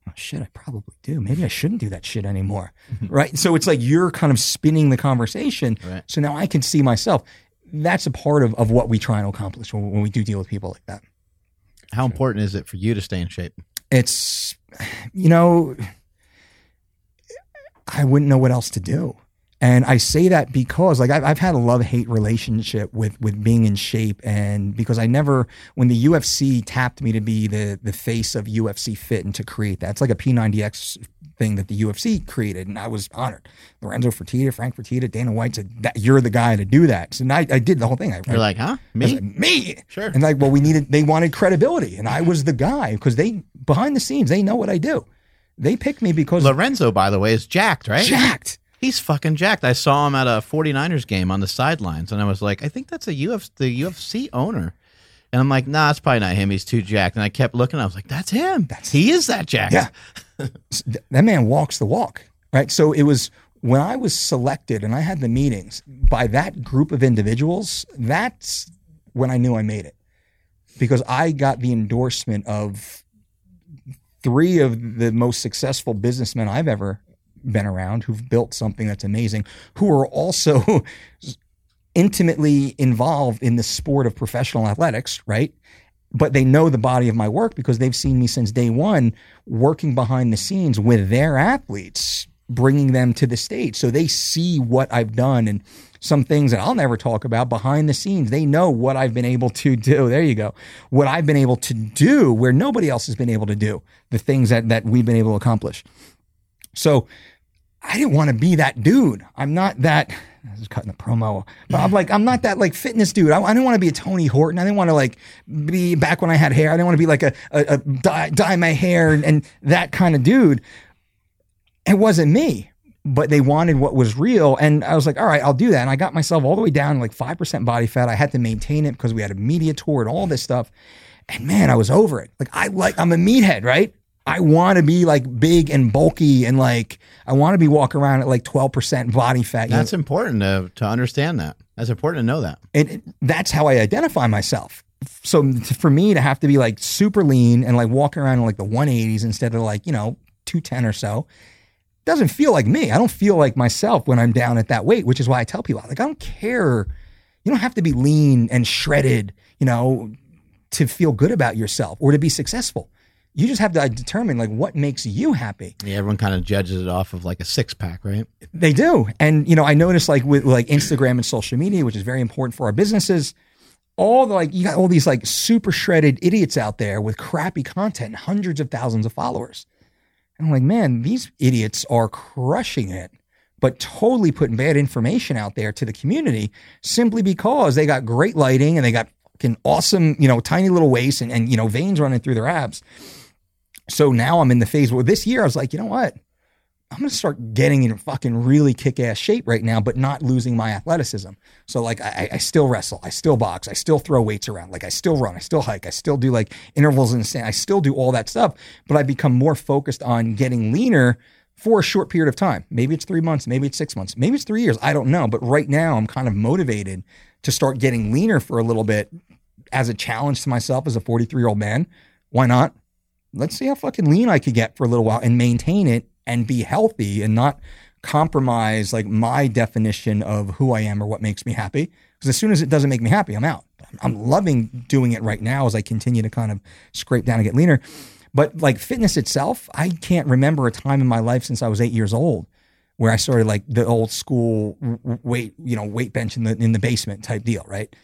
oh shit, I probably do. Maybe I shouldn't do that shit anymore. right. So it's like you're kind of spinning the conversation. Right. So now I can see myself. That's a part of, of what we try and accomplish when, when we do deal with people like that. How important is it for you to stay in shape? It's, you know, I wouldn't know what else to do. And I say that because like I've, I've had a love hate relationship with with being in shape, and because I never when the UFC tapped me to be the the face of UFC Fit and to create that, it's like a P90X thing that the UFC created, and I was honored. Lorenzo Fertitta, Frank Fertitta, Dana White said that you're the guy to do that. So I, I did the whole thing. I, You're like, huh? I Me? like, me. Sure. And like, well, we needed, they wanted credibility. And I was the guy because they, behind the scenes, they know what I do. They picked me because Lorenzo, by the way, is jacked, right? jacked. He's fucking jacked. I saw him at a 49ers game on the sidelines, and I was like, I think that's a UFC, the UFC owner. And I'm like, nah, it's probably not him. He's too jacked. And I kept looking. I was like, that's him. That's he is that jacked. Yeah. That man walks the walk, right? So it was when I was selected and I had the meetings by that group of individuals, that's when I knew I made it because I got the endorsement of three of the most successful businessmen I've ever been around who've built something that's amazing, who are also intimately involved in the sport of professional athletics, right? But they know the body of my work because they've seen me since day one working behind the scenes with their athletes, bringing them to the stage. So they see what I've done and some things that I'll never talk about behind the scenes. They know what I've been able to do. There you go. What I've been able to do where nobody else has been able to do, the things that, that we've been able to accomplish. So I didn't want to be that dude. I'm not that. I was cutting the promo, but I'm like, I'm not that like fitness dude. I, I didn't want to be a Tony Horton. I didn't want to like be back when I had hair. I didn't want to be like a, a, a dye, dye my hair and, and that kind of dude. It wasn't me, but they wanted what was real. And I was like, all right, I'll do that. And I got myself all the way down like 5% body fat. I had to maintain it because we had a media tour and all this stuff. And man, I was over it. Like, I like, I'm a meathead, right? I want to be like big and bulky and like I want to be walking around at like 12% body fat. That's important to, to understand that. That's important to know that. and it- that's how I identify myself. So for me to have to be like super lean and like walking around in like the 180s instead of like, you know, 210 or so, doesn't feel like me. I don't feel like myself when I'm down at that weight, which is why I tell people, like, I don't care. You don't have to be lean and shredded, you know, to feel good about yourself or to be successful. You just have to uh, determine like what makes you happy. Yeah, everyone kind of judges it off of like a six pack, right? They do. And you know, I noticed like with like Instagram and social media, which is very important for our businesses, all the like you got all these like super shredded idiots out there with crappy content hundreds of thousands of followers. And I'm like, man, these idiots are crushing it, but totally putting bad information out there to the community simply because they got great lighting and they got fucking awesome, you know, tiny little waist and, and you know, veins running through their abs. So now I'm in the phase where this year I was like, you know what? I'm gonna start getting in fucking really kick ass shape right now, but not losing my athleticism. So like I, I still wrestle, I still box, I still throw weights around, like I still run, I still hike, I still do like intervals in the sand, I still do all that stuff, but I become more focused on getting leaner for a short period of time. Maybe it's three months, maybe it's six months, maybe it's three years. I don't know. But right now I'm kind of motivated to start getting leaner for a little bit as a challenge to myself as a 43 year old man. Why not? Let's see how fucking lean I could get for a little while and maintain it and be healthy and not compromise like my definition of who I am or what makes me happy. Because as soon as it doesn't make me happy, I'm out. I'm loving doing it right now as I continue to kind of scrape down and get leaner. But like fitness itself, I can't remember a time in my life since I was eight years old where I started like the old school weight, you know, weight bench in the in the basement type deal, right?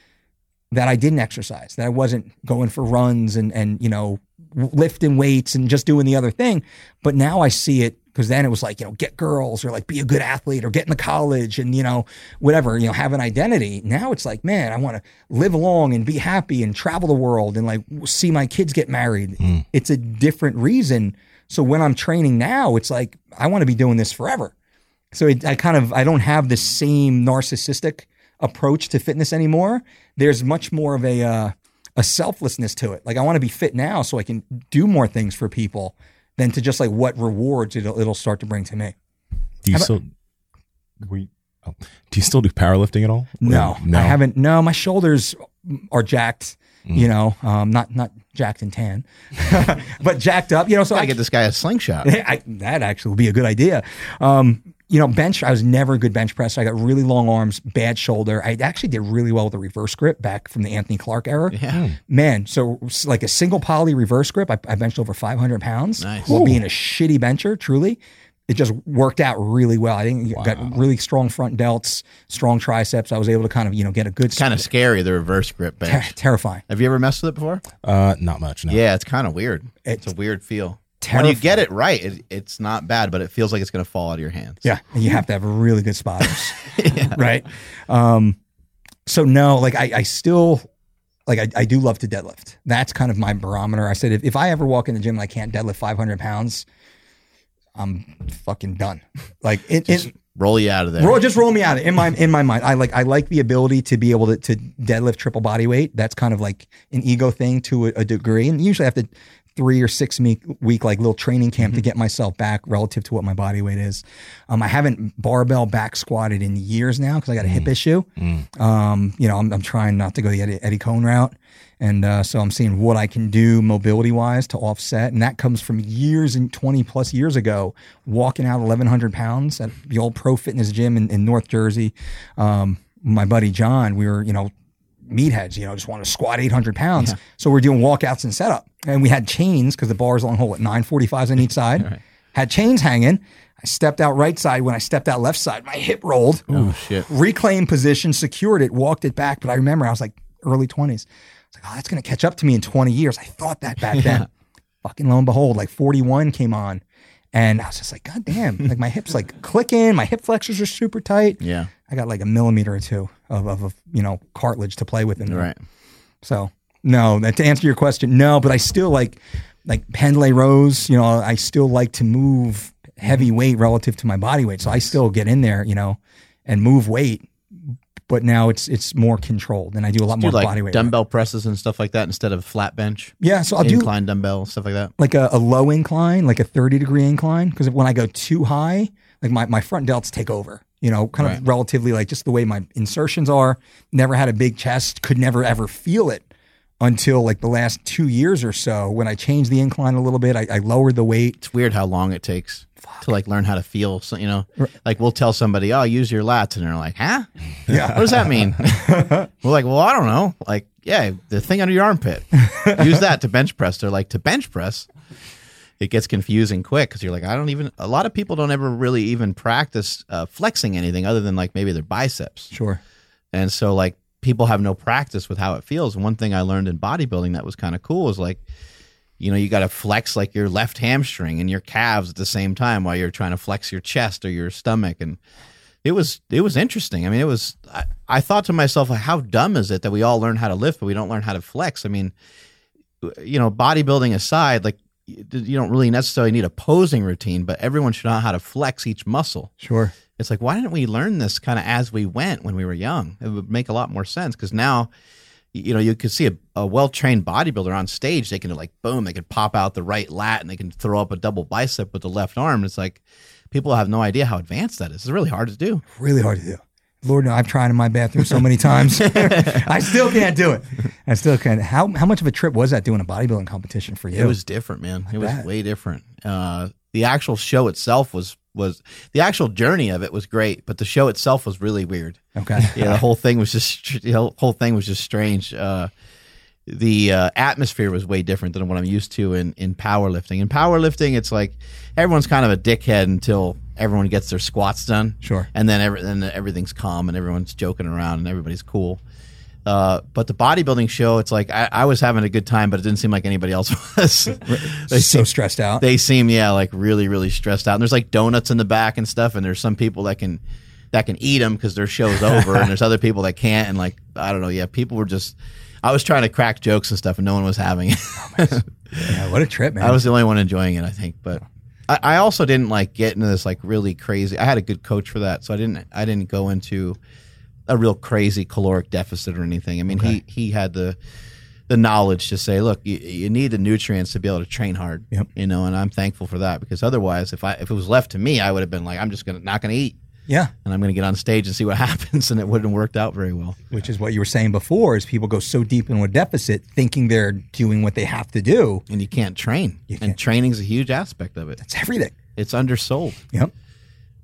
that I didn't exercise, that I wasn't going for runs and and you know lifting weights and just doing the other thing. But now I see it because then it was like you know get girls or like be a good athlete or get into college and you know whatever you know have an identity. Now it's like man, I want to live long and be happy and travel the world and like see my kids get married. It's a different reason. So when I'm training now, it's like I want to be doing this forever. So it, I kind of I don't have the same narcissistic approach to fitness anymore. There's much more of a uh, a selflessness to it. Like I want to be fit now so I can do more things for people than to just like what rewards it'll it'll start to bring to me. Do you still? We. Oh, do you still do powerlifting at all? No, no. I haven't. No, my shoulders are jacked. You know, um, not not jacked and tan, but jacked up. You know, so I I get this guy a slingshot. I, that actually would be a good idea. Um, you know, bench, I was never a good bench presser. I got really long arms, bad shoulder. I actually did really well with the reverse grip back from the Anthony Clark era. Yeah. Man, so like a single poly reverse grip, I, I benched over 500 pounds Nice. while being a shitty bencher, truly. It just worked out really well. I think I got really strong front delts, strong triceps. I was able to kind of, you know, get a good Kind of scary, the reverse grip ter- bench. terrifying. Have you ever messed with it before? Uh, not much. No. Yeah, it's kind of weird. It's, It's a weird feel. When you get it right, it, it's not bad, but it feels like it's going to fall out of your hands. Yeah, and you have to have really good spotters, right? Um, so no, like I, I still like I, I do love to deadlift. That's kind of my barometer. I said if, if I ever walk in the gym and I can't deadlift 500 pounds, I'm fucking done. Like it, it Roll you out of there. roll, just roll me out of in my in my mind. I like I like the ability to be able to, to deadlift triple body weight. That's kind of like an ego thing to a, a degree, and usually I have to three or six week, week like little training camp to get myself back relative to what my body weight is. Um, I haven't barbell back squatted in years now because I got a hip issue. Um, you know, I'm, I'm trying not to go the Eddie, Eddie Coan route. And uh, so I'm seeing what I can do mobility wise to offset. And that comes from years and 20 plus years ago, walking out 1,100 pounds at the old pro fitness gym in, in North Jersey. Um, my buddy John, we were, you know, meatheads, you know, just want to squat 800 pounds. So we're doing walkouts and setup. And we had chains because the bar's on hole at 945s on each side. Had chains hanging. I stepped out right side. When I stepped out left side, my hip rolled. Oh, shit. Reclaimed position, secured it, walked it back. But I remember I was like early 20s. I was like, oh, that's going to catch up to me in 20 years. I thought that back then. Fucking lo and behold, like 41 came on. And I was just like, God damn, like my hips like clicking, my hip flexors are super tight. Yeah. I got like a millimeter or two of, of, of you know, cartilage to play with in there. Right. So no, that to answer your question, no, but I still like like pendlay rows, you know, I still like to move heavy weight relative to my body weight. So I still get in there, you know, and move weight. But now it's it's more controlled and I do a lot Do more like body weight. dumbbell presses and stuff like that instead of flat bench, Yeah, so I'll do incline dumbbell, stuff like that. like a, a low incline, like a 30 degree incline. Because when I go too high, like my, my front delts take over. You know, kind Right. of relatively like just the way my insertions are. Never had a big chest. Could never ever feel it until like the last two years or so when I changed the incline a little bit. I, I lowered the weight. It's weird how long it takes to like learn how to feel. So, you know, like we'll tell somebody, "Oh, use your lats," and they're like, "Huh? Yeah. What does that mean?" We're like, "Well, I don't know. Like, yeah, the thing under your armpit. Use that to bench press." They're like, "To bench press." It gets confusing quick because you're like, I don't even. A lot of people don't ever really even practice uh, flexing anything other than like maybe their biceps. Sure. And so like people have no practice with how it feels. One thing I learned in bodybuilding that was kind of cool is like, you know, you got to flex like your left hamstring and your calves at the same time while you're trying to flex your chest or your stomach. And it was it was interesting. I mean, it was. I, I thought to myself, how dumb is it that we all learn how to lift, but we don't learn how to flex? I mean, you know, bodybuilding aside, like you don't really necessarily need a posing routine, but everyone should know how to flex each muscle. Sure. it's like why didn't we learn this kind of as we went when we were young? It would make a lot more sense because now you know you could see a, a well-trained bodybuilder on stage they can like boom they can pop out the right lat and they can throw up a double bicep with the left arm. It's like people have no idea how advanced that is. It's really hard to do. Really hard to do. Lord, no, I've tried in my bathroom so many times. I still can't do it. I still can't. How how much of a trip was that doing a bodybuilding competition for you? it was different man it was way different uh, the actual show itself was was the actual journey of it was great but the show itself was really weird okay. yeah, the whole thing was just the whole- whole thing was just strange. Uh, the uh, atmosphere was way different than what I'm used to in in powerlifting. In powerlifting, it's like everyone's kind of a dickhead until everyone gets their squats done. Sure. and then every, then everything's calm and everyone's joking around and everybody's cool. Uh, but the bodybuilding show, it's like I, I was having a good time, but it didn't seem like anybody else was. they so seem, stressed out. they seem yeah like really really stressed out. And there's like donuts in the back and stuff, and there's some people that can that can eat them because their show's over, and there's other people that can't. And like I don't know, yeah, people were just. I was trying to crack jokes and stuff, and no one was having it. yeah, what a trip, man. I was the only one enjoying it, I think. But I, I also didn't like get into this like really crazy. I had a good coach for that, so I didn't. I didn't go into a real crazy caloric deficit or anything. I mean, he he had the the knowledge to say, look, you, you need the nutrients to be able to train hard. Yep. You know, and I'm thankful for that because otherwise, if I if it was left to me, I would have been like, I'm just gonna not gonna eat, yeah, and I'm gonna get on stage and see what happens, and it wouldn't have worked out very well. which is what you were saying before. Is people go so deep into a deficit, thinking they're doing what they have to do. And you can't train, and can't. training's a huge aspect of it. It's everything. It's undersold. Yep.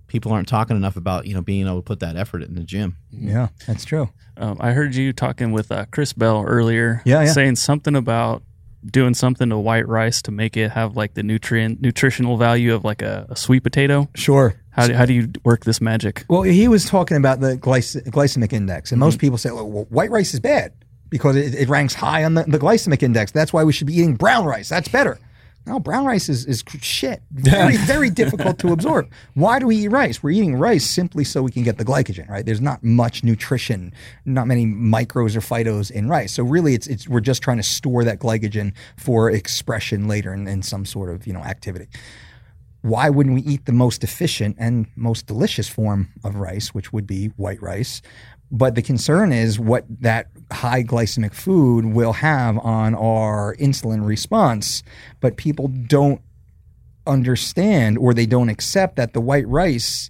People aren't talking enough about you know being able to put that effort in the gym. Yeah, that's true. Um, I heard you talking with uh, Chris Bell earlier, Yeah, yeah. saying something about doing something to white rice to make it have like the nutrient nutritional value of like a, a sweet potato. Sure. How do, how do you work this magic? Well, he was talking about the glyc- glycemic index, and most mm-hmm. people say, well, well, white rice is bad because it, it ranks high on the, the glycemic index. That's why we should be eating brown rice. That's better. No, brown rice is, is shit. Very, very difficult to absorb. Why do we eat rice? We're eating rice simply so we can get the glycogen, right? There's not much nutrition, not many micros or phytos in rice. So really it's it's we're just trying to store that glycogen for expression later in, in some sort of, you know, activity why wouldn't we eat the most efficient and most delicious form of rice, which would be white rice? But the concern is what that high glycemic food will have on our insulin response. But people don't understand or they don't accept that the white rice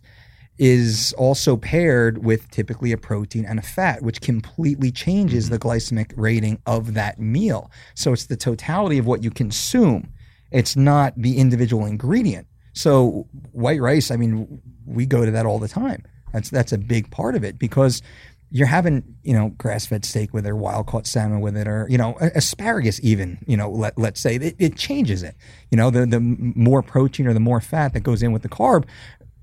is also paired with typically a protein and a fat, which completely changes mm-hmm. the glycemic rating of that meal. So it's the totality of what you consume. It's not the individual ingredient. So white rice, I mean, we go to that all the time. That's that's a big part of it because you're having you know grass-fed steak with it, or wild caught salmon with it, or you know asparagus even. You know, let let's say it, it changes it. You know, the the more protein or the more fat that goes in with the carb,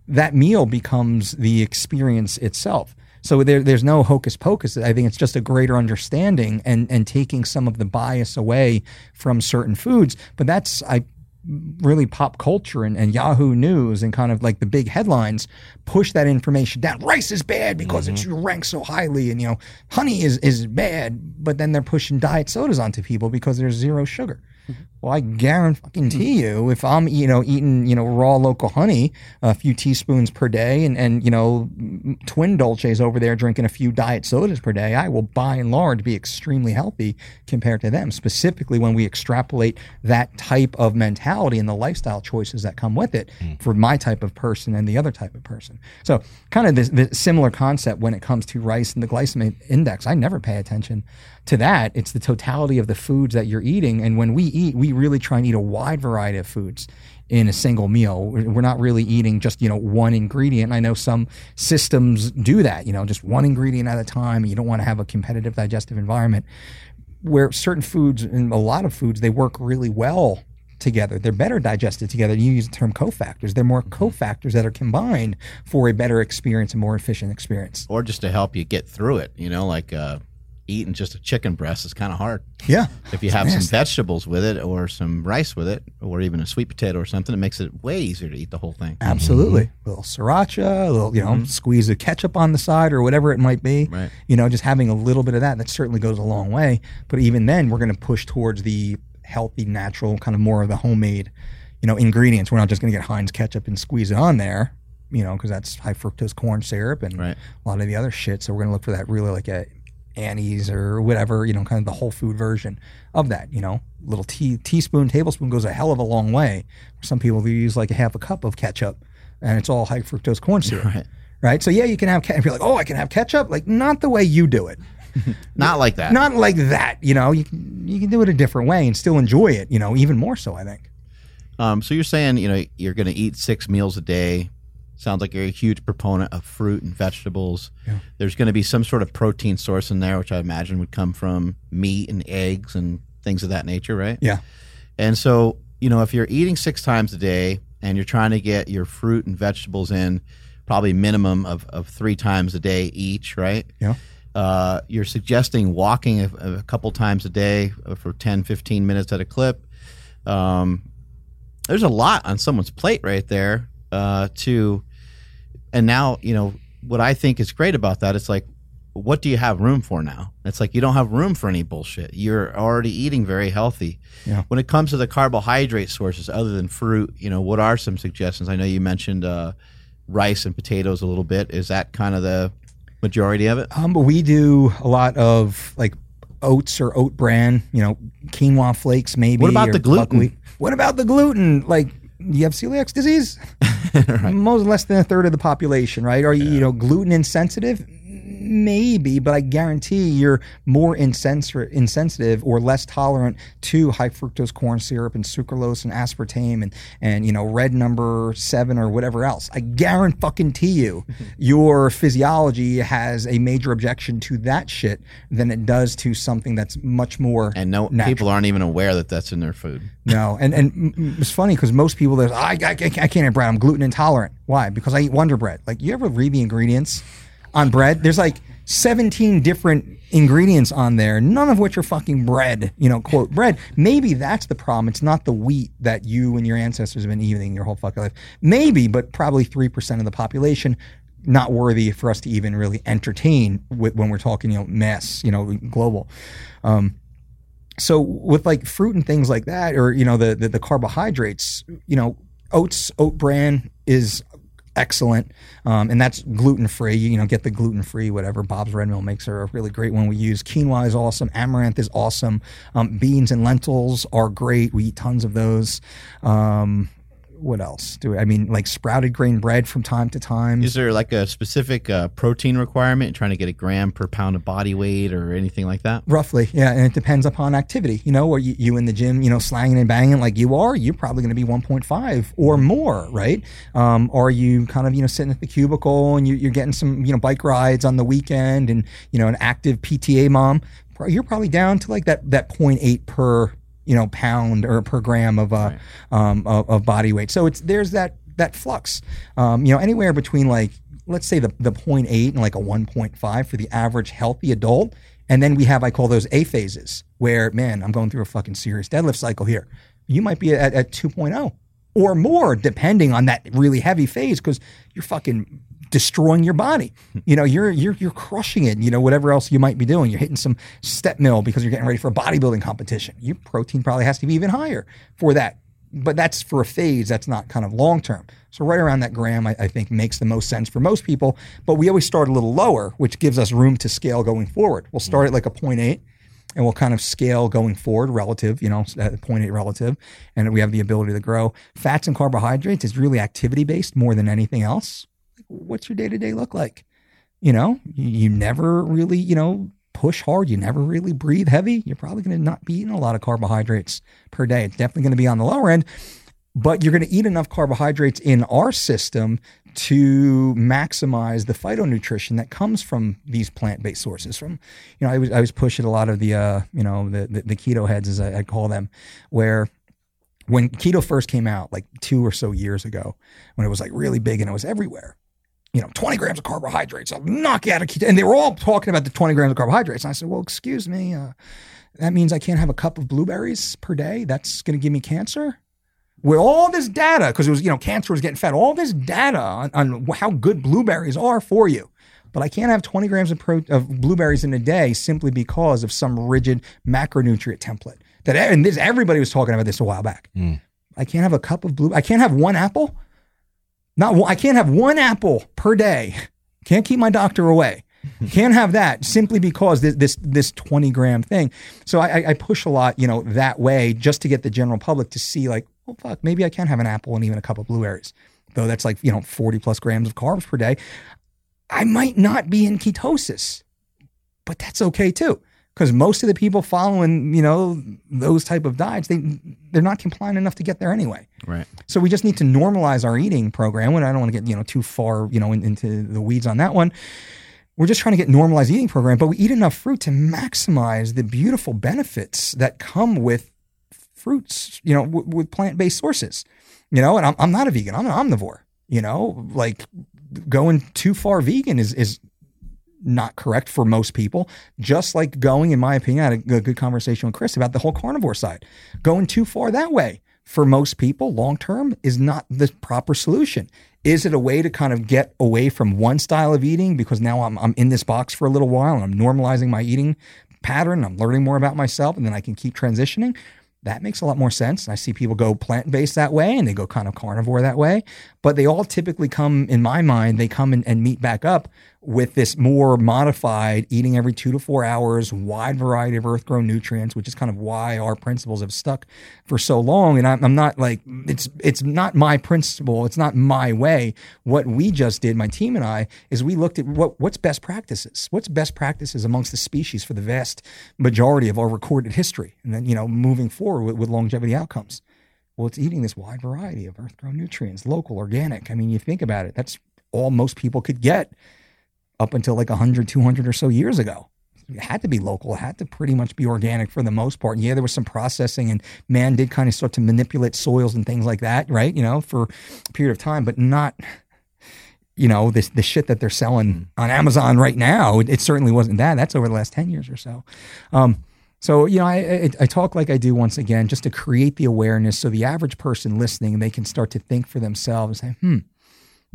that meal becomes the experience itself. So there, there's no hocus pocus. I think it's just a greater understanding and and taking some of the bias away from certain foods. But that's I really pop culture and, and Yahoo News and kind of like the big headlines push that information down. Rice is bad because it's mm-hmm. ranked so highly, and you know, honey is is bad. But then they're pushing diet sodas onto people because there's zero sugar. Mm-hmm. Well, I guarantee hmm. you, if I'm you know eating you know raw local honey, a few teaspoons per day, and and you know twin dolces over there drinking a few diet sodas per day, I will by and large be extremely healthy compared to them. Specifically, when we extrapolate that type of mentality and the lifestyle choices that come with it hmm. for my type of person and the other type of person. So, kind of this, this similar concept when it comes to rice and the glycemic index. I never pay attention to that. It's the totality of the foods that you're eating, and when we eat, we really try and eat a wide variety of foods in a single meal. We're not really eating just you know one ingredient. I know some systems do that. You know, just one ingredient at a time. You don't want to have a competitive digestive environment where certain foods and a lot of foods they work really well together. They're better digested together. You use the term cofactors. They're more cofactors that are combined for a better experience, a more efficient experience. or just to help you get through it. You know, like uh, eating just a chicken breast is kind of hard. Yeah. If you have some vegetables with it, or some rice with it, or even a sweet potato or something, it makes it way easier to eat the whole thing. Absolutely. A little sriracha, a little, you know, mm-hmm. squeeze of ketchup on the side or whatever it might be. Right. You know, just having a little bit of that, that certainly goes a long way. But even then, we're going to push towards the healthy, natural, kind of more of the homemade, you know, ingredients. We're not just going to get Heinz ketchup and squeeze it on there, you know, because that's high fructose corn syrup and Right. a lot of the other shit. So we're going to look for that really like a Annie's or whatever, you know, kind of the whole food version of that, you know, little tea, teaspoon, tablespoon goes a hell of a long way. Some people use like a half a cup of ketchup and it's all high fructose corn syrup. Right. Right. So yeah, you can have ketchup. You're like, oh, I can have ketchup. Like not the way you do it. Not like that. Not like that. You know, you can, you can do it a different way and still enjoy it, you know, even more so, I think. Um, so you're saying, you know, you're going to eat six meals a day. Sounds like you're a huge proponent of fruit and vegetables. There's going to be some sort of protein source in there, which I imagine would come from meat and eggs and things of that nature, right? Yeah. And so, you know, if you're eating six times a day and you're trying to get your fruit and vegetables in probably minimum of, of three times a day each, right? Yeah. Uh, you're suggesting walking a, a couple times a day for 10, 15 minutes at a clip. Um, there's a lot on someone's plate right there uh, to and now you know what i think is great about that it's like what do you have room for now it's like you don't have room for any bullshit you're already eating very healthy Yeah. when it comes to the carbohydrate sources other than fruit you know what are some suggestions i know you mentioned uh, rice and potatoes a little bit is that kind of the majority of it Um, but we do a lot of like oats or oat bran, you know, quinoa flakes maybe. What about the gluten? buckwheat. What about the gluten? Like, you have celiac disease? Most less than a third of the population, right? Are you, you know, gluten insensitive? Maybe, but I guarantee you're more insensitive, insensitive or less tolerant to high fructose corn syrup and sucralose and aspartame and and you know red number seven or whatever else. I guarantee fucking you, your physiology has a major objection to that shit than it does to something that's much more and no natural. people aren't even aware that that's in their food No, and and it's funny because most people there's I, I, I can't eat bread. I'm gluten intolerant. Why? Because I eat Wonder Bread. Like you ever read the ingredients on bread? There's like 17 different ingredients on there, none of which are fucking bread. You know, quote bread. Maybe that's the problem. It's not the wheat that you and your ancestors have been eating your whole fucking life. Maybe, but probably three percent of the population. Not worthy for us to even really entertain with, when we're talking, you know, mass, you know, global. Um, so with like fruit and things like that or you know the, the the carbohydrates you know oats oat bran is excellent. Um, and that's gluten free you know get the gluten free whatever. Bob's red mill makes are a really great one we use. Quinoa is awesome. Amaranth is awesome. Um, beans and lentils are great. We eat tons of those. Um, what else do we, i mean like sprouted grain bread from time to time is there like a specific uh, protein requirement trying to get a gram per pound of body weight or anything like that Roughly, yeah, and it depends upon activity. You know, are you, you in the gym, you know, slanging and banging like you are, you're probably going to be 1.5 or more, right? Um, are you kind of, you know, sitting at the cubicle and you, you're getting some, you know, bike rides on the weekend and, you know, an active PTA mom, you're probably down to like that, that 0.8 per, you know, pound or per gram of, uh, um, of, of body weight. So it's, there's that, that flux, um, you know, anywhere between like, let's say the, the 0.8 and like a 1.5 for the average healthy adult. And then we have, I call those A phases, where, man, I'm going through a fucking serious deadlift cycle here. You might be at, at 2.0 or more, depending on that really heavy phase, because you're fucking destroying your body. Hmm. You know, you're you're you're crushing it. You know, whatever else you might be doing, you're hitting some step mill because you're getting ready for a bodybuilding competition. Your protein probably has to be even higher for that. But that's for a phase. That's not kind of long term. So right around that gram, I, I think makes the most sense for most people. But we always start a little lower, which gives us room to scale going forward. We'll start at like a 0.8 and we'll kind of scale going forward relative, you know, at 0.8 relative, and we have the ability to grow. Fats and carbohydrates is really activity based more than anything else. What's your day to day look like? You know, you, never really, you know, push hard. You never really breathe heavy. You're probably going to not be eating a lot of carbohydrates per day. It's definitely going to be on the lower end, but you're going to eat enough carbohydrates in our system to maximize the phytonutrition that comes from these plant-based sources. From, you know, I was I was pushing a lot of the, uh, you know, the, the the keto heads as I, I call them, where when keto first came out, like two or so years ago, when it was like really big and it was everywhere, you know, 20 grams of carbohydrates, I'll knock you out of keto. And they were all talking about the 20 grams of carbohydrates. And I said, well, excuse me, uh, that means I can't have a cup of blueberries per day. That's going to give me cancer with all this data, because it was, you know, cancer was getting fed, all this data on, on how good blueberries are for you. But I can't have 20 grams of, pro- of blueberries in a day simply because of some rigid macronutrient template. That and this everybody was talking about this a while back. I can't have a cup of blue. I can't have one apple. Not I can't have one apple per day. Can't keep my doctor away. Can't have that simply because this this this 20 gram thing. So I, I- push a lot, you know, that way just to get the general public to see like, oh fuck, maybe I can have an apple and even a couple of blueberries. Though that's like, you know, 40 plus grams of carbs per day. I might not be in ketosis, but that's okay too. Because most of the people following, you know, those type of diets, they they're not compliant enough to get there anyway. Right. So we just need to normalize our eating program. And I don't want to get you know too far you know in, into the weeds on that one. We're just trying to get normalized eating program, but we eat enough fruit to maximize the beautiful benefits that come with fruits. You know, w- with plant based sources. You know, and I'm I'm not a vegan. I'm an omnivore. You know, like going too far vegan is is not correct for most people. Just like going, in my opinion, I had a good conversation with Chris about the whole carnivore side. Going too far that way for most people long term is not the proper solution. Is it a way to kind of get away from one style of eating because now I'm, I'm in this box for a little while and I'm normalizing my eating pattern, I'm learning more about myself, and then I can keep transitioning? That makes a lot more sense. I see people go plant based that way and they go kind of carnivore that way, but they all typically come, in my mind, they come and, and meet back up with this more modified eating every two to four hours, wide variety of earth grown nutrients, which is kind of why our principles have stuck for so long. And I'm, I'm not like it's it's not my principle, it's not my way. What we just did, my team and I, is we looked at what what's best practices, what's best practices amongst the species for the vast majority of our recorded history, and then you know moving forward with, with longevity outcomes. Well, it's eating this wide variety of earth grown nutrients, local, organic. I mean, you think about it, that's all most people could get up until like 100, 200 or so years ago. It had to be local. It had to pretty much be organic for the most part. And yeah, there was some processing, and man did kind of start to manipulate soils and things like that, right? You know, for a period of time, but not, you know, this the shit that they're selling on Amazon right now. It, it certainly wasn't that. That's over the last 10 years or so. Um, so, you know, I, I, I talk like I do once again, just to create the awareness so the average person listening, they can start to think for themselves and say, hmm,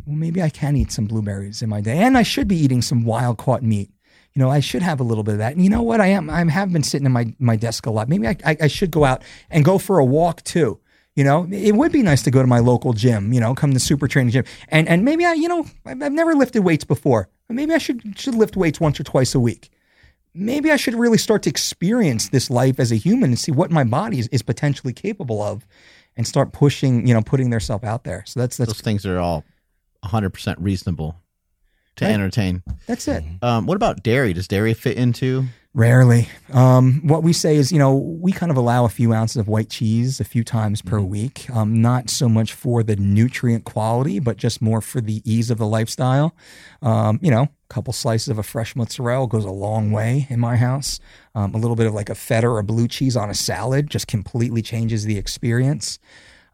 well, maybe I can eat some blueberries in my day, and I should be eating some wild caught meat. You know, I should have a little bit of that. And you know what? I am. I have been sitting in my my desk a lot. Maybe I, I, I should go out and go for a walk too. You know, it would be nice to go to my local gym. You know, come to super training gym, and and maybe I, you know, I've, never lifted weights before. Maybe I should should lift weights once or twice a week. Maybe I should really start to experience this life as a human and see what my body is, is potentially capable of, and start pushing. You know, putting theirself out there. So that's that's Those things are all 100% reasonable to Right. entertain. that's it. Um, what about dairy? Does dairy fit into? Rarely. Um, what we say is, you know, we kind of allow a few ounces of white cheese a few times per week. Um, not so much for the nutrient quality, but just more for the ease of the lifestyle. Um, you know, a couple slices of a fresh mozzarella goes a long way in my house. Um, a little bit of like a feta or a blue cheese on a salad just completely changes the experience.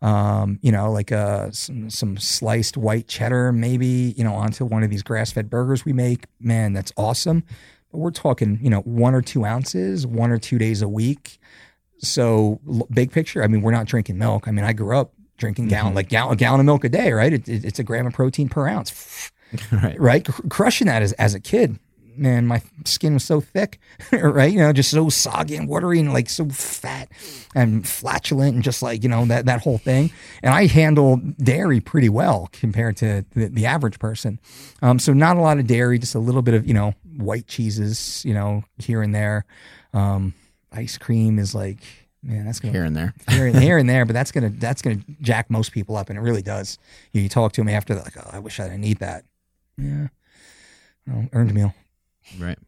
Um, you know, like uh, some, some sliced white cheddar, maybe, you know, onto one of these grass fed burgers we make. Man, that's awesome. But we're talking, you know, one or two ounces, one or two days a week. So, l- big picture, I mean, we're not drinking milk. I mean, I grew up drinking gallon, like gallon, a gallon of milk a day, right? It, it- it's a gram of protein per ounce. Right. right? Cr- crushing that as, as a kid. Man, my skin was so thick, right? You know, just so soggy and watery and like so fat and flatulent and just like, you know, that, that whole thing. And I handle dairy pretty well compared to the, the average person. Um, so not a lot of dairy, just a little bit of, you know, white cheeses, you know, here and there. Um, ice cream is like, man, that's gonna Here and there. here and here and there, but that's gonna that's gonna jack most people up, and it really does. You, you talk to them after, they're like, oh, I wish I didn't eat that. Yeah, well, earned meal. Right.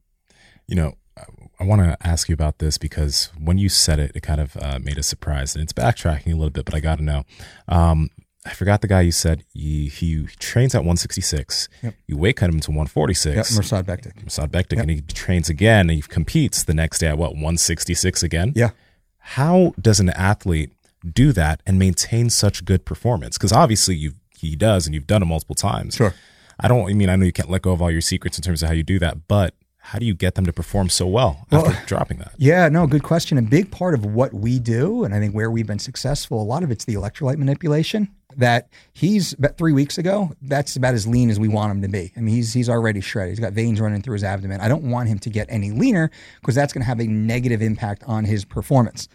You know, I- I want to ask you about this because when you said it, it kind of uh, made a surprise, and it's backtracking a little bit, but I got to know. Um, I forgot the guy you said he, he trains at 166. Yep. You weight cut him to Yep, 146. Mirsad Bektic. Mirsad Bektic, and he trains again, and he competes the next day at what 166 again. Yeah, How does an athlete do that and maintain such good performance? Because obviously you he does, and you've done it multiple times. Sure. I don't. I mean, I know you can't let go of all your secrets in terms of how you do that, but how do you get them to perform so well after Well- dropping that? yeah, no, good question. A big part of what we do, and I think where we've been successful, a lot of it's the electrolyte manipulation. That he's about three weeks ago. That's about as lean as we want him to be. I mean, he's he's already shredded. He's got veins running through his abdomen. I don't want him to get any leaner because that's going to have a negative impact on his performance.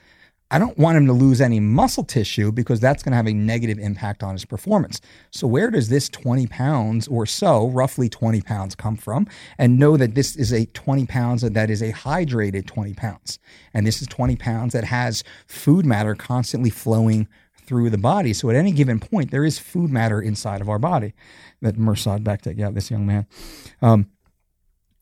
I don't want him to lose any muscle tissue because that's going to have a negative impact on his performance. So, where does this 20 pounds or so, roughly 20 pounds, come from? And know that this is a 20 pounds that is a hydrated 20 pounds. And this is 20 pounds that has food matter constantly flowing through the body. So, at any given point, there is food matter inside of our body. That Mirsad Bektic, yeah, this young man. Um,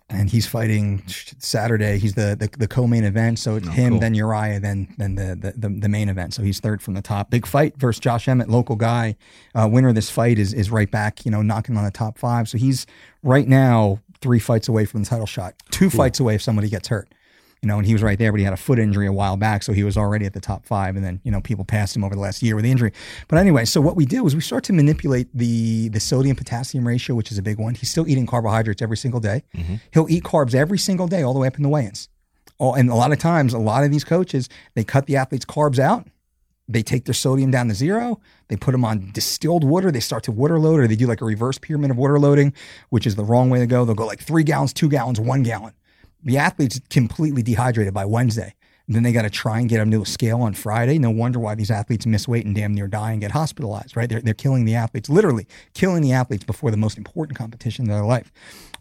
and he's fighting Saturday. He's the the, the co-main event, so it's him, cool. then Urijah, then then the, the the main event. So he's third from the top. Big fight versus Josh Emmett, local guy. Uh, winner of this fight is is right back, you know, knocking on the top five. So he's right now three fights away from the title shot. Two fights away if somebody gets hurt. You know, and he was right there, but he had a foot injury a while back, so he was already at the top five. And then, you know, people passed him over the last year with the injury. But anyway, so what we do is we start to manipulate the the sodium potassium ratio, which is a big one. He's still eating carbohydrates every single day. Mm-hmm. He'll eat carbs every single day, all the way up in the weigh-ins. Oh, and a lot of times, a lot of these coaches they cut the athletes' carbs out. They take their sodium down to zero. They put them on distilled water. They start to water load, or they do like a reverse pyramid of water loading, which is the wrong way to go. They'll go like three gallons, two gallons, one gallon. The athlete's completely dehydrated by Wednesday. Then they got to try and get them to a scale on Friday. No wonder why these athletes miss weight and damn near die and get hospitalized, right? They're, they're killing the athletes, literally killing the athletes before the most important competition in their life.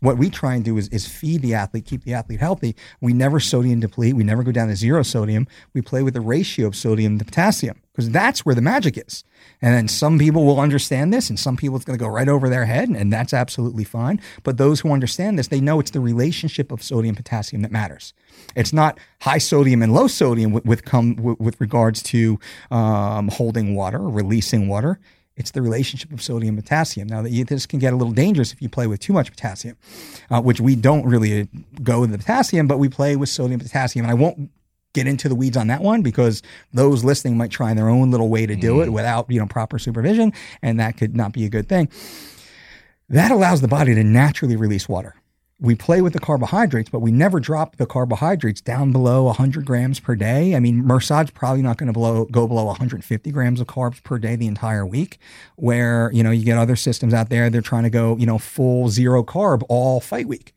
What we try and do is, is feed the athlete, keep the athlete healthy. We never sodium deplete. We never go down to zero sodium. We play with the ratio of sodium to potassium because that's where the magic is. And then some people will understand this, and some people it's going to go right over their head, and that's absolutely fine. But those who understand this, they know it's the relationship of sodium potassium that matters. It's not high sodium and low sodium with, with come with, with regards to um, holding water releasing water. It's the relationship of sodium and potassium. Now, this can get a little dangerous if you play with too much potassium, uh, which we don't really go with the potassium, but we play with sodium potassium. And I won't get into the weeds on that one because those listening might try their own little way to do it mm. without you know proper supervision, and that could not be a good thing. That allows the body to naturally release water. We play with the carbohydrates, but we never drop the carbohydrates down below 100 grams per day. I mean, Mirsad's probably not going to blow, go below 150 grams of carbs per day the entire week. Where you know you get other systems out there, they're trying to go you know full zero carb all fight week.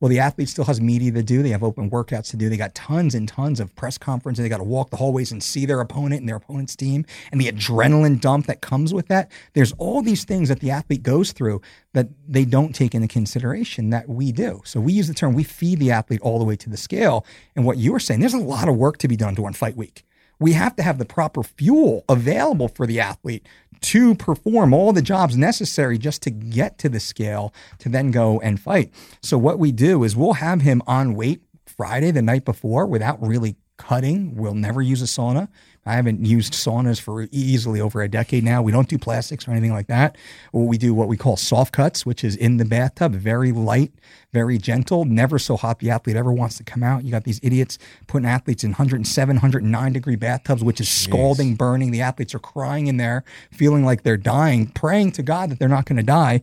Well, the athlete still has media to do. They have open workouts to do. They got tons and tons of press conferences. They got to walk the hallways and see their opponent and their opponent's team and the adrenaline dump that comes with that. There's all these things that the athlete goes through that they don't take into consideration that we do. So we use the term we feed the athlete all the way to the scale. And what you were saying, there's a lot of work to be done during fight week. We have to have the proper fuel available for the athlete to perform all the jobs necessary just to get to the scale to then go and fight. So what we do is we'll have him on weight Friday the night before without really cutting. We'll never use a sauna. I haven't used saunas for easily over a decade now. We don't do plastics or anything like that. We do what we call soft cuts, which is in the bathtub, very light, very gentle, never so hot the athlete ever wants to come out. You got these idiots putting athletes in 107, 109 degree bathtubs, which is scalding, burning. The athletes are crying in there, feeling like they're dying, praying to God that they're not going to die.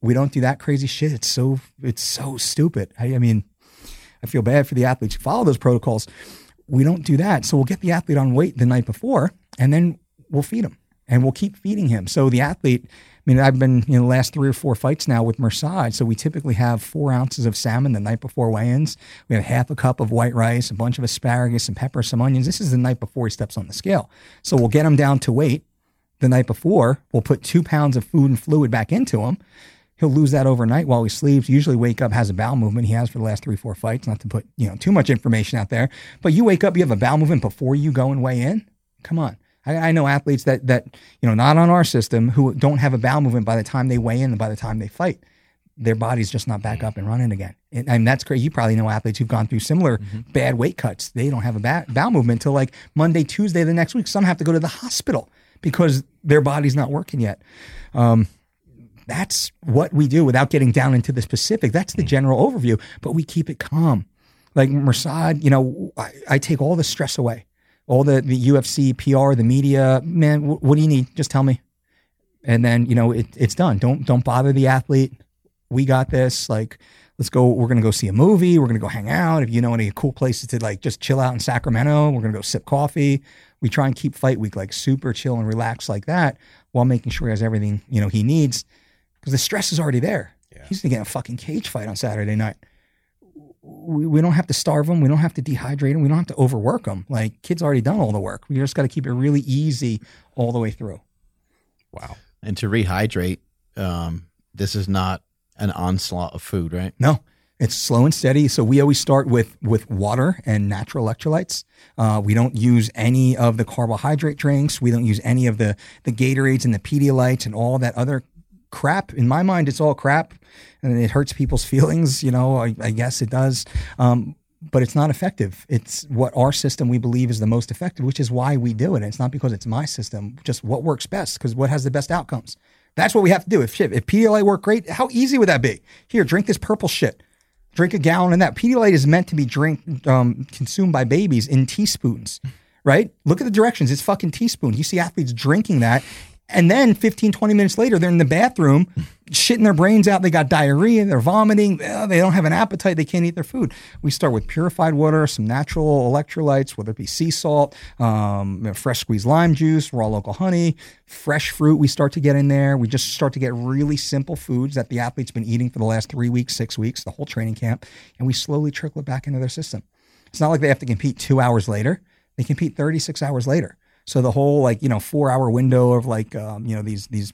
We don't do that crazy shit. It's so it's so stupid. I, I mean, I feel bad for the athletes who follow those protocols. We don't do that. So we'll get the athlete on weight the night before and then we'll feed him and we'll keep feeding him. So the athlete I mean, I've been know the last three or four fights now with Mirsad, so we typically have four ounces of salmon the night before weigh-ins. We have half a cup of white rice, a bunch of asparagus, some pepper, some onions. This is the night before he steps on the scale, so we'll get him down to weight the night before. We'll put two pounds of food and fluid back into him. He'll lose that overnight while he sleeps. Usually, wake up has a bowel movement. He has for the last three, four fights. Not to put you know too much information out there, but you wake up, you have a bowel movement before you go and weigh in. Come on. I, I know athletes that that you know not on our system who don't have a bowel movement by the time they weigh in and by the time they fight. Their body's just not back up and running again. And, and that's crazy. You probably know athletes who've gone through similar bad weight cuts. They don't have a ba- bowel movement until like Monday, Tuesday the next week. Some have to go to the hospital because their body's not working yet. Um, that's what we do without getting down into the specific. That's the mm. general overview, but we keep it calm. Like Mirsad, you know, I, I take all the stress away, all the, the UFC, PR, the media. Man, wh- what do you need? Just tell me. And then, you know, it, it's done. Don't, don't bother the athlete. We got this. Like, let's go. We're going to go see a movie. We're going to go hang out. If you know any cool places to like just chill out in Sacramento, we're going to go sip coffee. We try and keep fight week like super chill and relaxed like that while making sure he has everything, you know, he needs because the stress is already there. He's gonna get a fucking cage fight on Saturday night. We, we don't have to starve him. We don't have to dehydrate him. We don't have to overwork him. Like kid's already done all the work. We just got to keep it really easy all the way through. Wow. And to rehydrate, um, this is not an onslaught of food, right? No, it's slow and steady. So we always start with with water and natural electrolytes. Uh, we don't use any of the carbohydrate drinks. We don't use any of the the Gatorades and the Pedialytes and all that other crap. In my mind, it's all crap, and it hurts people's feelings. You know, I, I guess it does. Um, but it's not effective. It's what our system we believe is the most effective, which is why we do it. It's not because it's my system, just what works best, because what has the best outcomes. That's what we have to do. If shit, if Pedialyte worked great, how easy would that be? Here, drink this purple shit. Drink a gallon of that. Pedialyte is meant to be drink um, consumed by babies in teaspoons, right? Look at the directions. It's fucking teaspoon. You see athletes drinking that. And then 15, 20 minutes later, they're in the bathroom, shitting their brains out. They got diarrhea, they're vomiting, they don't have an appetite, they can't eat their food. We start with purified water, some natural electrolytes, whether it be sea salt, um, fresh squeezed lime juice, raw local honey, fresh fruit. We start to get in there. We just start to get really simple foods that the athlete's been eating for the last three weeks, six weeks, the whole training camp, and we slowly trickle it back into their system. It's not like they have to compete two hours later. They compete 36 hours later. So the whole like you know four hour window of like um, you know these these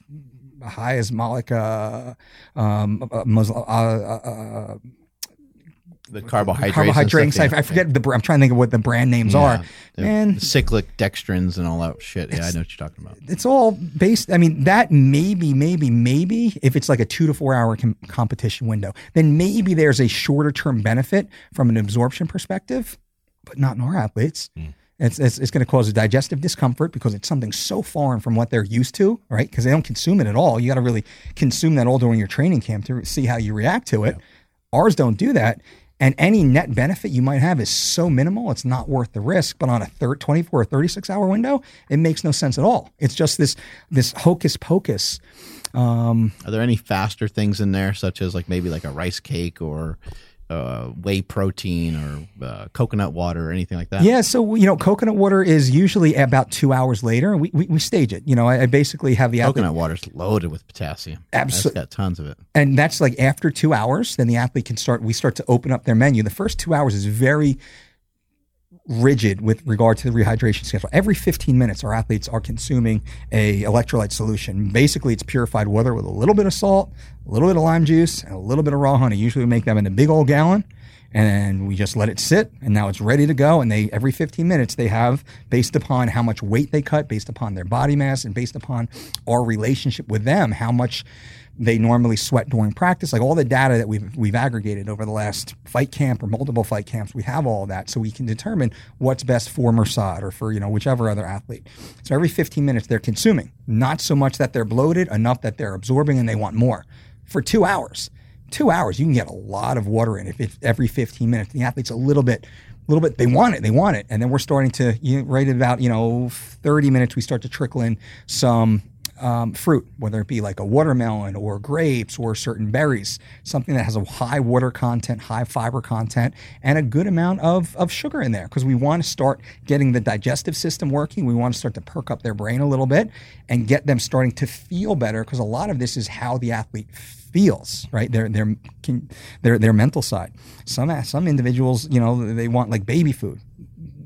high osmotic uh, um, uh, Muslim, uh, uh, The carbohydrates. and carbohydrates. stuff, I, I forget the. I'm trying to think of what the brand names yeah. are. Man, cyclic dextrins and all that shit. Yeah, I know what you're talking about. it's all based. I mean, that maybe, maybe, maybe if it's like a two to four hour com- competition window, then maybe there's a shorter term benefit from an absorption perspective, but not in our athletes. It's, it's, it's going to cause a digestive discomfort because it's something so foreign from what they're used to, right? Because they don't consume it at all. You got to really consume that all during your training camp to see how you react to it. Ours don't do that. And any net benefit you might have is so minimal, it's not worth the risk. But on a thir 24 or 36 hour window, it makes no sense at all. It's just this this hocus pocus. Um, Are there any faster things in there, such as like maybe like a rice cake or uh, whey protein or uh, coconut water or anything like that? yeah, so you know, coconut water is usually about two hours later, and we, we, we stage it. You know, I, I basically have the athlete- Coconut water's loaded with potassium. Absolutely, got tons of it. and that's like after two hours then the athlete can start we start to open up their menu the first two hours is very rigid with regard to the rehydration schedule. Every 15 minutes our athletes are consuming a electrolyte solution. Basically it's purified water with a little bit of salt a little bit of lime juice and a little bit of raw honey. Usually we make them in a big old gallon and we just let it sit and now it's ready to go. And they every 15 minutes they have based upon how much weight they cut based upon their body mass and based upon our relationship with them how much they normally sweat during practice. Like all the data that we've we've aggregated over the last fight camp or multiple fight camps we have all that. So we can determine what's best for Mirsad or for you know whichever other athlete. So every 15 minutes they're consuming. Not so much that they're bloated enough that they're absorbing and they want more. For 2 hours two hours, you can get a lot of water in if every 15 minutes. The athlete's a little bit, a little bit, they want it, they want it. And then we're starting to, you know, right at about, you know, 30 minutes, we start to trickle in some um, fruit, whether it be like a watermelon or grapes or certain berries, something that has a high water content, high fiber content, and a good amount of, of sugar in there because we want to start getting the digestive system working. We want to start to perk up their brain a little bit and get them starting to feel better because a lot of this is how the athlete feels, right? Their their their their mental side. Some some individuals, you know, they want like baby food.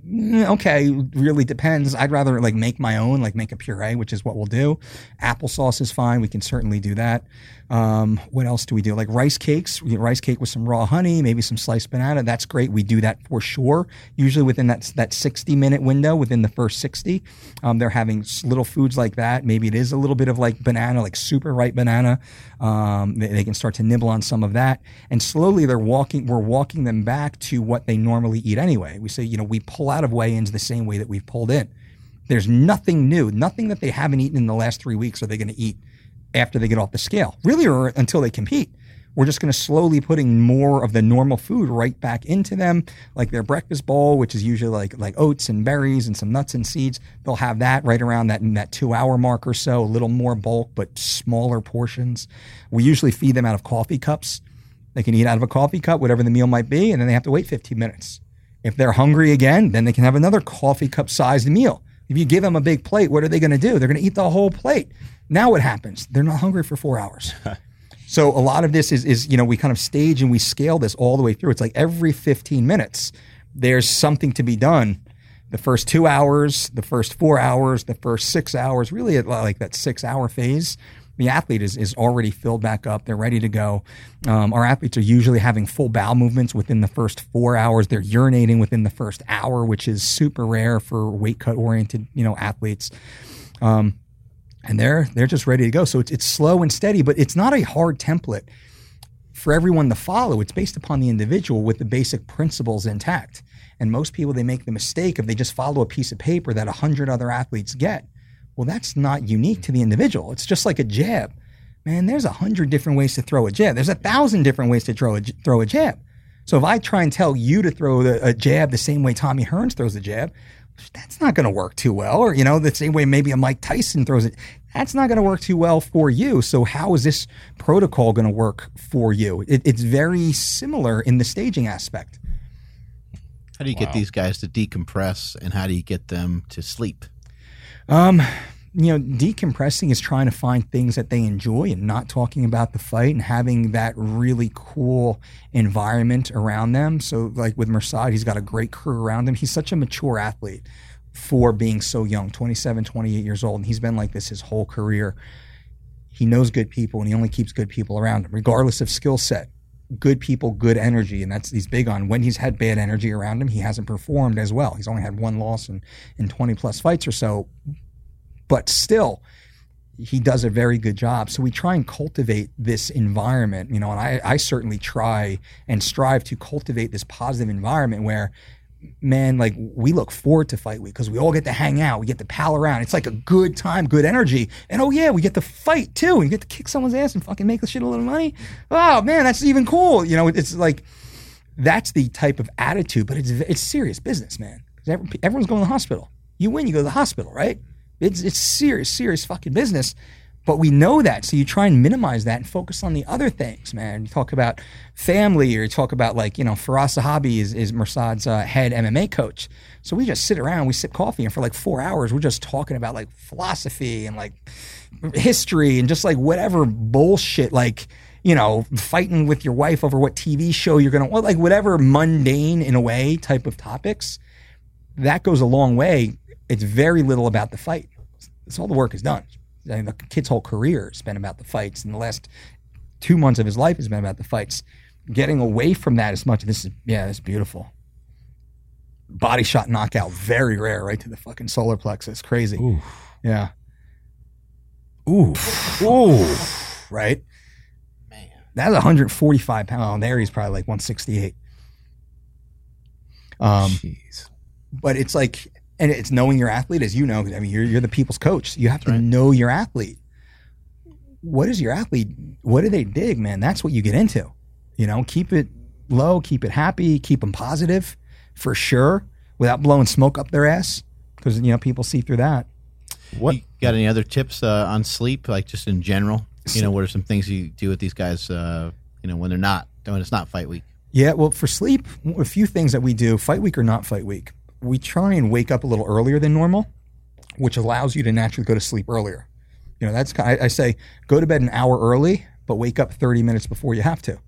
Mm, okay, really depends. I'd rather like make my own, like make a puree, which is what we'll do. Applesauce is fine. We can certainly do that. Um, what else do we do? Like rice cakes, rice cake with some raw honey, maybe some sliced banana. That's great. We do that for sure. Usually within that that 60 minute window, within the first 60, um, they're having little foods like that. Maybe it is a little bit of like banana, like super ripe banana. Um, they, they, can start to nibble on some of that, and slowly they're walking. We're walking them back to what they normally eat anyway. We say, you know, we pull out of weigh-ins the same way that we've pulled in. There's nothing new, nothing that they haven't eaten in the last three weeks are they going to eat after they get off the scale, really, or until they compete. We're just going to slowly putting more of the normal food right back into them, like their breakfast bowl, which is usually like like oats and berries and some nuts and seeds. They'll have that right around that that two hour mark or so, a little more bulk but smaller portions. We usually feed them out of coffee cups. They can eat out of a coffee cup, whatever the meal might be, and then they have to wait 15 minutes. If they're hungry again, then they can have another coffee cup sized meal. If you give them a big plate, what are they going to do? They're going to eat the whole plate. Now what happens? They're not hungry for four hours. so a lot of this is, is, you know, we kind of stage and we scale this all the way through. It's like every 15 minutes, there's something to be done. The first two hours, the first four hours, the first six hours, really at like that six hour phase, the athlete is, is already filled back up. They're ready to go. Um, our athletes are usually having full bowel movements within the first four hours. They're urinating within the first hour, which is super rare for weight cut oriented, you know, athletes. Um, and they're they're just ready to go. So it's it's slow and steady, but it's not a hard template for everyone to follow. It's based upon the individual with the basic principles intact. And most people they make the mistake of they just follow a piece of paper that a hundred other athletes get. Well, that's not unique to the individual. It's just like a jab. Man, there's a hundred different ways to throw a jab. There's a thousand different ways to throw a throw a jab. So if I try and tell you to throw a jab the same way Tommy Hearns throws a jab, that's not going to work too well. Or, you know, the same way maybe a Mike Tyson throws it, that's not going to work too well for you. So, how is this protocol going to work for you? It, it's very similar in the staging aspect. How do you wow. get these guys to decompress and how do you get them to sleep? Um, you know, decompressing is trying to find things that they enjoy and not talking about the fight and having that really cool environment around them. So, like with Mirsad, he's got a great crew around him. He's such a mature athlete for being so young 27, 28 years old. And he's been like this his whole career. He knows good people and he only keeps good people around him, regardless of skill set. Good people, good energy. And that's he's big on. When he's had bad energy around him, he hasn't performed as well. He's only had one loss in, in 20 plus fights or so but still he does a very good job. So we try and cultivate this environment, you know, and I, I certainly try and strive to cultivate this positive environment where, man, like we look forward to fight week because we all get to hang out, we get to pal around. It's like a good time, good energy. And oh yeah, we get to fight too. And you get to kick someone's ass and fucking make the shit a little money. Oh man, that's even cool. You know, it's like that's the type of attitude, but it's it's serious business, man. Everyone's going to the hospital. You win, you go to the hospital, right? It's it's serious, serious fucking business. But we know that, so you try and minimize that and focus on the other things, man. You talk about family, or you talk about like you know, Firas Zahabi is is Mirsad's uh, head MMA coach. So we just sit around, we sip coffee, and for like four hours, we're just talking about like philosophy and like history and just like whatever bullshit, like you know, fighting with your wife over what TV show you're gonna, like whatever mundane in a way type of topics. That goes a long way it's very little about the fight. That's all the work is done. I mean, the kid's whole career has been about the fights, and the last two months of his life has been about the fights. Getting away from that as much, this is yeah, it's beautiful. Body shot knockout, very rare, right to the fucking solar plexus. Crazy. Ooh. Yeah. Ooh. Ooh. Right? Man. That's 145 pounds. There he's probably like 168. Um, Jeez. But it's like and it's knowing your athlete, as you know. I mean, you're you're the people's coach. You have to right. know your athlete. What is your athlete? What do they dig, man? That's what you get into. You know, keep it low, keep it happy, keep them positive, for sure, without blowing smoke up their ass, because you know people see through that. What You got any other tips uh, on sleep, like just in general? You know, what are some things you do with these guys? Uh, you know, when they're not when it's not fight week. Yeah, well, for sleep, a few things that we do, fight week or not fight week, we try and wake up a little earlier than normal, which allows you to naturally go to sleep earlier. You know, that's I, I say go to bed an hour early, but wake up 30 minutes before you have to.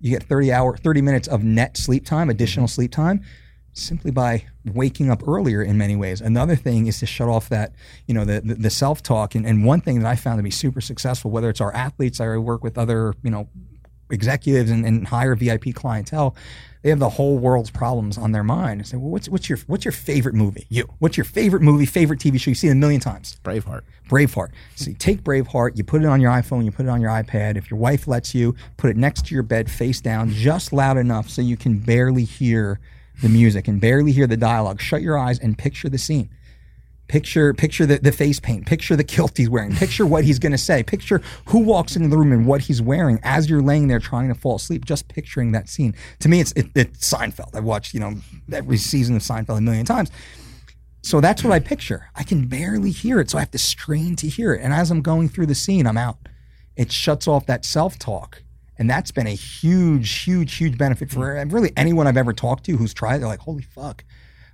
You get 30 hour 30 minutes of net sleep time, additional sleep time simply by waking up earlier in many ways. Another thing is to shut off that, you know, the the, the self-talk and, and one thing that I found to be super successful, whether it's our athletes, I work with other, you know, executives and, and higher VIP clientele, they have the whole world's problems on their mind. I say, well, what's what's your what's your favorite movie? You. What's your favorite movie, favorite TV show? You've seen it a million times. Braveheart. Braveheart. So you take Braveheart, you put it on your iPhone, you put it on your iPad. If your wife lets you, put it next to your bed, face down, just loud enough so you can barely hear the music and barely hear the dialogue. Shut your eyes and picture the scene. Picture picture the, the face paint. Picture the kilt he's wearing. Picture what he's going to say. Picture who walks into the room and what he's wearing as you're laying there trying to fall asleep. Just picturing that scene. To me, it's it, it's Seinfeld. I've watched you know every season of Seinfeld a million times. So that's what I picture. I can barely hear it, so I have to strain to hear it. And as I'm going through the scene, I'm out. It shuts off that self talk. And that's been a huge, huge, huge benefit for really anyone I've ever talked to who's tried. They're like, holy fuck.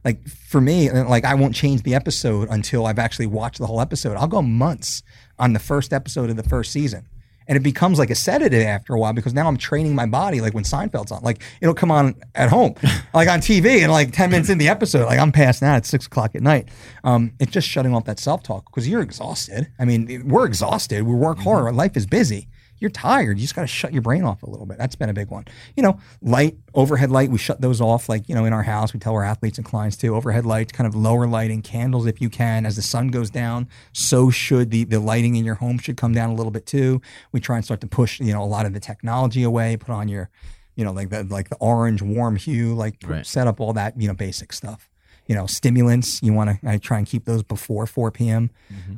Like for me, like I won't change the episode until I've actually watched the whole episode. I'll go months on the first episode of the first season. And it becomes like a sedative after a while because now I'm training my body like when Seinfeld's on. Like it'll come on at home, like on TV, and like 10 minutes in the episode, like I'm passing out at six o'clock at night. Um, it's just shutting off that self talk because you're exhausted. I mean, we're exhausted. We work hard. Our life is busy you're tired. You just got to shut your brain off a little bit. That's been a big one. You know, light, overhead light, we shut those off. Like, you know, in our house, we tell our athletes and clients to Overhead lights, kind of lower lighting, candles if you can. As the sun goes down, so should the, the lighting in your home should come down a little bit too. We try and start to push, you know, a lot of the technology away, put on your, you know, like the, like the orange warm hue, like Right. set up all that, you know, basic stuff. You know, stimulants, you want to, I try and keep those before 4 p.m.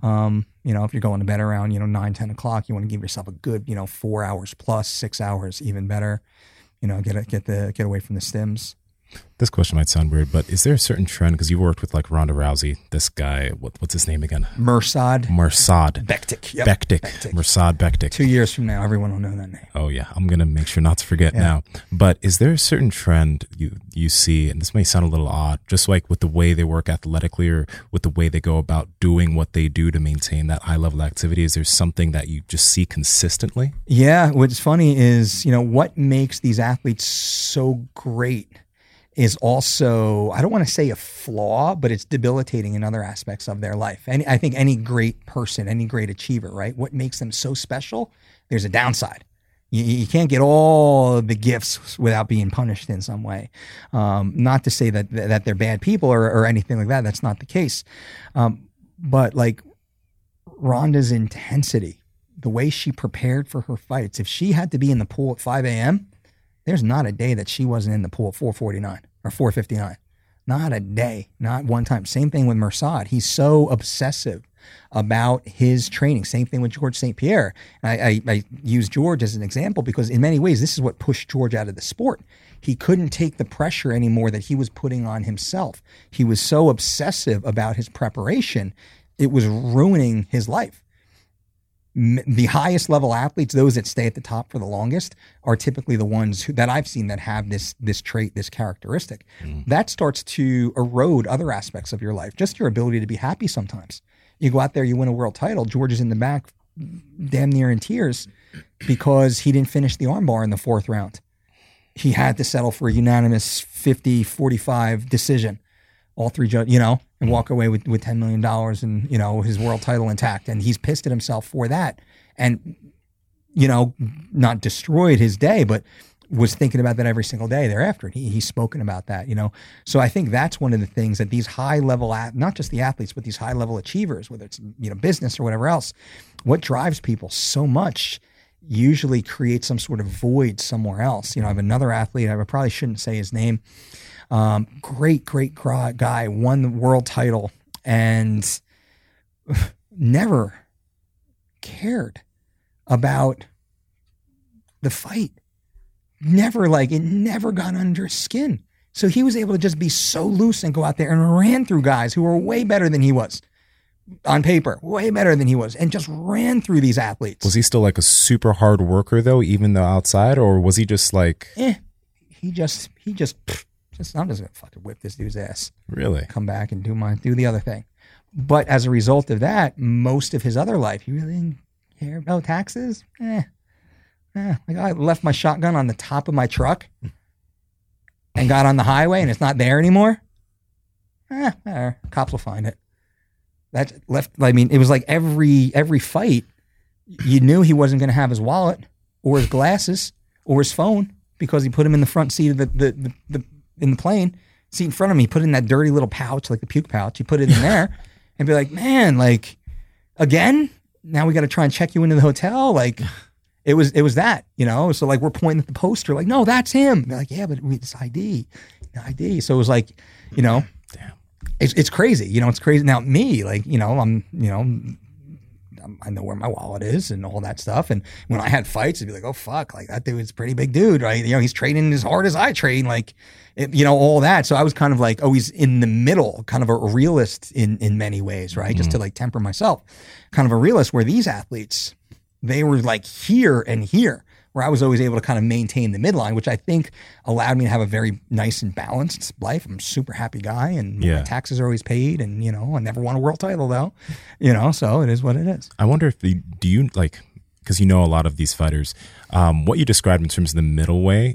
Um, you know, if you're going to bed around, you know, 9, 10 o'clock, you want to give yourself a good, you know, four hours plus, six hours, even better. You know, get it, get the, get away from the stims. This question might sound weird, but is there a certain trend because you worked with like Ronda Rousey, this guy, what, what's his name again? Mirsad Mirsad Bektic. Yep. Bektic. Bektic. Mirsad Bektic. Two years from now, everyone will know that name. Oh yeah, I'm gonna make sure not to forget now. But is there a certain trend you you see, and this may sound a little odd, just like with the way they work athletically or with the way they go about doing what they do to maintain that high level activity? Is there something that you just see consistently? Yeah, what's funny is, you know, what makes these athletes so great is also, I don't want to say a flaw, but it's debilitating in other aspects of their life. And I think any great person, any great achiever, right? What makes them so special? There's a downside. You, you can't get all the gifts without being punished in some way. Um, not to say that that they're bad people or, or anything like that. That's not the case. Um, but like Ronda's intensity, the way she prepared for her fights. If she had to be in the pool at 5 a.m., there's not a day that she wasn't in the pool at 449 or 459. Not a day, not one time. Same thing with Mirsad. He's so obsessive about his training. Same thing with George St. Pierre. I, I, I use George as an example because, in many ways, this is what pushed George out of the sport. He couldn't take the pressure anymore that he was putting on himself. He was so obsessive about his preparation, it was ruining his life m- the highest level athletes, those that stay at the top for the longest, are typically the ones who, that I've seen that have this this trait, this characteristic. Mm. That starts to erode other aspects of your life, just your ability to be happy. Sometimes you go out there, you win a world title. George is in the back, damn near in tears, because he didn't finish the armbar in the fourth round. He had to settle for a unanimous 50-45 decision all three judges, you know, and mm-hmm. walk away with, with $10 million and, you know, his world title intact. And he's pissed at himself for that. And, you know, not destroyed his day, but was thinking about that every single day thereafter. He, he's spoken about that, you know. So I think that's one of the things that these high level, not just the athletes, but these high level achievers, whether it's, you know, business or whatever else, what drives people so much usually creates some sort of void somewhere else. You know, I have another athlete, I probably shouldn't say his name, um, great, great guy, won the world title and never cared about the fight. Never like it never got under his skin. So he was able to just be so loose and go out there and ran through guys who were way better than he was. on paper, way better than he was, and just ran through these athletes. Was he still like a super hard worker though, even though outside, or was he just like eh, he just he just just I'm just gonna fucking whip this dude's ass. really? Come back and do my do the other thing. But as a result of that, most of his other life, he really didn't care about taxes. Eh, eh. Like I left my shotgun on the top of my truck and got on the highway, and it's not there anymore. Eh, whatever. cops will find it. That left. I mean, it was like every every fight, you knew he wasn't going to have his wallet or his glasses or his phone because he put him in the front seat of the the, the, the in the plane seat in front of me. Put it in that dirty little pouch, like the puke pouch. You put it in there, and be like, man, like again. Now we got to try and check you into the hotel. Like it was it was that you know. So like we're pointing at the poster, like no, that's him. They're like, yeah, but we- it's ID, ID. So it was like, you know, Damn. it's it's crazy. You know, it's crazy. Now me, like you know, I'm you know. I'm- know where my wallet is and all that stuff. And when I had fights, it'd be like, oh fuck, like that dude's a pretty big dude, right? You know, he's training as hard as I train, like, it, you know, all that. So I was kind of like oh, always in the middle, kind of a realist in in many ways, right? Just to mm-hmm. like temper myself, kind of a realist. Where these athletes, they were like here and here, where I was always able to kind of maintain the midline, which I think allowed me to have a very nice and balanced life. I'm a super happy guy, and my taxes are always paid, and you know, I never won a world title though, you know, so it is what it is. I wonder if the do you like because you know a lot of these fighters, um, what you described in terms of the middle way.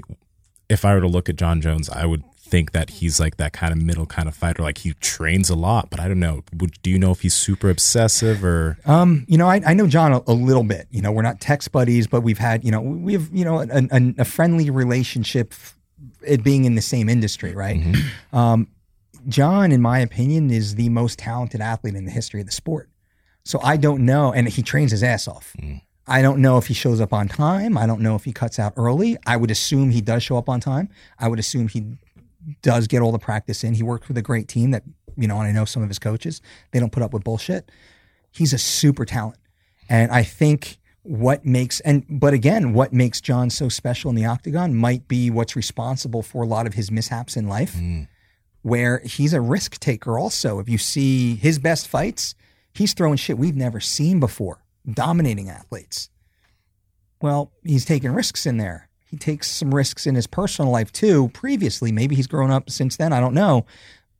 If I were to look at Jon Jones, I would think that he's like that kind of middle kind of fighter. Like he trains a lot, but I don't know. Would, do you know if he's super obsessive or? Um, you know, I, I know Jon a, a little bit. You know, we're not text buddies, but we've had, you know, we have, you know, a, a, a friendly relationship, it being in the same industry, right? Um, Jon, in my opinion, is the most talented athlete in the history of the sport. So I don't know, and he trains his ass off. I don't know if he shows up on time. I don't know if he cuts out early. I would assume he does show up on time. I would assume he does get all the practice in. He works with a great team that, you know, and I know some of his coaches, they don't put up with bullshit. He's a super talent. And I think what makes, and, but again, what makes Jon so special in the octagon might be what's responsible for a lot of his mishaps in life, mm. where he's a risk taker also. If you see his best fights, he's throwing shit we've never seen before, dominating athletes. Well, he's taking risks in there. He takes some risks in his personal life too. Previously, maybe he's grown up since then. I don't know.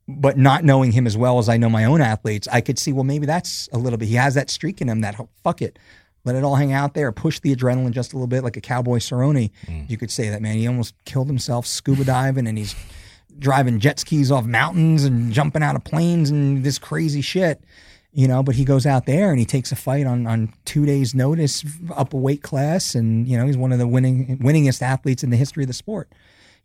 But not knowing him as well as I know my own athletes, I could see, well, maybe that's a little bit. He has that streak in him that, oh, fuck it, let it all hang out there, push the adrenaline just a little bit, like a cowboy Cerrone. Mm. You could say that, man. He almost killed himself scuba diving and he's driving jet skis off mountains and jumping out of planes and this crazy shit you know but he goes out there and he takes a fight on on two days notice up a weight class and you know he's one of the winning winningest athletes in the history of the sport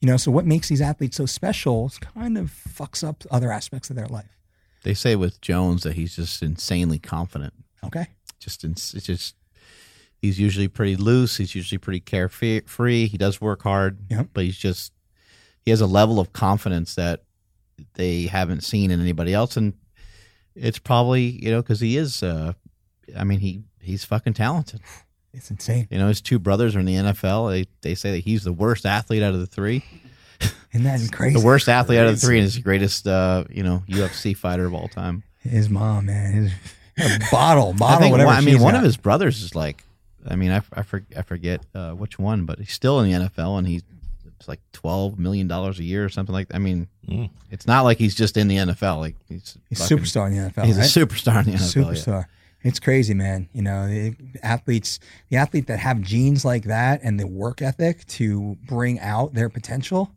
you know so what makes these athletes so special is kind of fucks up other aspects of their life They say with Jones that he's just insanely confident. okay Just in, it's just he's usually pretty loose. He's usually pretty carefree. He does work hard, Yep. but he's just he has a level of confidence that they haven't seen in anybody else, and it's probably you know because he is. Uh, I mean he he's fucking talented. it's insane You know his two brothers are in the NFL. They they say that he's the worst athlete out of the three. isn't that crazy The worst athlete out of the three, and the greatest uh, you know UFC fighter of all time. his mom man his a bottle bottle I think whatever one, I mean one got. of his brothers is like, I mean I I, for, I forget uh, which one, but he's still in the NFL and he's it's like twelve million dollars a year or something like. that. I mean, Mm. it's not like he's just in the NFL. Like he's he's a fucking- superstar in the NFL He's right? a superstar in the NFL. yeah. superstar. It's crazy, man. You know, the athletes, the athlete that have genes like that and the work ethic to bring out their potential,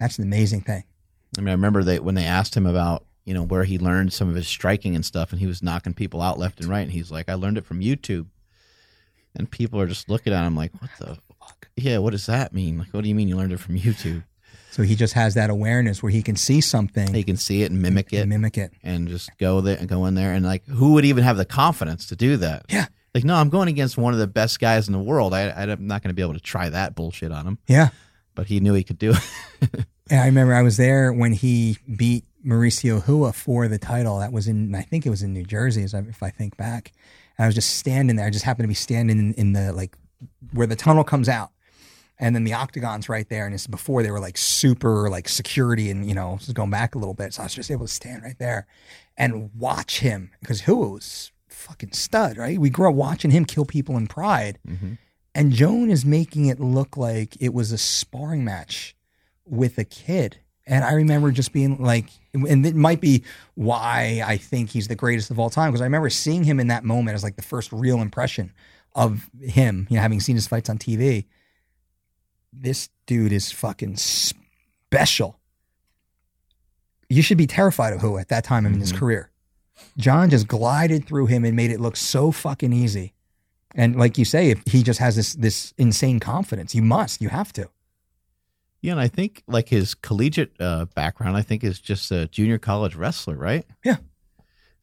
that's an amazing thing. I mean, I remember they when they asked him about you know where he learned some of his striking and stuff, and he was knocking people out left and right, and he's like, I learned it from YouTube. And people are just looking at him like, what the fuck? Yeah, what does that mean? Like, what do you mean you learned it from YouTube? So he just has that awareness where he can see something He can see it and mimic it. and mimic it. and just go there and go in there and like who would even have the confidence to do that? Yeah. Like no, I'm going against one of the best guys in the world. I, I'm not going to be able to try that bullshit on him. Yeah. But he knew he could do it. And I remember I was there when he beat Mauricio Rua for the title. That was in, I think it was in New Jersey, if I think back. And I was just standing there. I just happened to be standing in, in the like where the tunnel comes out. and then the octagon's right there. And it's before they were like super like security and you know, going back a little bit. So I was just able to stand right there and watch him because Rua was fucking stud, right? We grew up watching him kill people in Pride, mm-hmm. and Jon is making it look like it was a sparring match with a kid. And I remember just being like, and it might be why I think he's the greatest of all time because I remember seeing him in that moment as like the first real impression of him, you know, having seen his fights on TV. This dude is fucking special. You should be terrified of Rua at that time in his career. Jon just glided through him and made it look so fucking easy. And like you say, if he just has this this insane confidence, you must, you have to. Yeah, and I think like his collegiate uh, background, I think is just a junior college wrestler, right? Yeah.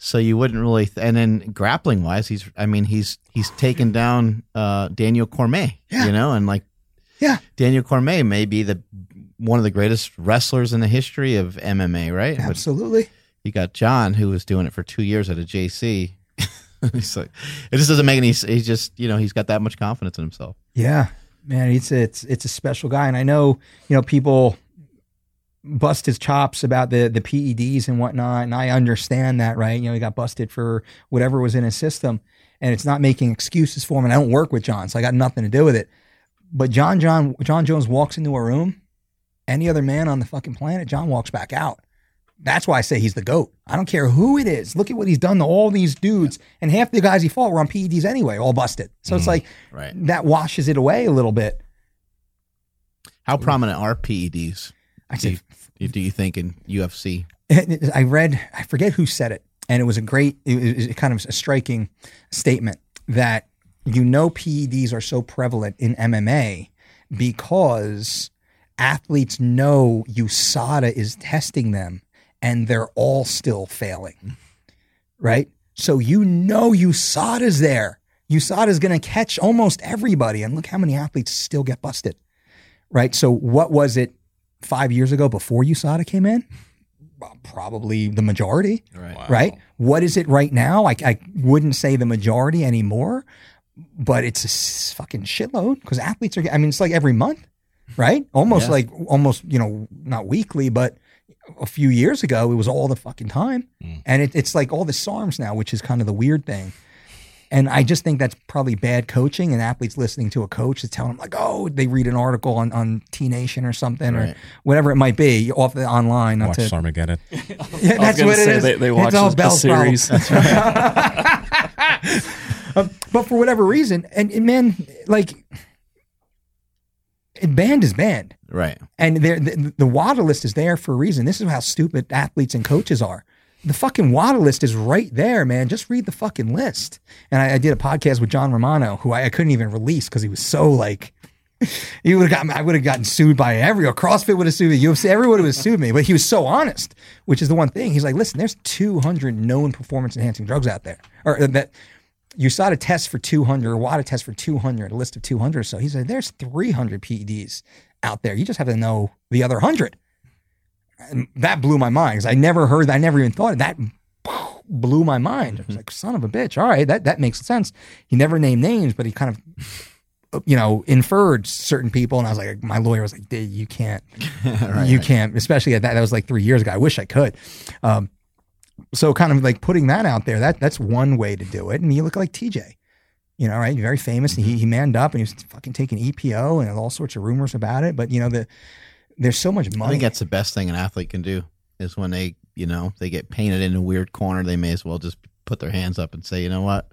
So you wouldn't really, th- and then grappling wise, he's, I mean, he's he's taken down uh, Daniel Cormier, Yeah. you know, and like Yeah. Daniel Cormier may be the one of the greatest wrestlers in the history of MMA, right? But Absolutely. you got Jon who was doing it for two years at a JC. he's like, it just doesn't make any. He's just, you know, he's got that much confidence in himself. Yeah, man, it's it's it's a special guy, and I know you know people bust his chops about the the PEDs and whatnot, and I understand that, right? You know, he got busted for whatever was in his system, and it's not making excuses for him. And I don't work with Jon, so I got nothing to do with it. But Jon Jon Jon Jones walks into a room, any other man on the fucking planet, Jon walks back out. That's why I say he's the goat. I don't care who it is. Look at what he's done to all these dudes, and half the guys he fought were on PEDs anyway, all busted. So it's mm-hmm. like Right. that washes it away a little bit. How prominent are PEDs? Do you, do you think in UFC? I read, I forget who said it, and it was a great, it was kind of a striking statement that you know PEDs are so prevalent in MMA because athletes know USADA is testing them and they're all still failing, right? So you know USADA's there. USADA's going to catch almost everybody, and look how many athletes still get busted, right? So what was it five years ago before USADA came in? Probably the majority, Right. right? What is it right now? I, I wouldn't say the majority anymore, but it's a s- fucking shitload because athletes are. I mean, it's like every month, right? Almost Yeah. like almost you know not weekly, but a few years ago it was all the fucking time, hmm. and it, it's like all the SARMs now, which is kind of the weird thing. And I just think that's probably bad coaching and athletes listening to a coach that's telling them like, oh, they read an article on, on T Nation or something or whatever it might be off the online. Not Watch to, Armageddon. yeah, that's what it say is. They, they It's watch all the, the Bell's problem. series. Um, but for whatever reason, and, and man, like, it banned is banned. Right. And there, the, the WADA list is there for a reason. This is how stupid athletes and coaches are. The fucking WADA list is right there, man. Just read the fucking list. And I, I did a podcast with John Romano, who I, I couldn't even release because he was so like, he would have gotten, I would have gotten sued by every, CrossFit would have sued me, UFC, everyone would have sued me. But he was so honest, which is the one thing. He's like, listen, there's 200 known performance enhancing drugs out there, or uh, that USADA tests for 200, or WADA tests for 200, a list of 200 or so. He said, there's 300 PEDs out there. You just have to know the other 100. And that blew my mind because I never heard that. I never even thought of that. Blew my mind. I was like, son of a bitch. All right, that, that makes sense. He never named names, but he kind of, you know, inferred certain people. And I was like, my lawyer was like, dude, you can't, you can't, especially at that. That was like three years ago. I wish I could. Um, so kind of like putting that out there, that that's one way to do it. And you look like TJ, you know, right? Very famous. And he, he manned up and he was fucking taking EPO and all sorts of rumors about it. But you know, the there's so much money. I think that's the best thing an athlete can do is when they, you know, they get painted in a weird corner, they may as well just put their hands up and say, you know what?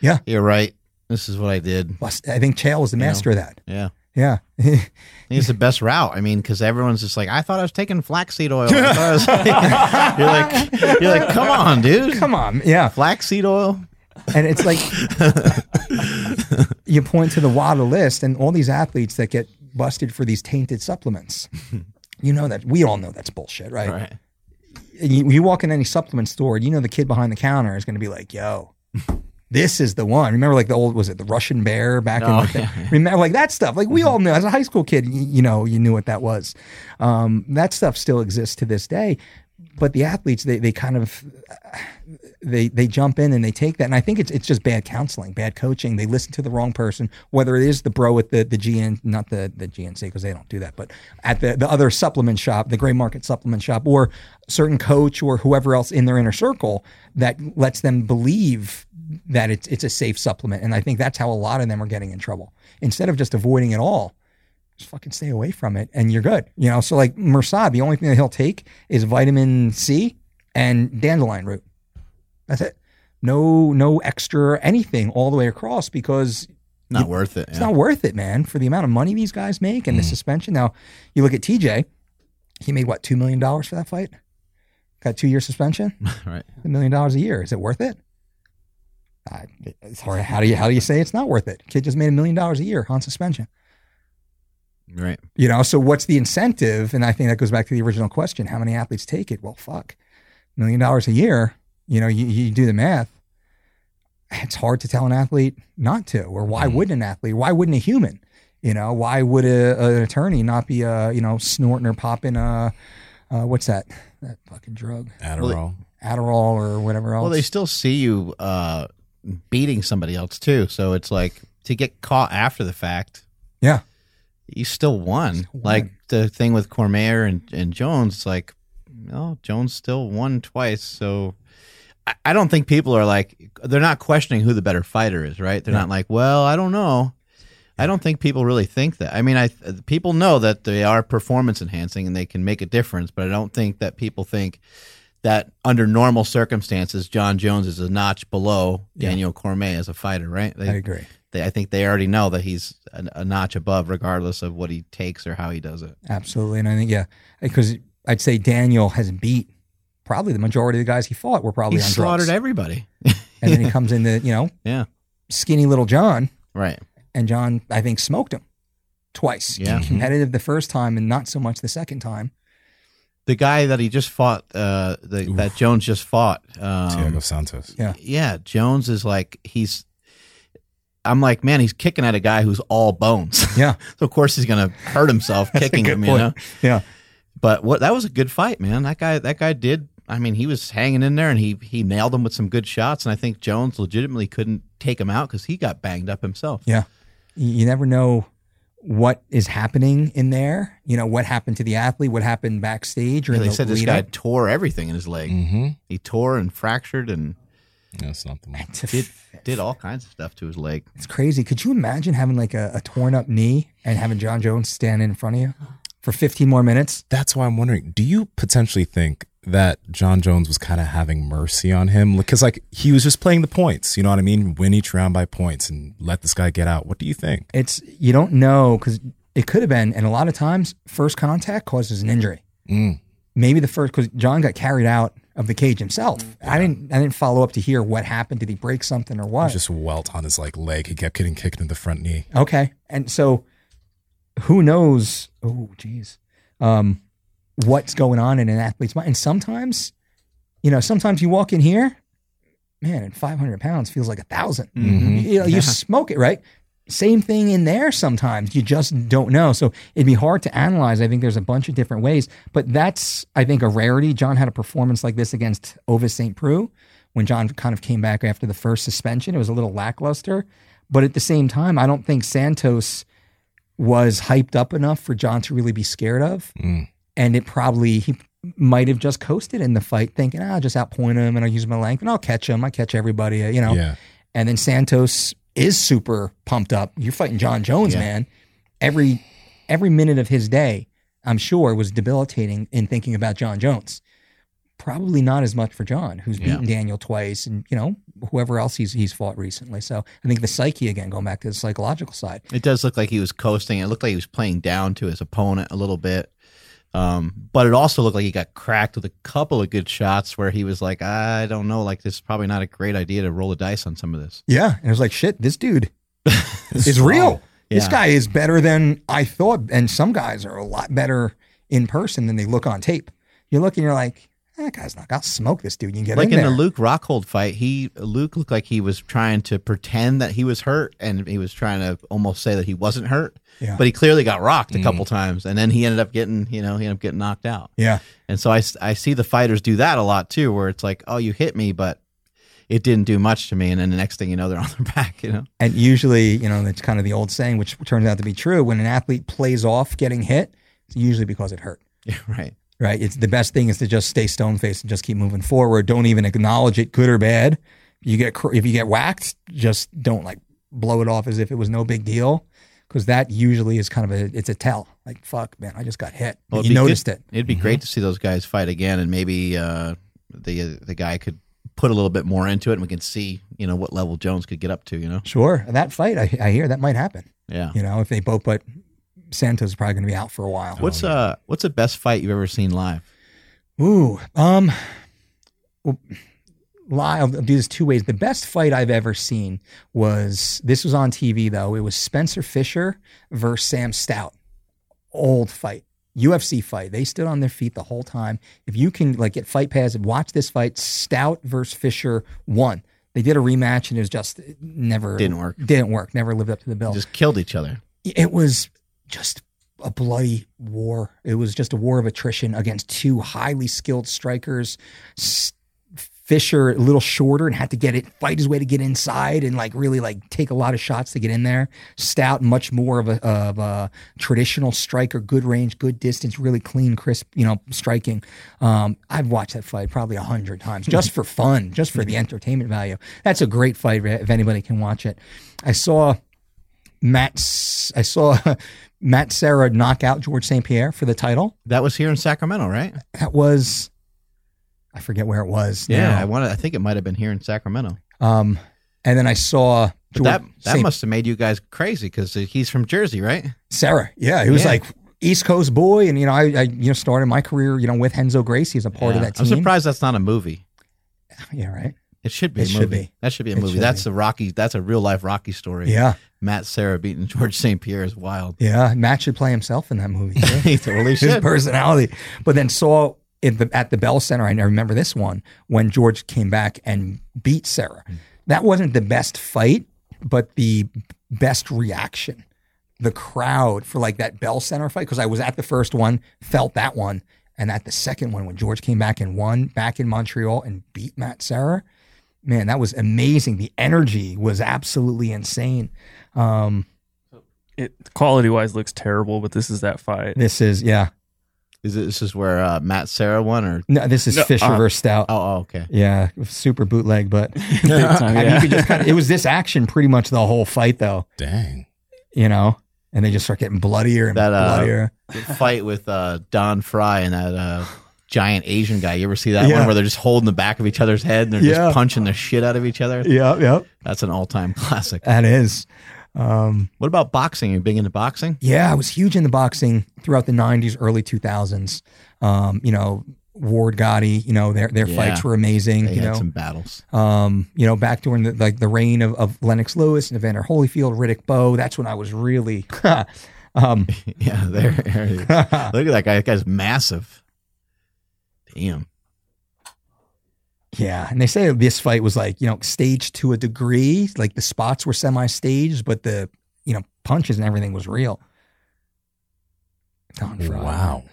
Yeah. You're right. This is what I did. I think Chael was the You know. master of that. Yeah. Yeah. I think it's the best route. I mean, because everyone's just like, I thought I was taking flaxseed oil. I I was you're like, you're like, come on, dude. Come on. Yeah. Flaxseed oil. And it's like you point to the WADA list and all these athletes that get busted for these tainted supplements. You know that we all know that's bullshit, right? Right. You, you walk in any supplement store, and you know the kid behind the counter is going to be like, "Yo, this is the one." Remember, like the old was it the Russian bear back in Oh, like the, yeah, yeah. remember like that stuff. Like we all knew as a high school kid, you, you know, you knew what that was. Um, that stuff still exists to this day, but the athletes they they kind of they they jump in and they take that, and I think it's it's just bad counseling, bad coaching. They listen to the wrong person, whether it is the bro at the the GN, not the the GNC because they don't do that, but at the the other supplement shop, the gray market supplement shop, or certain coach or whoever else in their inner circle that lets them believe that it's it's a safe supplement, and I think that's how a lot of them are getting in trouble. Instead of just avoiding it all, just fucking stay away from it and you're good. You know, so like Mirsad, the only thing that he'll take is vitamin C and dandelion root. That's it. No, no extra anything all the way across because Not worth it. it's yeah. not worth it, man, for the amount of money these guys make and the mm. suspension. Now, you look at TJ, he made what, $2 million for that fight? Got two year suspension? right. A million dollars a year. Is it worth it? I, it's hard. How do you how do you say it's not worth it? Kid just made a million dollars a year on suspension. Right. You know, so what's the incentive? And I think that goes back to the original question: How many athletes take it? Well, fuck, million dollars a year. You know, you, you do the math. It's hard to tell an athlete not to, or why wouldn't an athlete? Why wouldn't a human? You know, why would a, an attorney not be, uh, you know, snorting or popping, uh, uh, what's that? That fucking drug, Adderall. Adderall or whatever else. Well, they still see you uh, beating somebody else too. So it's like to get caught after the fact, yeah, you still won. Like the thing with Cormier and, and Jones, like, no, Jones still won twice. So I, don't think people are like, they're not questioning who the better fighter is, right? They're not like, well, I don't know. I don't think people really think that. I mean, I people know that they are performance enhancing and they can make a difference, but I don't think that people think that under normal circumstances, Jon Jones is a notch below Daniel Cormier as a fighter, right? They, I agree. They, I think they already know that he's a, a notch above, regardless of what he takes or how he does it. Absolutely. And I think, yeah, because I'd say Daniel has beat probably the majority of the guys he fought were probably He on slaughtered drugs. everybody. and then he comes in the you know, yeah, skinny little Jon, right. and Jon, I think, smoked him twice. Yeah. Competitive the first time and not so much the second time. The guy that he just fought, uh, the, that Jones just fought, um, Thiago Santos. Yeah. yeah, Jones is like he's. I'm like, man, he's kicking at a guy who's all bones. Yeah. so of course he's gonna hurt himself kicking good him, you know. Yeah. But what that was a good fight, man. That guy, that guy did. I mean, he was hanging in there, and he he nailed him with some good shots. And I think Jones legitimately couldn't take him out because he got banged up himself. Yeah. You you never know what is happening in there. You know, what happened to the athlete, what happened backstage or Yeah, they the said this guy up. tore everything in his leg. Mm-hmm. He tore and fractured and That's not the one. Did did all kinds of stuff to his leg. It's crazy. Could you imagine having like a, a torn up knee and having Jon Jones stand in front of you for 15 more minutes? That's why I'm wondering. Do you potentially think that Jon Jones was kind of having mercy on him because, like, he was just playing the points? You know what I mean? Win each round by points and let this guy get out. What do you think? It's you don't know because it could have been, and a lot of times first contact causes an injury. Mm. Maybe the first because Jon got carried out of the cage himself. I didn't. I didn't follow up to hear what happened. Did he break something or what? just welt on his like leg. He kept getting kicked in the front knee. Okay. And so who knows? Oh, geez. Um, what's going on in an athlete's mind? And sometimes, you know, sometimes you walk in here, man, and 500 pounds feels like a 1000 Mhm. You know, you smoke it, right? Same thing in there sometimes. You just don't know. So it'd be hard to analyze. I think there's a bunch of different ways, but that's, I think, a rarity. Jon had a performance like this against Ovince St. Preux when Jon kind of came back after the first suspension. It was a little lackluster. But at the same time, I don't think Santos was hyped up enough for Jon to really be scared of. Mm. And it probably, he might have just coasted in the fight, thinking, ah, I'll just outpoint him and I'll use my length and I'll catch him. I catch everybody, you know. Yeah. And then Santos is super pumped up. You're fighting Jon Jones, Yeah. man. Every every minute of his day, I'm sure, was debilitating in thinking about Jon Jones. Probably not as much for Jon, who's Yeah. beaten Daniel twice, and you know whoever else he's he's fought recently. So I think the psyche again, going back to the psychological side. It does look like he was coasting. It looked like he was playing down to his opponent a little bit. Um, but it also looked like he got cracked with a couple of good shots where he was like, I don't know, like this is probably not a great idea to roll the dice on some of this. Yeah, and it was like shit. This dude is real. This guy is better than I thought, and some guys are a lot better in person than they look on tape. You look and you're like, that guy's not. I'll smoke this dude. You can get like in in, there. the Luke Rockhold fight, he Luke looked like he was trying to pretend that he was hurt, and he was trying to almost say that he wasn't hurt. Yeah. But he clearly got rocked a mm. couple times, and then he ended up getting, you know, he ended up getting knocked out. yeah, And so I I see the fighters do that a lot too, where it's like, oh, you hit me, but it didn't do much to me, and then the next thing you know, they're on their back. You know, And usually, you know, that's kind of the old saying, which turns out to be true. When an athlete plays off getting hit, it's usually because it hurt. yeah, right. Right? It's the best thing is to just stay stone faced and just keep moving forward. Don't even acknowledge it, good or bad. You get if you get whacked, just don't like blow it off as if it was no big deal, because that usually is kind of a it's a tell. Like fuck, man, I just got hit. Well, you noticed good- it. It'd be great to see those guys fight again, and maybe uh, the the guy could put a little bit more into it, and we can see you know what level Jones could get up to. You know, Sure, that fight I, I hear that might happen. yeah. You know, if they both, but Santos is probably going to be out for a while. What's uh what's the best fight you've ever seen live? Ooh, um, well, lie. I'll do this two ways. The best fight I've ever seen was this was on TV though. It was Spencer Fisher versus Sam Stout. Old fight, UFC fight. They stood on their feet the whole time. If you can like get Fight Pass and watch this fight, Stout versus Fisher won. They did a rematch and it was just it never Didn't work. Didn't work. Never lived up to the bill Just killed each other. it was just a bloody war. It was just a war of attrition against two highly skilled strikers. Fisher a little shorter and had to get it fight his way to get inside and like really like take a lot of shots to get in there. Stout much more of a of a traditional striker, good range, good distance, really clean, crisp, you know, striking. Um, I've watched that fight probably a hundred times just for fun, just for the entertainment value. That's a great fight if anybody can watch it. I saw Matt, I saw Matt Serra knock out George St. Pierre for the title. That was here in Sacramento, right? That was, I forget where it was. Yeah, I now. wanted. I think it might have been here in Sacramento. Um, and then I saw George that that St. must have made you guys crazy because he's from Jersey, right? Serra. Yeah, he was Yeah. like East Coast boy, and you know, I, I you know started my career you know with Renzo Gracie as a part of Yeah. that I'm surprised that's not a movie. Yeah, right. It should be It a should be. That should be a It movie. That's be. a Rocky. That's a real life Rocky story. Yeah, Matt Serra beating George St. Pierre is wild. yeah. Matt should play himself in that movie. he totally his personality. But then saw in the, at the Bell Center, I remember this one when George came back and beat Serra. Hmm. That wasn't the best fight, but the best reaction. The crowd for like that Bell Center fight, because I was at the first one, felt that one. And at the second one, when George came back and won back in Montreal and beat Matt Serra, man, that was amazing. The energy was absolutely insane. Um, It quality wise looks terrible, but this is that fight. this is, yeah. Is it, this is where uh, Matt Serra won, or No, this is No, Fisher uh, versus Stout. oh, oh okay. Yeah, super bootleg, but Big time, I mean, you could just kind of, it was this action pretty much the whole fight, though, Dang. you know, and they just start getting bloodier and That, uh, bloodier. The fight with uh, Don Frye and that uh, giant Asian guy. You ever see that Yeah. one where they're just holding the back of each other's head and they're Yeah. just punching the shit out of each other? Yeah, yeah, That's an all time classic. that is. Um, What about boxing? Are you big into boxing? yeah, I was huge into boxing throughout the '90s, early 2000s. Um, you know, Ward Gatti, you know, their their Yeah. fights were amazing. They you had know, some battles. um, you know, back during the like the reign of, of Lennox Lewis and Evander Holyfield, Riddick Bowe. That's when I was really. um, Yeah, there. there he is. Look at that guy. That guy's massive. Damn. Yeah, and they say this fight was like you know staged to a degree. Like the spots were semi-staged, but the you know punches and everything was real. Don Frye. Wow.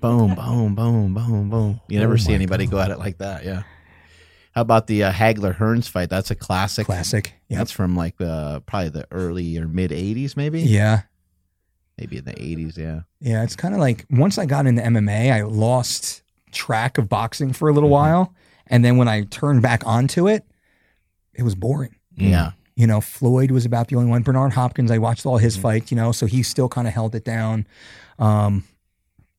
Boom, boom, boom, boom, boom. You never Oh see anybody go at it like that. Yeah. How about the uh, Hagler Hearns fight? That's a classic. classic. Yep. That's from like uh, probably the early or mid 80s, maybe? Yeah, Maybe in the 80s, yeah. yeah. It's kind of like once I got into MMA, I lost track of boxing for a little while, and then when I turned back onto it, it was boring. Yeah. You know, Floyd was about the only one. Bernard Hopkins, I watched all his fights. You know, so he still kind of held it down. Um,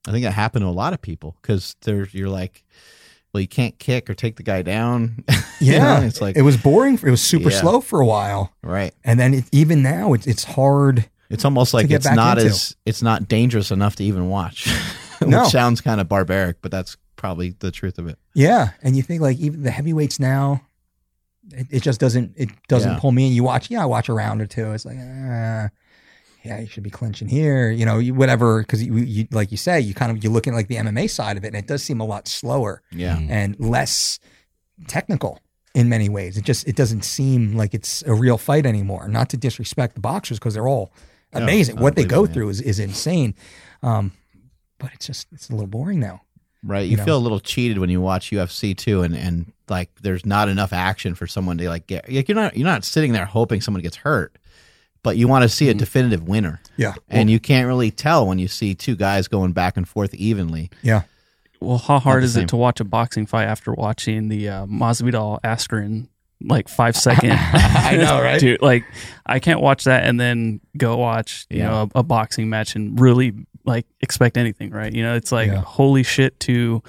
I think that happened to a lot of people because there's you're like, well, you can't kick or take the guy down. You yeah, know, it's like it was boring. It was super Yeah. slow for a while. right. And then it, even now, it's it's hard. It's almost like it's not into. as it's not dangerous enough to even watch. Which No. sounds kind of barbaric, but that's probably the truth of it. Yeah, and you think like even the heavyweights now, it, it just doesn't it doesn't Yeah. pull me in. You watch, yeah, I watch a round or two. It's like, uh, yeah, you should be clinching here, you know, you, whatever. Because you, you like you say, you kind of you're looking at like the MMA side of it, and it does seem a lot slower Yeah. and less technical in many ways. It just it doesn't seem like it's a real fight anymore. Not to disrespect the boxers because they're all Yeah, amazing. what they go unbelievable, through is is insane. Um, but it's just it's a little boring now. Right. You, You know? feel a little cheated when you watch UFC too, and and like there's not enough action for someone to like get. Like you're not you're not sitting there hoping someone gets hurt, but you want to see a definitive winner, Yeah. and you can't really tell when you see two guys going back and forth evenly. Yeah. Well, how hard is same. it to watch a boxing fight after watching the uh, Masvidal Askren like five second? I know, right? Dude, like I can't watch that and then go watch you Yeah. know a, a boxing match and really like expect anything, right? You know, it's like Yeah. holy shit. To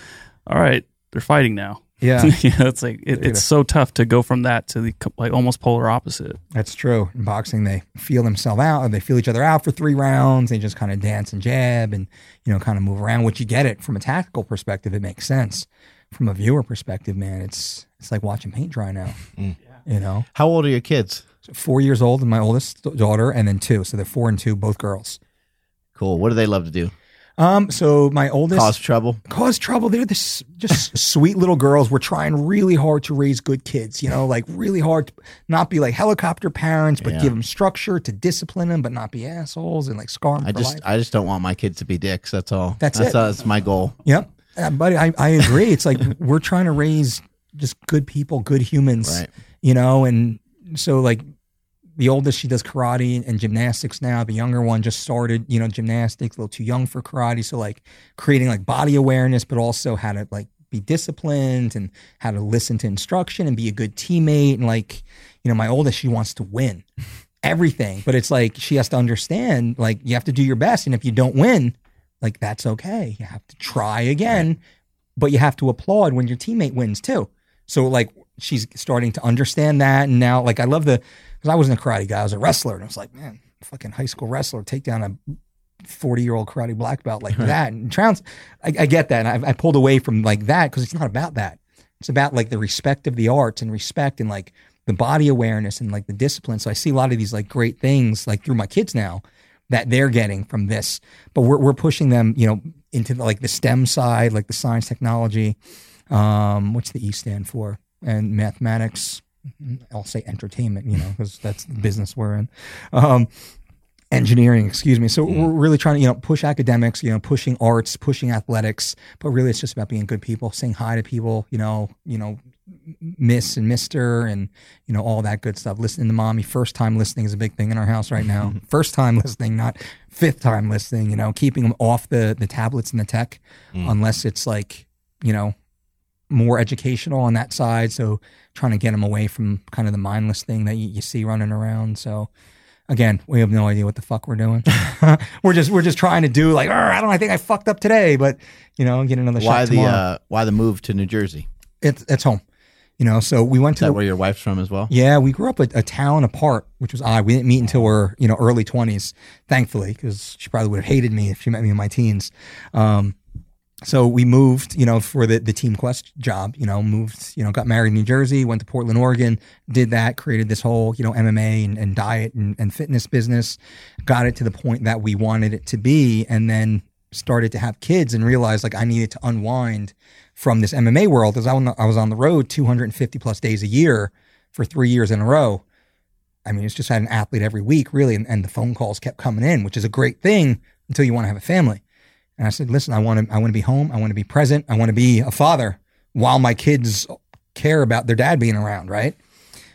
all right, they're fighting now. Yeah. you know, it's like it, it's so tough to go from that to the like almost polar opposite. That's true. In boxing, they feel themselves out, or they feel each other out for three rounds. They just kind of dance and jab, and you know, kind of move around. Which you get it from a tactical perspective, it makes sense. From a viewer perspective, man, it's it's like watching paint dry now. Mm. You know, How old are your kids? so four years old, and my oldest daughter, and then two. So they're four and two, both girls. Cool. What do they love to do? Um, so my oldest Cause trouble. cause trouble. They're this just sweet little girls. We're trying really hard to raise good kids, you know, like really hard to not be like helicopter parents, but Yeah. give them structure to discipline them, but not be assholes and like scar them I for just life. I just don't want my kids to be dicks. That's all. That's it. that's my goal. Yep. Uh, but I, I agree. It's like we're trying to raise just good people, good humans, Right. you know, and so like the oldest she does karate and gymnastics now. The younger one just started, you know, gymnastics, a little too young for karate. So like creating like body awareness, but also how to like be disciplined and how to listen to instruction and be a good teammate. And like, you know, my oldest, she wants to win everything, but it's like she has to understand like you have to do your best. And if you don't win, like that's okay. You have to try again, but you have to applaud when your teammate wins too. So like she's starting to understand that, and now like I love the because I wasn't a karate guy, I was a wrestler, and I was like, man, fucking high school wrestler, take down a forty year old karate black belt like that. And Trounce, I, I get that, and I, I pulled away from like that because it's not about that. It's about like the respect of the arts and respect and like the body awareness and like the discipline. So I see a lot of these like great things like through my kids now that they're getting from this, but we're we're pushing them, you know, into the, like the STEM side, like the science, technology. Um, what's the E stand for? And mathematics. Mm-hmm. I'll say entertainment, you know, because that's the business we're in. Um, engineering, excuse me. So we're mm-hmm. really trying to, you know, push academics, you know, pushing arts, pushing athletics, but really it's just about being good people, saying hi to people, you know, you know, miss and mister and you know all that good stuff. Listening to mommy first time listening is a big thing in our house right now. First time listening not fifth time listening you know keeping them off the the tablets and the tech mm. unless it's like you know more educational on that side so trying to get them away from kind of the mindless thing that you, you see running around so again we have no idea what the fuck we're doing we're just we're just trying to do like i don't know, i think i fucked up today but you know get another Why shot the tomorrow uh, why the move to New Jersey? it's it's home you know so we went Is to that the, where your wife's from as well? yeah, we grew up a, a town apart, which was odd. We didn't meet until we're you know early twenties, thankfully, because she probably would have hated me if she met me in my teens. Um, so we moved, you know, for the the Team Quest job. You know, moved, you know, got married in New Jersey, went to Portland, Oregon, did that, created this whole you know MMA and, and diet and, and fitness business, got it to the point that we wanted it to be, and then started to have kids and realized like I needed to unwind from this MMA world because I, was on the- I was on the road 250 plus days a year for three years in a row. I mean, it's just had an athlete every week, really, and, and the phone calls kept coming in, which is a great thing until you want to have a family. And I said, listen, I want to, I want to be home. I want to be present. I want to be a father while my kids care about their dad being around, right?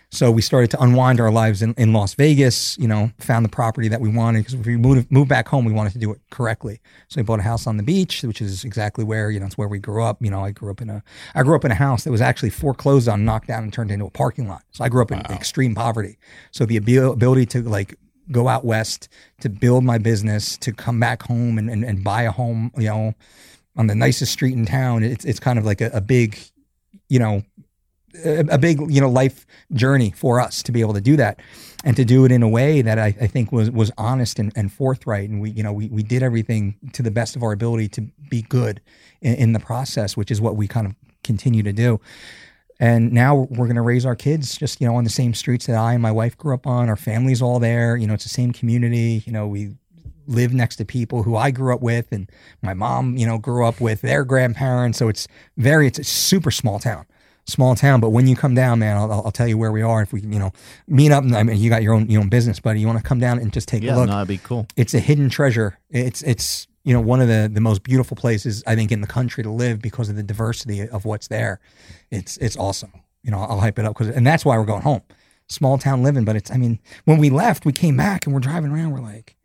So we started to unwind our lives in, in Las Vegas, you know, found the property that we wanted because if we moved, moved back home, we wanted to do it correctly. So we bought a house on the beach, which is exactly where, you know, it's where we grew up. You know, I grew up in a, I grew up in a house that was actually foreclosed on, knocked down and turned into a parking lot. So I grew up in extreme poverty. So the abil- ability to like go out west, to build my business, to come back home and, and, and buy a home, you know, on the nicest street in town, it's, it's kind of like a, a big, you know, a, a big you know life journey for us to be able to do that and to do it in a way that I, I think was was honest and, and forthright. And we you know we, we did everything to the best of our ability to be good in, in the process which is what we kind of continue to do and now we're going to raise our kids just you know on the same streets that I and my wife grew up on our family's all there you know it's the same community you know we live next to people who I grew up with and my mom, you know, grew up with their grandparents. So it's very, it's a super small town, small town. But when you come down, man, I'll, I'll tell you where we are. If we, you know, meet up, I mean, you got your own, your own business, buddy. You want to come down and just take Yeah, a look. no, that'd be cool. It's a hidden treasure. It's, it's, you know, one of the the most beautiful places I think in the country to live because of the diversity of what's there. It's it's awesome. You know, I'll hype it up because, and that's why we're going home. Small town living, but it's. I mean, when we left, we came back and we're driving around. We're like,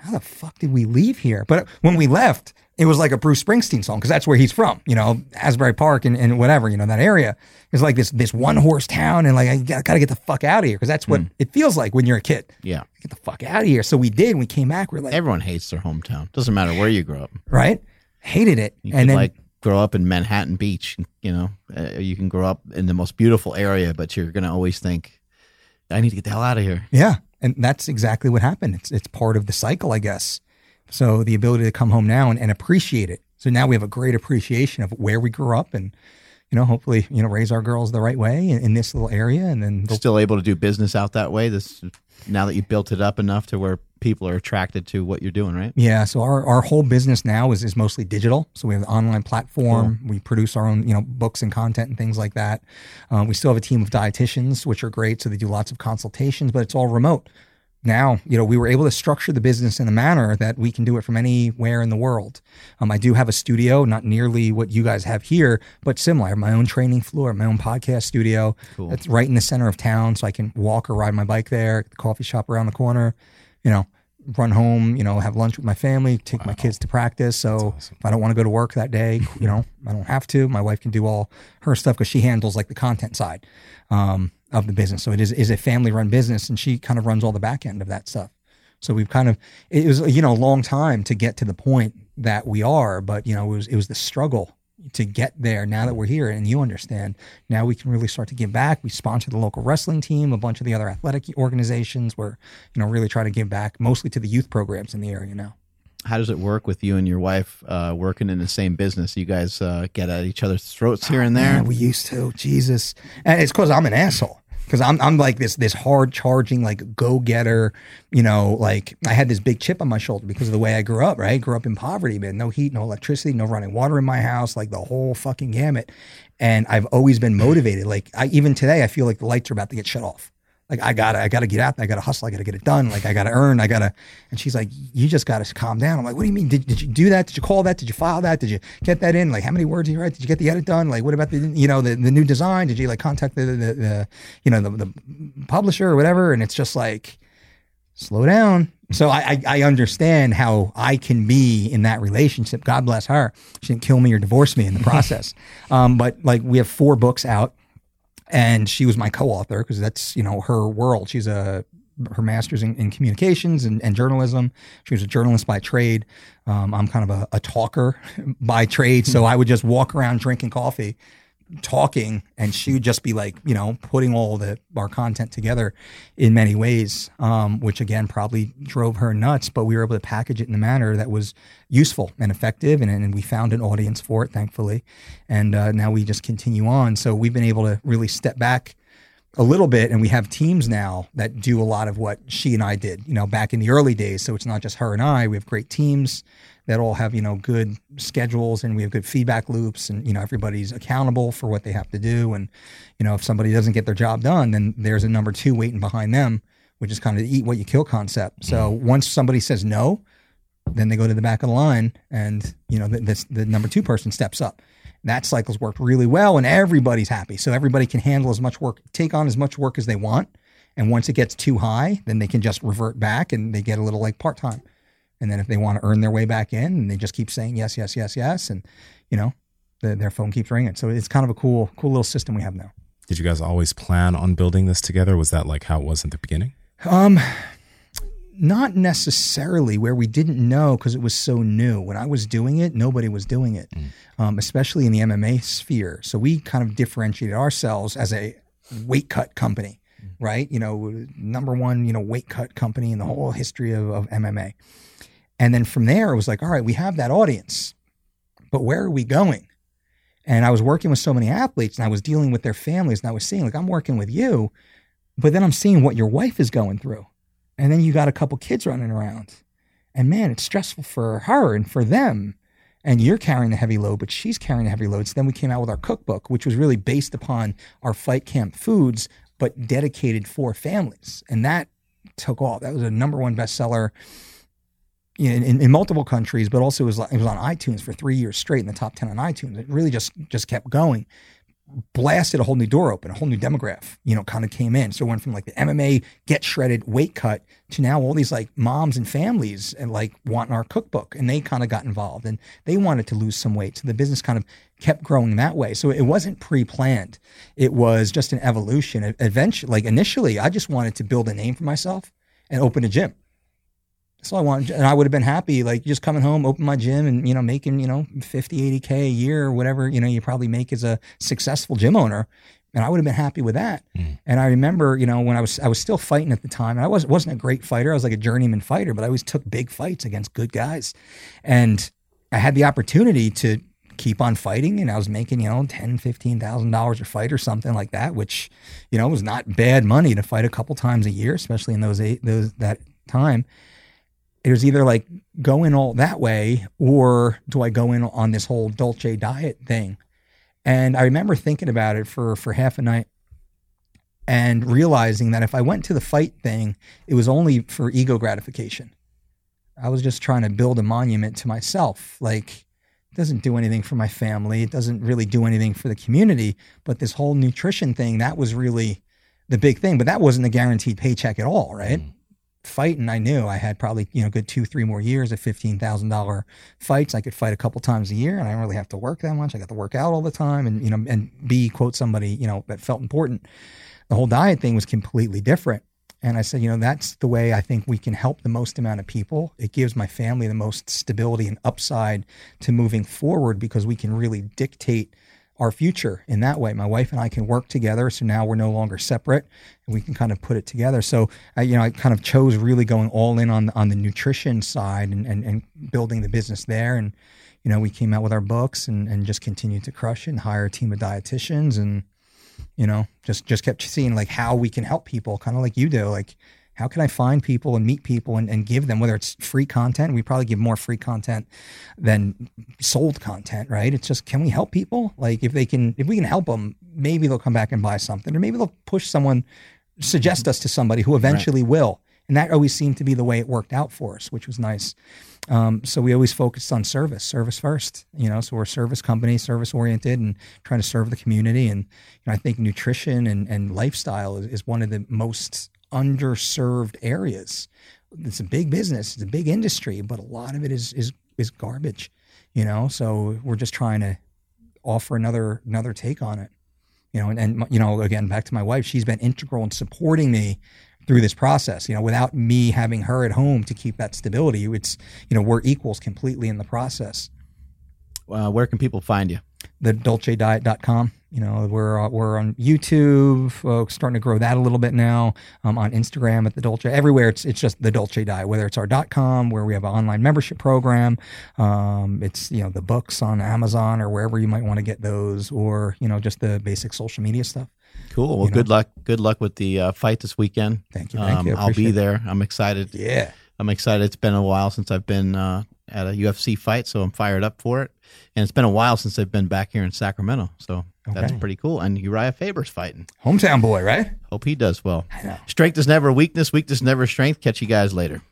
how the fuck did we leave here? But when we left, it was like a Bruce Springsteen song because that's where he's from, you know, Asbury Park and, and whatever, you know, that area is like this this one horse town, and like I got to get the fuck out of here because that's what it feels like when you're a kid. Yeah. Get the fuck out of here. So we did. We came back. We're like, Everyone hates their hometown. Doesn't matter where you grow up. right? Hated it, You and then like grow up in Manhattan Beach. You know, uh, you can grow up in the most beautiful area, but you're gonna always think, "I need to get the hell out of here." Yeah, and that's exactly what happened. It's it's part of the cycle, I guess. So the ability to come home now and, and appreciate it. So now we have a great appreciation of where we grew up, and you know, hopefully, you know, raise our girls the right way in, in this little area, and then Still able to do business out that way. This now that you built it up enough to where people are attracted to what you're doing, right? Yeah, so our, our whole business now is, is mostly digital. So we have an online platform. We produce our own, you know, books and content and things like that. Um, we still have a team of dietitians, which are great. So they do lots of consultations, but it's all remote. Now, you know, we were able to structure the business in a manner that we can do it from anywhere in the world. Um, I do have a studio, not nearly what you guys have here, but similar. I have my own training floor, my own podcast studio. Cool. That's right in the center of town, so I can walk or ride my bike there. The coffee shop around the corner. You know, run home, you know, have lunch with my family, take my kids to practice. So if I don't want to go to work that day, you know, I don't have to. My wife can do all her stuff because she handles like the content side um, of the business. So it is is a family run business, and she kind of runs all the back end of that stuff. So we've kind of it was you know a long time to get to the point that we are, but you know it was it was the struggle to get there. Now that we're here and you understand, now we can really start to give back. We sponsor the local wrestling team, a bunch of the other athletic organizations. We're you know really trying to give back mostly to the youth programs in the area now. How does it work with you and your wife uh, working in the same business? You guys uh, get at each other's throats here and there. Yeah, we used to. Jesus, and it's because I'm an asshole. Because I'm I'm like this this hard charging like go getter, you know. Like I had this big chip on my shoulder because of the way I grew up. Right, I grew up in poverty, man. No heat, no electricity, no running water in my house, like the whole fucking gamut. And I've always been motivated. Like I even today, I feel like the lights are about to get shut off. Like I gotta, I gotta get out. there. I gotta hustle. I gotta get it done. Like I gotta earn. I gotta. And she's like, "You just gotta calm down." I'm like, "What do you mean? Did, did you do that? Did you call that? Did you file that? Did you get that in? Like how many words did you write? Did you get the edit done? Like what about the, you know, the, the new design? Did you like contact the, the, the you know, the, the publisher or whatever?" And it's just like, slow down. So I, I I understand how I can be in that relationship. God bless her. She didn't kill me or divorce me in the process. um, but like we have four books out and she was my co-author because that's you know her world. She's a her master's in, in communications and, and journalism. She was a journalist by trade. Um, I'm kind of a, a talker by trade, so I would just walk around drinking coffee, talking, and she would just be like you know putting all the our content together in many ways, um, which again probably drove her nuts. But we were able to package it in a manner that was useful and effective, and, and we found an audience for it, thankfully. And uh, now we just continue on. So we've been able to really step back a little bit, and we have teams now that do a lot of what she and I did, you know, back in the early days. So it's not just her and I. We have great teams that all have you know good schedules and we have good feedback loops and you know everybody's accountable for what they have to do. And you know if somebody doesn't get their job done then there's a number two waiting behind them which is kind of the eat what you kill concept. So mm-hmm. once somebody says no then they go to the back of the line and you know the, this, the number two person steps up. That cycle's worked really well and everybody's happy. So everybody can handle as much work take on as much work as they want. And once it gets too high then they can just revert back and they get a little like part-time and then if they want to earn their way back in and they just keep saying yes yes yes yes and you know the, their phone keeps ringing. So it's kind of a cool cool little system we have now. Did you guys always plan on building this together? Was that like how it was in the beginning? um not necessarily. Where we didn't know because it was so new. When i was doing it nobody was doing it. Um, especially in the mma sphere. So we kind of differentiated ourselves as a weight cut company right? You know number one you know weight cut company in the whole history of, of mma and then from there it was like all right we have that audience but where are we going? And i was working with so many athletes and i was dealing with their families and i was seeing like i'm working with you but then i'm seeing what your wife is going through. And then you got a couple kids running around. And man it's stressful for her and for them. And you're carrying the heavy load but she's carrying the heavy load so then we came out with our cookbook which was really based upon our fight camp foods but dedicated for families. And that took off. That was a number one bestseller in, in multiple countries, but also it was, it was on iTunes for three years straight in the top 10 on iTunes. It really just, just kept going. Blasted a whole new door open, a whole new demographic, you know, kind of came in. So it went from like the MMA get shredded weight cut to now all these like moms and families and like wanting our cookbook and they kind of got involved and they wanted to lose some weight. So the business kind of kept growing that way. So it wasn't pre-planned. It was just an evolution. Eventually, like initially, I just wanted to build a name for myself and open a gym. That's all I want. And I would have been happy, like just coming home, open my gym and, you know, making, you know, 50, 80K a year or whatever, you know, you probably make as a successful gym owner. And I would have been happy with that. Mm. And I remember, you know, when I was, I was still fighting at the time and I was, wasn't a great fighter. I was like a journeyman fighter, but I always took big fights against good guys. And I had the opportunity to keep on fighting and I was making, you know, ten, fifteen thousand dollars a fight or something like that, which, you know, was not bad money to fight a couple times a year, especially in those eight those that time it was either like go in all that way or do I go in on this whole Dolce diet thing? And I remember thinking about it for for half a night and realizing that if I went to the fight thing, it was only for ego gratification. I was just trying to build a monument to myself. Like it doesn't do anything for my family. It doesn't really do anything for the community. But this whole nutrition thing, that was really the big thing. But that wasn't a guaranteed paycheck at all, right? Mm fight and I knew I had probably, you know, good two, three more years of $15,000 fights. I could fight a couple times a year and I don't really have to work that much. I got to work out all the time and, you know, and be quote somebody, you know, that felt important. The whole diet thing was completely different. And I said, you know, that's the way I think we can help the most amount of people. It gives my family the most stability and upside to moving forward because we can really dictate – our future in that way. My wife and I can work together, so now we're no longer separate, and we can kind of put it together. So, I, you know, I kind of chose really going all in on on the nutrition side and and, and building the business there. And you know, we came out with our books and and just continued to crush it and hire a team of dietitians and you know just just kept seeing like how we can help people, kind of like you do, like how can I find people and meet people and, and give them, whether it's free content, we probably give more free content than sold content, right? It's just, can we help people? Like if they can, if we can help them, maybe they'll come back and buy something, or maybe they'll push someone, suggest us to somebody who eventually right. will. And that always seemed to be the way it worked out for us, which was nice. Um, so we always focused on service, service first. You know, so we're a service company, service oriented, and trying to serve the community. And you know, I think nutrition and, and lifestyle is, is one of the most underserved areas. It's a big business, it's a big industry, but a lot of it is is is garbage, you know. So we're just trying to offer another another take on it, you know. And, and you know, again, back to my wife, she's been integral in supporting me through this process. You know, without me having her at home to keep that stability, it's you know we're equals completely in the process. Uh, where can people find you? The dolcediet.com. You know, we're uh, we're on YouTube, folks, starting to grow that a little bit now. Um, on Instagram at the Dolce, everywhere it's it's just the Dolce Diet. Whether it's our .com, where we have an online membership program, um, it's you know the books on Amazon or wherever you might want to get those, or you know just the basic social media stuff. Cool. Well, you good know? luck. Good luck with the uh, fight this weekend. Thank you. Thank um, you. I'll be there. I'm excited. Yeah. I'm excited. It's been a while since I've been uh, at a UFC fight, so I'm fired up for it. And it's been a while since they've been back here in Sacramento, so okay. that's pretty cool. And Urijah Faber's fighting, hometown boy, right? Hope he does well. Strength is never weakness. Weakness never strength. Catch you guys later.